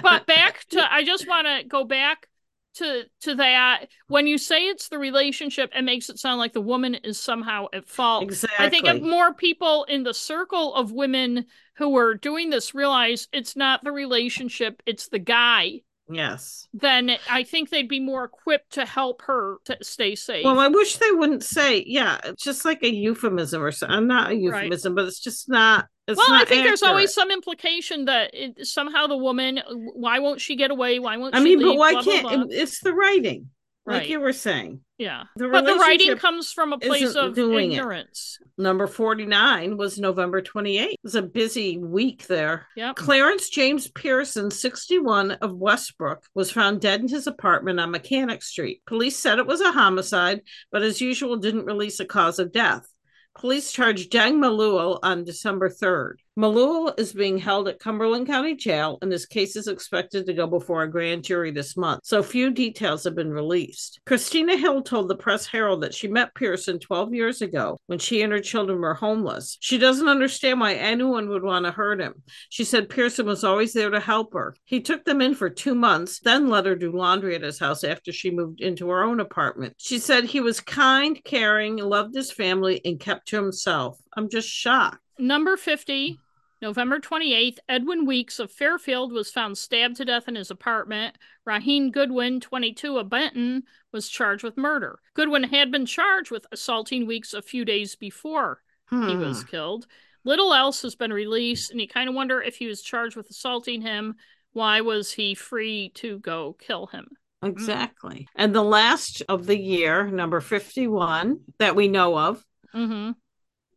S1: but back to I just want to go back to to that. When you say it's the relationship it makes it sound like the woman is somehow at fault.
S2: Exactly
S1: i think if more people in the circle of women who are doing this realize it's not the relationship it's the guy
S2: yes
S1: then i think they'd be more equipped to help her to stay safe
S2: well i wish they wouldn't say yeah just like a euphemism or something not a euphemism right. but it's just not it's
S1: well,
S2: I
S1: think
S2: accurate.
S1: there's always some implication that it, somehow the woman, why won't she get away? Why won't
S2: I
S1: mean, leave?
S2: but why
S1: blah,
S2: can't
S1: blah, blah.
S2: it's the writing, right. like you were saying.
S1: Yeah, the but the writing comes from a place of ignorance.
S2: It. Number forty nine was November twenty eighth. It was a busy week there.
S1: Yeah.
S2: Clarence James Pearson, sixty one of Westbrook, was found dead in his apartment on Mechanic Street. Police said it was a homicide, but as usual, didn't release a cause of death. Police charged Deng Maluel on December 3rd. Maluel is being held at Cumberland County Jail, and his case is expected to go before a grand jury this month, so few details have been released. Christina Hill told the Press Herald that she met Pearson 12 years ago when she and her children were homeless. She doesn't understand why anyone would want to hurt him. She said Pearson was always there to help her. He took them in for two months, then let her do laundry at his house after she moved into her own apartment. She said he was kind, caring, loved his family, and kept to himself. I'm just shocked.
S1: Number 50, November 28th, Edwin Weeks of Fairfield was found stabbed to death in his apartment. Raheen Goodwin, 22 of Benton, was charged with murder. Goodwin had been charged with assaulting Weeks a few days before hmm. he was killed. Little else has been released, and you kind of wonder if he was charged with assaulting him. Why was he free to go kill him?
S2: Exactly. And the last of the year, number 51, that we know of,
S1: mm-hmm.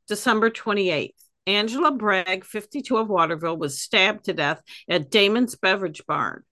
S2: December 28th. Angela Bragg, 52 of Waterville, was stabbed to death at Damon's Beverage Barn.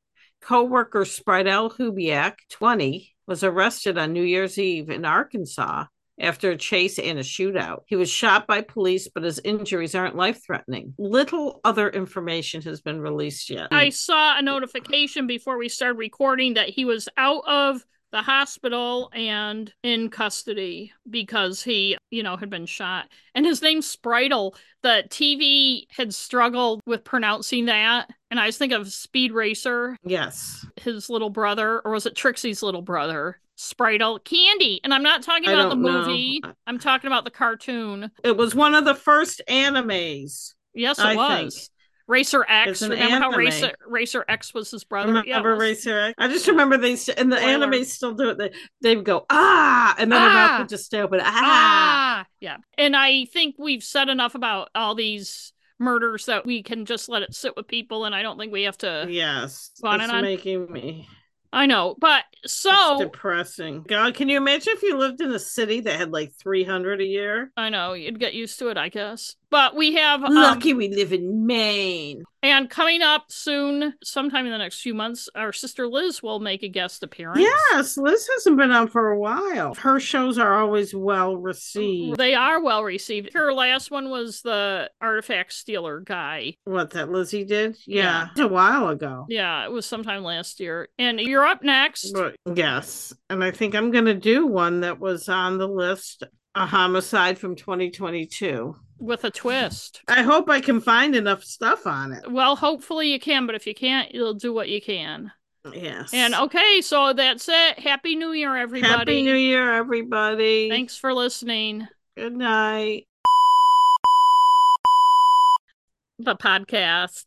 S2: Co-worker Spridell Hubiak, 20, was arrested on New Year's Eve in Arkansas after a chase and a shootout. He was shot by police, but his injuries aren't life threatening. Little other information has been released yet.
S1: I saw a notification before we started recording that he was out of the hospital and in custody because he, you know, had been shot. And his name's Spritel. The TV had struggled with pronouncing that. And I was thinking of Speed Racer.
S2: Yes.
S1: His little brother, or was it Trixie's little brother? Spritel Candy. And I'm not talking about the movie. Know. I'm talking about the cartoon.
S2: It was one of the first animes.
S1: Yes, it I was. Think. Racer X. Remember anime. how Racer Racer X was his brother?
S2: Remember yeah, Racer X? I just remember they and the anime still do it. They they would go ah, and then ah, their mouth would just stay open. Ah. ah,
S1: yeah. And I think we've said enough about all these murders that we can just let it sit with people, and I don't think we have to.
S2: Yes, it's making me.
S1: I know, but so
S2: it's depressing. God, can you imagine if you lived in a city that had like 300 a year?
S1: I know, you'd get used to it, I guess. But we have
S2: um, lucky we live in Maine.
S1: And coming up soon, sometime in the next few months, our sister Liz will make a guest appearance.
S2: Yes, Liz hasn't been on for a while. Her shows are always well received.
S1: They are well received. Her last one was the artifact stealer guy.
S2: What that Lizzie did? Yeah, yeah. a while ago.
S1: Yeah, it was sometime last year. And you're up next.
S2: But, yes, and I think I'm going to do one that was on the list a homicide from 2022
S1: with a twist.
S2: I hope I can find enough stuff on it.
S1: Well, hopefully you can, but if you can't, you'll do what you can.
S2: Yes.
S1: And okay, so that's it. Happy New Year, everybody.
S2: Happy New Year, everybody.
S1: Thanks for listening.
S2: Good night.
S1: The podcast.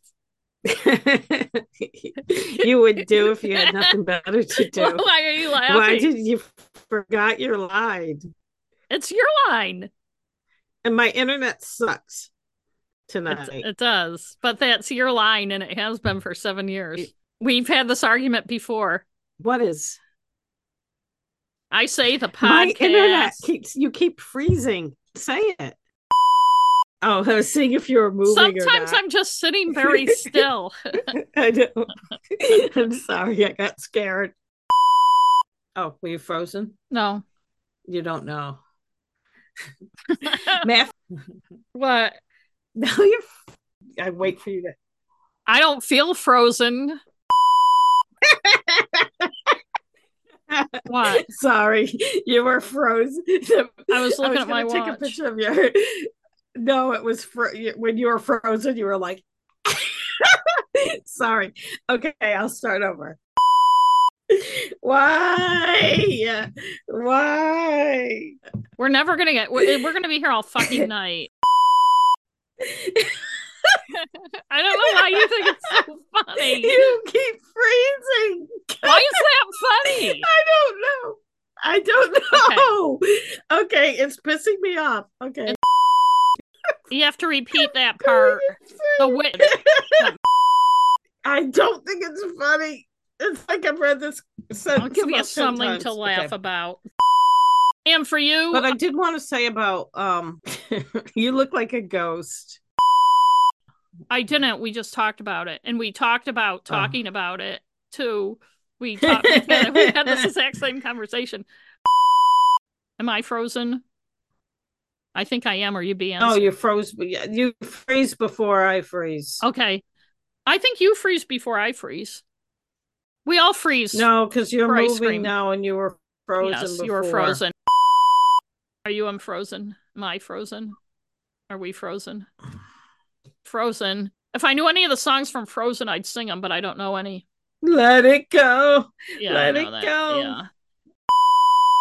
S2: you would do if you had nothing better to do.
S1: Why are you laughing?
S2: Why did you forgot your line?
S1: It's your line.
S2: And my internet sucks tonight.
S1: It, it does. But that's your line, and it has been for seven years. We've had this argument before.
S2: What is?
S1: I say the podcast.
S2: My internet keeps you keep freezing. Say it. Oh, I was seeing if you were moving.
S1: Sometimes I'm just sitting very still.
S2: I know. I'm sorry, I got scared. Oh, were you frozen?
S1: No.
S2: You don't know. Math.
S1: what?
S2: No, you're. I wait for you to.
S1: I don't feel frozen. what?
S2: Sorry, you were frozen.
S1: I was looking
S2: I was
S1: at my
S2: gonna take a picture of your. No, it was fr- when you were frozen. You were like. Sorry. Okay, I'll start over. Why? Why?
S1: We're never gonna get. We're, we're gonna be here all fucking night. I don't know why you think it's so funny.
S2: You keep freezing.
S1: Why is that funny?
S2: I don't know. I don't know. Okay, it's pissing me off. Okay.
S1: You have to repeat that part. The wit.
S2: I don't think it's funny. It's like I've read this sentence.
S1: I'll give you something
S2: times.
S1: to laugh
S2: Okay.
S1: about. And for you,
S2: But I did want to say about um you look like a ghost.
S1: I didn't. We just talked about it, and we talked about
S2: Oh.
S1: talking about it too. We talked. we had we had this exact same conversation. Am I frozen? I think I am. Are you being?
S2: Oh, you froze yeah, you freeze before I freeze.
S1: Okay. I think you freeze before I freeze. We all freeze.
S2: No, because you're moving
S1: cream.
S2: now and you were frozen
S1: yes,
S2: before.
S1: you were frozen. Are you unfrozen? Am I frozen? Are we frozen? Frozen. If I knew any of the songs from Frozen, I'd sing them, but I don't know any.
S2: Let it go.
S1: Yeah,
S2: Let it
S1: that.
S2: go.
S1: Yeah.